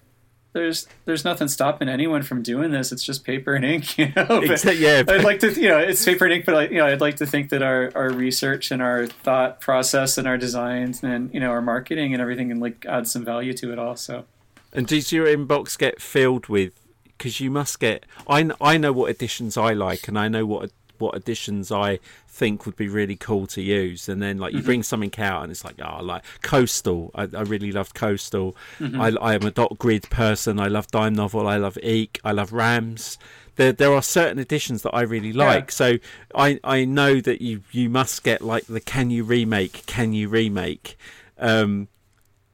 there's there's nothing stopping anyone from doing this. It's just paper and ink, [LAUGHS] you know. Exa- yeah, I'd like to, you know, it's paper and ink, but like, you know, I'd like to think that our our research and our thought process and our designs and you know our marketing and everything and like add some value to it also. And does your inbox get filled with? Because you must get. I I know what editions I like, and I know what what additions I think would be really cool to use. And then like you mm-hmm. bring something out, and it's like oh, like Coastal. I, I really loved Coastal. Mm-hmm. I I am a dot grid person. I love Dime Novel. I love Eek. I love Rams. There, there are certain editions that I really like. So I, I know that you, you must get like the can you remake, can you remake, um,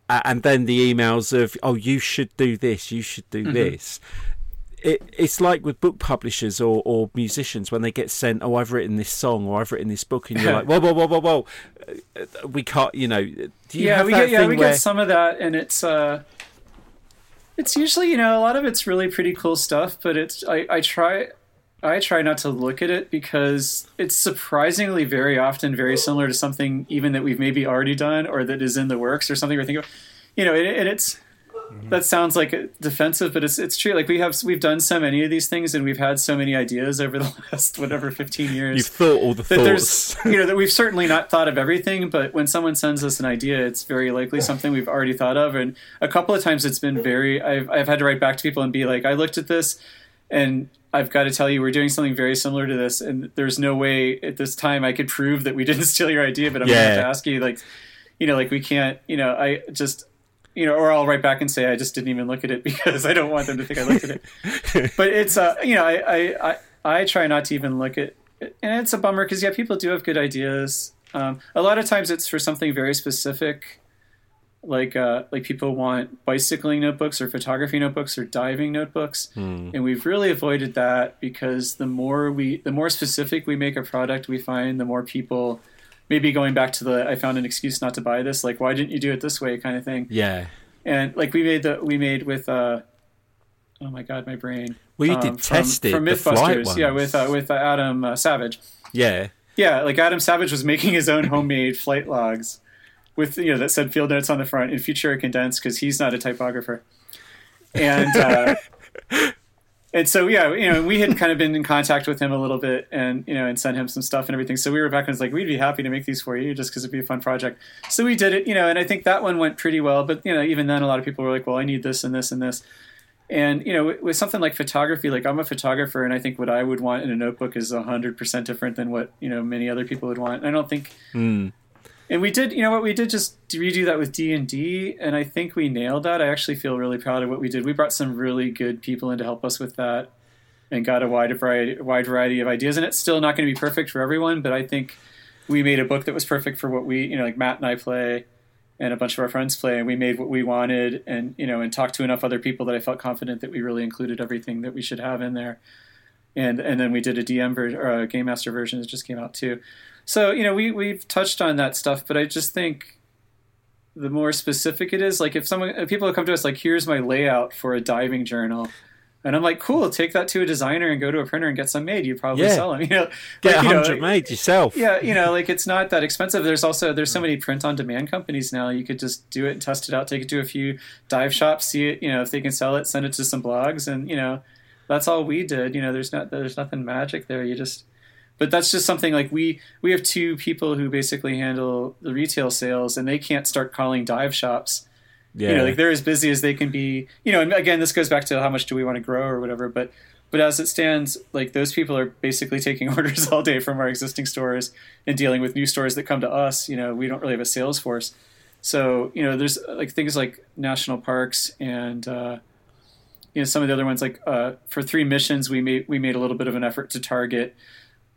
and then the emails of oh you should do this you should do mm-hmm. this it, it's like with book publishers or, or musicians when they get sent oh i've written this song or i've written this book and you're like whoa whoa whoa whoa whoa. We can't you know do you yeah, we get yeah we where get some of that, and it's uh, it's usually you know a lot of it's really pretty cool stuff, but it's I, I try I try not to look at it because it's surprisingly very often very similar to something even that we've maybe already done or that is in the works or something we're thinking of, you know, and, and it's Mm-hmm. that sounds like defensive, but it's it's true. Like we have we've done so many of these things, and we've had so many ideas over the [LAUGHS] last whatever fifteen years. You've thought all the that thoughts. there's [LAUGHS] you know that we've certainly not thought of everything but when someone sends us an idea it's very likely something we've already thought of. And a couple of times it's been very i've, I've had to write back to people and be like i looked at this and i've got to tell you we're doing something very similar to this and there's no way at this time i could prove that we didn't [LAUGHS] steal your idea but i'm gonna have to ask you like you know like we can't you know i just you know, or I'll write back and say I just didn't even look at it [LAUGHS] because I don't want them to think I looked at it. [LAUGHS] but it's uh, you know, I I, I I try not to even look at, and it's a bummer because yeah, people do have good ideas. Um, a lot of times it's for something very specific, like uh, like people want bicycling notebooks or photography notebooks or diving notebooks, and we've really avoided that because the more we the more specific we make a product, we find the more people maybe going back to the I found an excuse not to buy this, like why didn't you do it this way kind of thing. yeah And like we made the we made with uh oh my god my brain. well you um, did from- test it from flight Mythbusters, yeah, with uh, with uh, Adam uh, Savage. yeah Yeah, like Adam Savage was making his own homemade flight logs with you know that said field notes on the front in Futura condensed because he's not a typographer. And uh, [LAUGHS] and so yeah, you know, we had kind of been in contact with him a little bit and you know and sent him some stuff and everything. So we were back and was like, we'd be happy to make these for you just because it'd be a fun project. So we did it, you know, and I think that one went pretty well. But you know, even then, a lot of people were like, well, I need this and this and this. And you know, with, something like photography, like I'm a photographer, and I think what I would want in a notebook is hundred percent different than what you know many other people would want. And I don't think. Hmm. And we did, you know what? We did just redo that with D and D, and I think we nailed that. I actually feel really proud of what we did. We brought some really good people in to help us with that, and got a wide variety, wide variety of ideas. And it's still not going to be perfect for everyone, but I think we made a book that was perfect for what we, you know, like Matt and I play, and a bunch of our friends play, and we made what we wanted, and you know, and talked to enough other people that I felt confident that we really included everything that we should have in there. And and then we did a DM version or a Game Master version that just came out too. So you know, we we've touched on that stuff, but I just think the more specific it is, like if someone if people come to us like, here's my layout for a diving journal. And I'm like, cool, take that to a designer and go to a printer and get some made. You probably Yeah. sell them. [LAUGHS] You know, Get like, a you know, hundred made yourself. yeah, you know, like it's not that [LAUGHS] expensive. There's also there's so many print on demand companies now. You could just do it and test it out, take it to a few dive shops, see it, you know, if they can sell it, send it to some blogs, and you know, that's all we did. You know, there's not there's nothing magic there. You just but that's just something like we we have two people who basically handle the retail sales and they can't start calling dive shops. Yeah. you know like they're as busy as they can be. You know and again this goes back to how much do we want to grow or whatever but but as it stands like those people are basically [LAUGHS] taking orders all day from our existing stores and dealing with new stores that come to us. You know we don't really have a sales force. So you know there's like things like national parks and uh, you know some of the other ones like uh, for three missions we made we made a little bit of an effort to target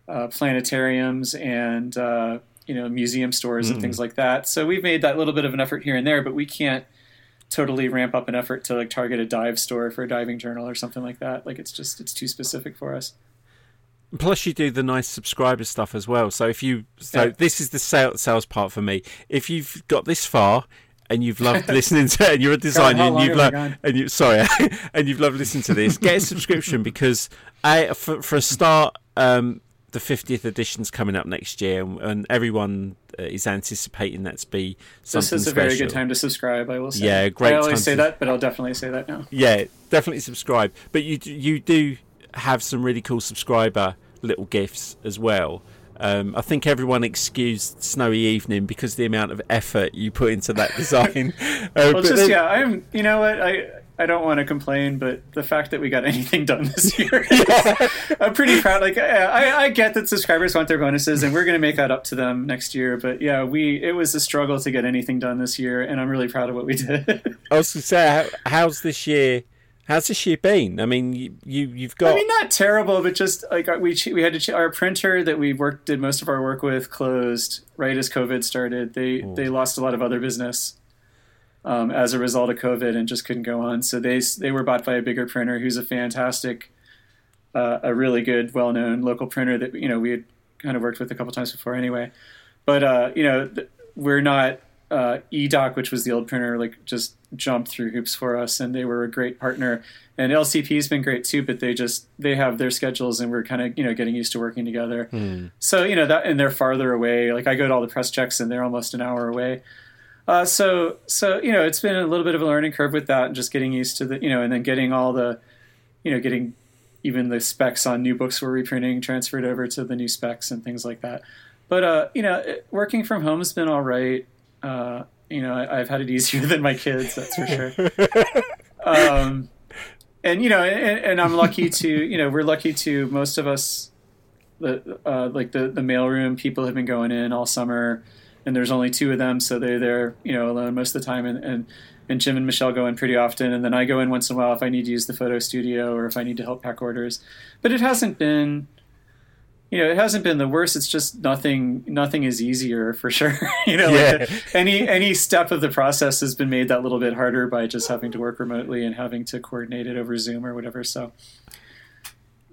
uh, planetariums and uh, you know museum stores and things like that. So we've made that little bit of an effort here and there, but we can't totally ramp up an effort to like target a dive store for a diving journal or something like that. Like it's just it's too specific for us. Plus, you do the nice subscriber stuff as well. So if you, so Yeah. this is the sales part for me. If you've got this far and you've loved [LAUGHS] listening to, and you're a designer and you've loved, and you sorry, [LAUGHS] and you've loved listening to this, get a subscription because I, for, for a start, um, the 50th edition's coming up next year, and, and everyone uh, is anticipating that to be something This is a very good time to subscribe. I will say. Yeah, great I always say to- that, but I'll definitely say that now. Yeah, definitely subscribe. But you you do have some really cool subscriber little gifts as well. Um, I think everyone excused Snowy Evening because the amount of effort you put into that [LAUGHS] design. Uh, Well, just then- yeah, I'm. You know what? I I don't want to complain, but the fact that we got [LAUGHS] anything done this [LAUGHS] year, I'm pretty proud. Like I, I- I get that subscribers want their bonuses, and we're going to make that up to them next year. But yeah, we it was a struggle to get anything done this year, and I'm really proud of what we did. [LAUGHS] I was going to say, how, how's this year? How's this year been? I mean, you, you you've got I mean, not terrible, but just like we we had to our printer that we worked did most of our work with closed right as COVID started. They they lost a lot of other business um, as a result of COVID and just couldn't go on. So they they were bought by a bigger printer who's a fantastic, uh, a really good, well known local printer that you know we had kind of worked with a couple times before anyway. But uh, you know th- we're not uh, eDoc, which was the old printer, like just jumped through hoops for us, and they were a great partner. And LCP's been great too, but they just they have their schedules, and we're kind of you know getting used to working together. So you know that, and they're farther away. Like I go to all the press checks, and they're almost an hour away. Uh, so so you know it's been a little bit of a learning curve with that, and just getting used to the you know, and then getting all the you know getting even the specs on new books we're reprinting transferred over to the new specs and things like that. But uh, you know, it, working from home has been all right. Uh, you know, I, I've had it [LAUGHS] easier than my kids, that's for sure. [LAUGHS] um, and you know, and, and I'm lucky to you know we're lucky to most of us. The uh, like the the mailroom people have been going in all summer, and there's only two of them, so they're there you know alone most of the time, and. and and Jim and Michelle go in pretty often, and then I go in once in a while if I need to use the photo studio or if I need to help pack orders. But it hasn't been, you know, it hasn't been the worst. It's just nothing. Nothing is easier for sure. [LAUGHS] you know, Yeah. like any any step of the process has been made that little bit harder by just having to work remotely and having to coordinate it over Zoom or whatever. So,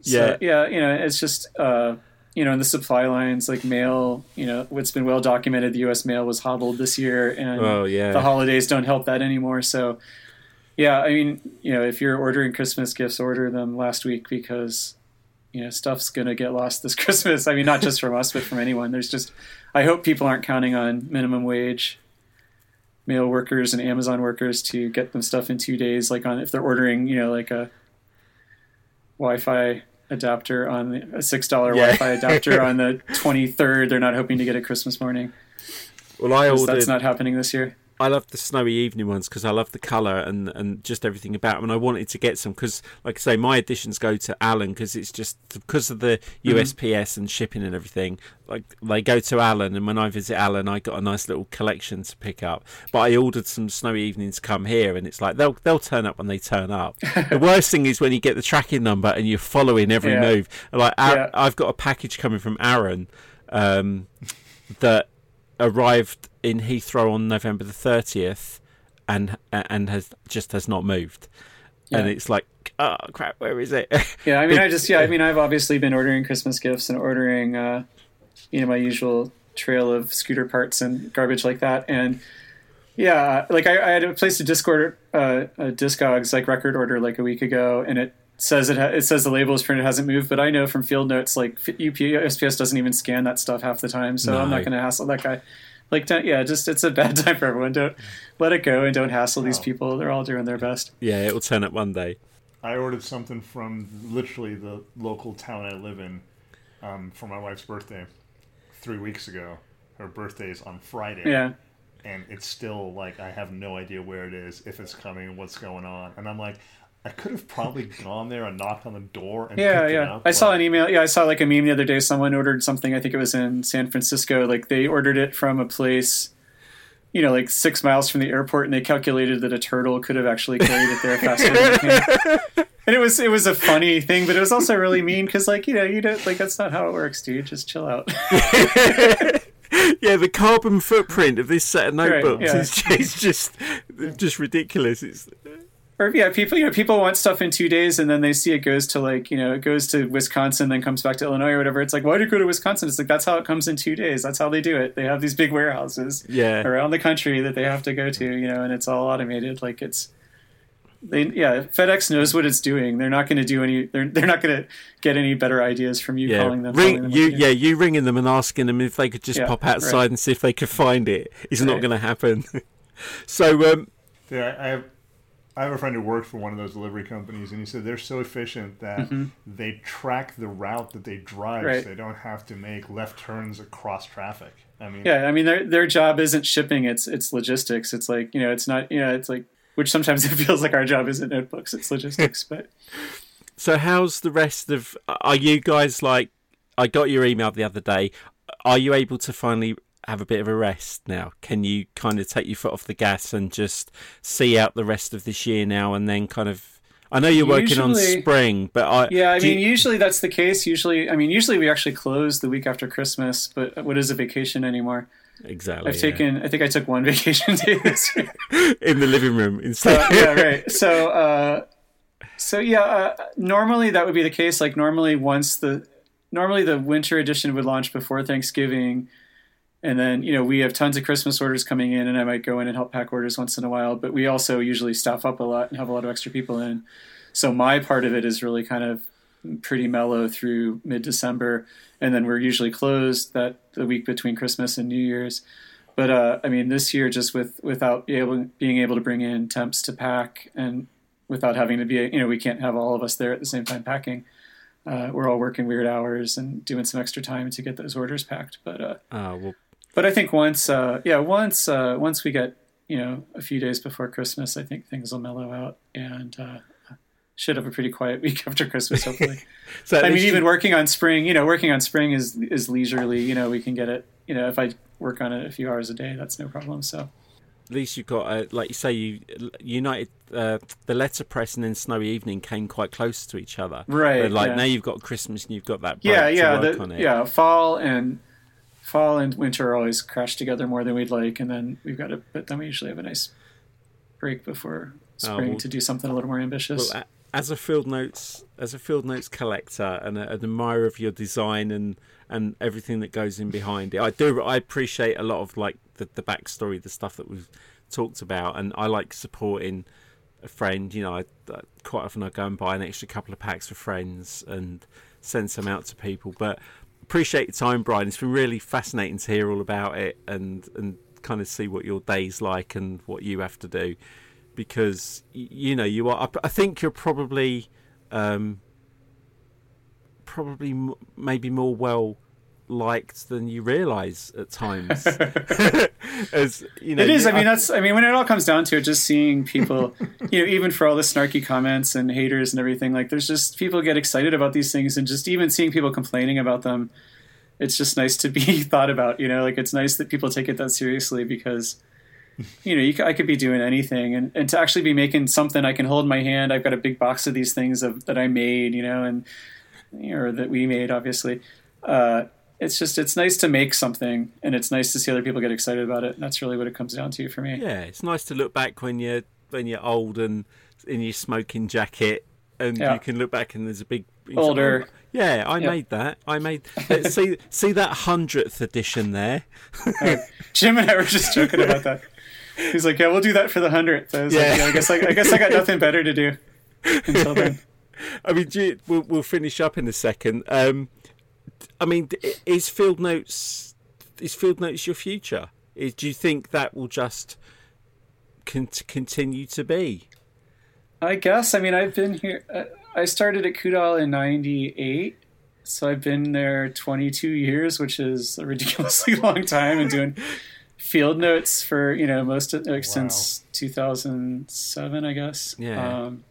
Yeah. so, yeah, you know, it's just. Uh, you know, in the supply lines, like mail, you know, what's been well documented, the U.S. mail was hobbled this year, and Oh, yeah. the holidays don't help that anymore. So, yeah, I mean, you know, if you're ordering Christmas gifts, order them last week because, you know, stuff's gonna get lost this [LAUGHS] Christmas. I mean, not just from us, but from anyone. There's just, I hope people aren't counting on minimum wage mail workers and Amazon workers to get them stuff in two days. Like on if they're ordering, you know, like a Wi-Fi adapter on the, a six dollar Yeah. Wi-Fi adapter on the [LAUGHS] 23rd. They're not hoping to get it Christmas morning. well, I ordered. That's not happening this year. I love the snowy evening ones because I love the colour and, and just everything about them. And I wanted to get some because, like I say, my editions go to Alan because it's just because of the USPS and shipping and everything. Like they go to Alan, and when I visit Alan, I got a nice little collection to pick up. But I ordered some snowy evenings to come here, and it's like they'll they'll turn up when they turn up. [LAUGHS] the worst thing is when you get the tracking number and you're following every Yeah. move. Like Yeah. I've got a package coming from Aaron. Um, that arrived in Heathrow on November the 30th and and has just has not moved. And it's like, oh crap, where is it? [LAUGHS] Yeah, I mean, I just yeah, I mean, I've obviously been ordering Christmas gifts and ordering, uh, you know, my usual trail of scooter parts and garbage like that, and yeah, like I, I had placed a Discord, uh, a Discogs like record order like a week ago, and it says it ha- it says the label is printed hasn't moved, but I know from field notes like USPS doesn't even scan that stuff half the time, so I'm not going to hassle that guy. Like, don't, yeah, just it's a bad [LAUGHS] time for everyone. Don't let it go and don't hassle these people. They're all doing their best. Yeah, it'll turn up one day. I ordered something from literally the local town I live in um, for my wife's birthday three weeks ago. Her birthday is on Friday. Yeah, And it's still like I have no idea where it is, if it's coming, what's going on. And I'm like, I could have probably gone there and knocked on the door and yeah, picked it yeah. up. I saw an email. Yeah, I saw like a meme the other day. Someone ordered something. I think it was in San Francisco. Like they ordered it from a place. You know, like six miles from the airport, and they calculated that a turtle could have actually carried it there [LAUGHS] faster than it can. And it was it was a funny thing, but it was also really mean because, like, you know, you don't like that's not how it works, dude. Just chill out. [LAUGHS] [LAUGHS] yeah, the carbon footprint of this set of Right, notebooks yeah. is, is just just ridiculous. It's or yeah, people you know people want stuff in two days, and then they see it goes to like you know it goes to Wisconsin, then comes back to Illinois or whatever. It's like why do you go to Wisconsin? It's like that's how it comes in two days. That's how they do it. They have these big warehouses yeah, around the country that they have to go to, you know, and it's all automated. Like it's they yeah, FedEx knows what it's doing. They're not going to do any. They're they're not going to get any better ideas from you yeah. calling them. telling Ring, them you to yeah, you ringing them and asking them if they could just Yeah, pop outside right. and see if they could find it is not going to happen. [LAUGHS] so um, Yeah, I have. I have a friend who worked for one of those delivery companies, and he said they're so efficient that they track the route that they drive, Mm-hmm. Right. so they don't have to make left turns across traffic. I mean, Yeah, I mean their their job isn't shipping; it's it's logistics. It's like you know, it's not you know, it's like which sometimes [LAUGHS] it feels like our job isn't notebooks; it's logistics. but [LAUGHS] So how's the rest of? Are you guys like? I got your email the other day. Are you able to finally have a bit of a rest now? Can you kind of take your foot off the gas and just see out the rest of this year now, and then kind of? I know you're working on spring, but I yeah, I do you- mean, usually that's the case. Usually, I mean, usually we actually close the week after Christmas. But what is a vacation anymore? exactly. I've yeah. taken, I think I took one [LAUGHS] vacation day this year. [LAUGHS] in the living room instead. Uh, yeah, right. [LAUGHS] So, uh, so yeah, uh, normally that would be the case. Like normally, once the normally the winter edition would launch before Thanksgiving, and then you know we have tons of Christmas orders coming in, and I might go in and help pack orders once in a while. But we also usually staff up a lot and have a lot of extra people in. So my part of it is really kind of pretty mellow through mid December, and then we're usually closed that the week between Christmas and New Year's. But uh, I mean, this year just with without be able, being able to bring in temps to pack and without having to be, you know, we can't have all of us there at the same time packing. Uh, we're all working weird hours and doing some extra time to get those orders packed. But uh, Oh, well, but I think once, uh, yeah, once uh, once we get you know a few days before Christmas, I think things will mellow out and uh, should have a pretty quiet [LAUGHS] week after Christmas, hopefully. [LAUGHS] so I mean, least you- even working on spring, you know, working on spring is is leisurely. You know, we can get it. You know, if I work on it a few hours a day, that's no problem. So at least you've got uh, like you say you united uh, the letterpress and then snowy evening came quite close to each other Right, but like yeah. now you've got christmas and you've got that yeah, yeah, work the- on it yeah. Fall and fall and winter always crash together more than we'd like, and then we've got a. But then we usually have a nice break before oh, spring Oh, well- to do something a little more ambitious. well, as a field notes as a field notes collector and a, an admirer of your design and and everything that goes in behind it i do i appreciate a lot of like the, the backstory the stuff that we've talked about and i like supporting a friend you know I, I, quite often i go and buy an extra couple of packs for friends and send some out to people but appreciate your time brian it's been really fascinating to hear all about it and and kind of see what your day's like and what you have to do because you know you are. I- think you're probably, um, probably maybe more well liked than you realise at [LAUGHS] times. [LAUGHS] As you know, It is. I mean, that's. I mean, when it all comes down to it, just seeing people, [LAUGHS] you know, even for all the snarky comments and haters and everything, like there's just people get excited about these things, and just even seeing people complaining about them, it's just nice to be thought about. You know, like it's nice that people take it that seriously because, you know, you, I could be doing anything, and and to actually be making something I can hold in my hand. I've got a big box of these things of, that I made, you know, and or that we made, obviously. Uh, it's just it's nice to make something, and it's nice to see other people get excited about it. And that's really what it comes down to for me. yeah, it's nice to look back when you're when you're old and in your smoking jacket, and Yeah. you can look back and there's a big Older. Oh, yeah, I Yep. made that. I made see see that hundredth edition there. Jim and I were just joking about that. He's like, "Yeah, we'll do that for the hundredth. I was Yeah. like, "Yeah, I guess I, I guess I got nothing better to do until then." [LAUGHS] I mean, you, we'll, we'll finish up in a second. Um, I mean, is field notes is field notes your future? Is, do you think that will just con- continue to be? I guess. I mean, I've been here. Uh, I started at Coudal in '98, so I've been there 22 years, which is a ridiculously [LAUGHS] long time, and doing field notes for you know most of, like wow. since 2007, I guess. Yeah. Um,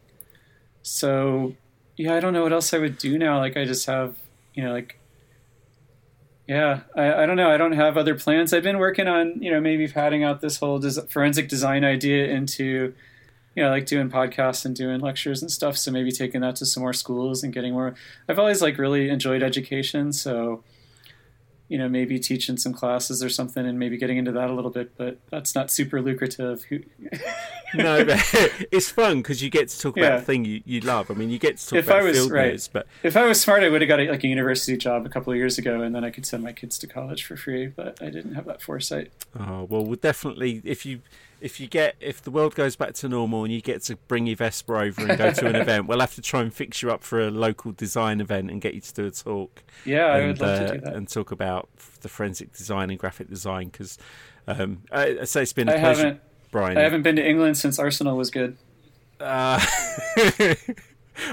so yeah, I don't know what else I would do now. Like I just have you know like yeah, I, I don't know. I don't have other plans. I've been working on you know maybe padding out this whole des- forensic design idea into you know, like doing podcasts and doing lectures and stuff. So maybe taking that to some more schools and getting more. I've always like really enjoyed education, so you know, maybe teaching some classes or something, and maybe getting into that a little bit. But that's not super lucrative. [LAUGHS] no, but [LAUGHS] it's fun because you get to talk about yeah. the thing you, you love. I mean, you get to talk if about I was, field right. news, but if I was smart, I would have got a, like a university job a couple of years ago, and then I could send my kids to college for free. But I didn't have that foresight. Oh well, we'll definitely if you if you get if the world goes back to normal and you get to bring your Vespa over and go to an [LAUGHS] event, we'll have to try and fix you up for a local design event and get you to do a talk. Yeah, and, I would love uh, to do that and talk about the forensic design and graphic design because um, I, I, say it's been a I pleasure, haven't, Brian. I haven't been to England since Arsenal was good. Uh, [LAUGHS]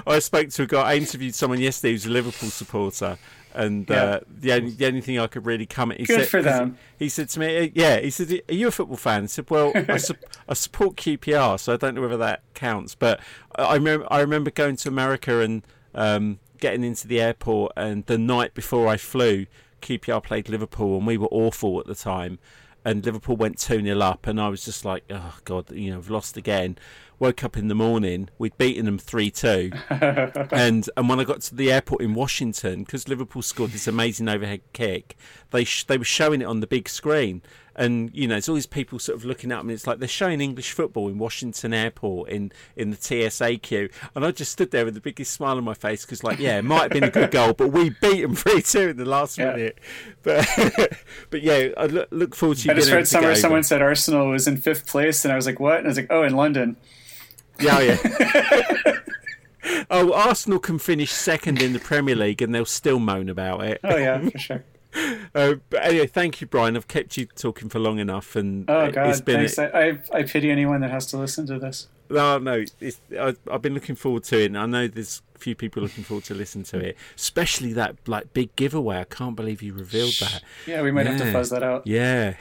I spoke to a guy. I interviewed someone yesterday who's a Liverpool supporter, and yeah. uh, the only the only thing I could really come at he good said, for them. He said to me, uh, "Yeah," he said, "Are you a football fan?" I said, "Well, I, su- [LAUGHS] I, support QPR, so I don't know whether that counts." But I remember I remember going to America and um, getting into the airport, and the night before I flew, QPR played Liverpool, and we were awful at the time. And Liverpool went 2 0 up, and I was just like, oh, God, you know, we've lost again woke up in the morning, we'd beaten them 3 2. [LAUGHS] and and when I got to the airport in Washington, because Liverpool scored this amazing overhead kick, they sh- they were showing it on the big screen. And, you know, it's all these people sort of looking at me. It's like they're showing English football in Washington Airport in, in the TSA queue. And I just stood there with the biggest smile on my face because, like, yeah, it might have been a good goal, but we beat them 3 2 in the last yeah. minute. But, [LAUGHS] but yeah, I look, look forward to you I just read somewhere someone said Arsenal was in fifth place, and I was like, what? And I was like, oh, in London. Yeah, yeah. [LAUGHS] oh, Arsenal can finish second in the Premier League and they'll still moan about it. Oh yeah, for sure. [LAUGHS] Uh, but anyway, thank you, Brian. I've kept you talking for long enough, and oh god, it's been thanks. A... I, I pity anyone that has to listen to this. No, no, I, have been looking forward to it, and I know there's a few people looking forward to listen to it, especially that like big giveaway. I can't believe you revealed that. Yeah, we might yeah. have to fuzz that out. Yeah,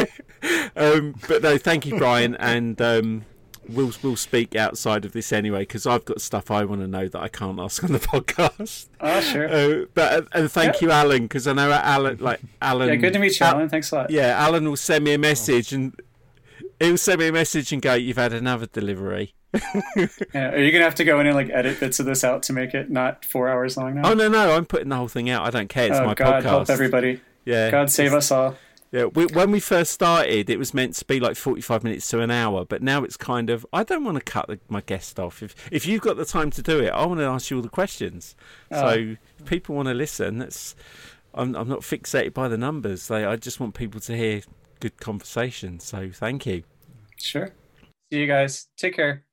[LAUGHS] um, but no, thank you, Brian, and um, we'll we'll speak outside of this anyway because I've got stuff I want to know that I can't ask on the [LAUGHS] podcast. Oh, sure. Uh, but and thank you, Alan, because I know Alan, like Alan. Yeah, good to meet you, Alan. Thanks a lot. Yeah, Alan will send me a message and he'll send me a message and go, "You've had another delivery." [LAUGHS] yeah, are you gonna have to go in and like edit bits of this out to make it not four hours long now? Oh no, no, I'm putting the whole thing out. I don't care. It's oh, my God, podcast. help everybody. Yeah, God save us all. Yeah, we, when we first started, it was meant to be like forty-five minutes to an hour, but now it's kind of I don't want to cut the, my guest off. If if you've got the time to do it, I want to ask you all the questions. Oh. So if people want to listen, that's I'm I'm not fixated by the numbers. They, I just want people to hear good conversation. So thank you. Sure. See you guys. Take care.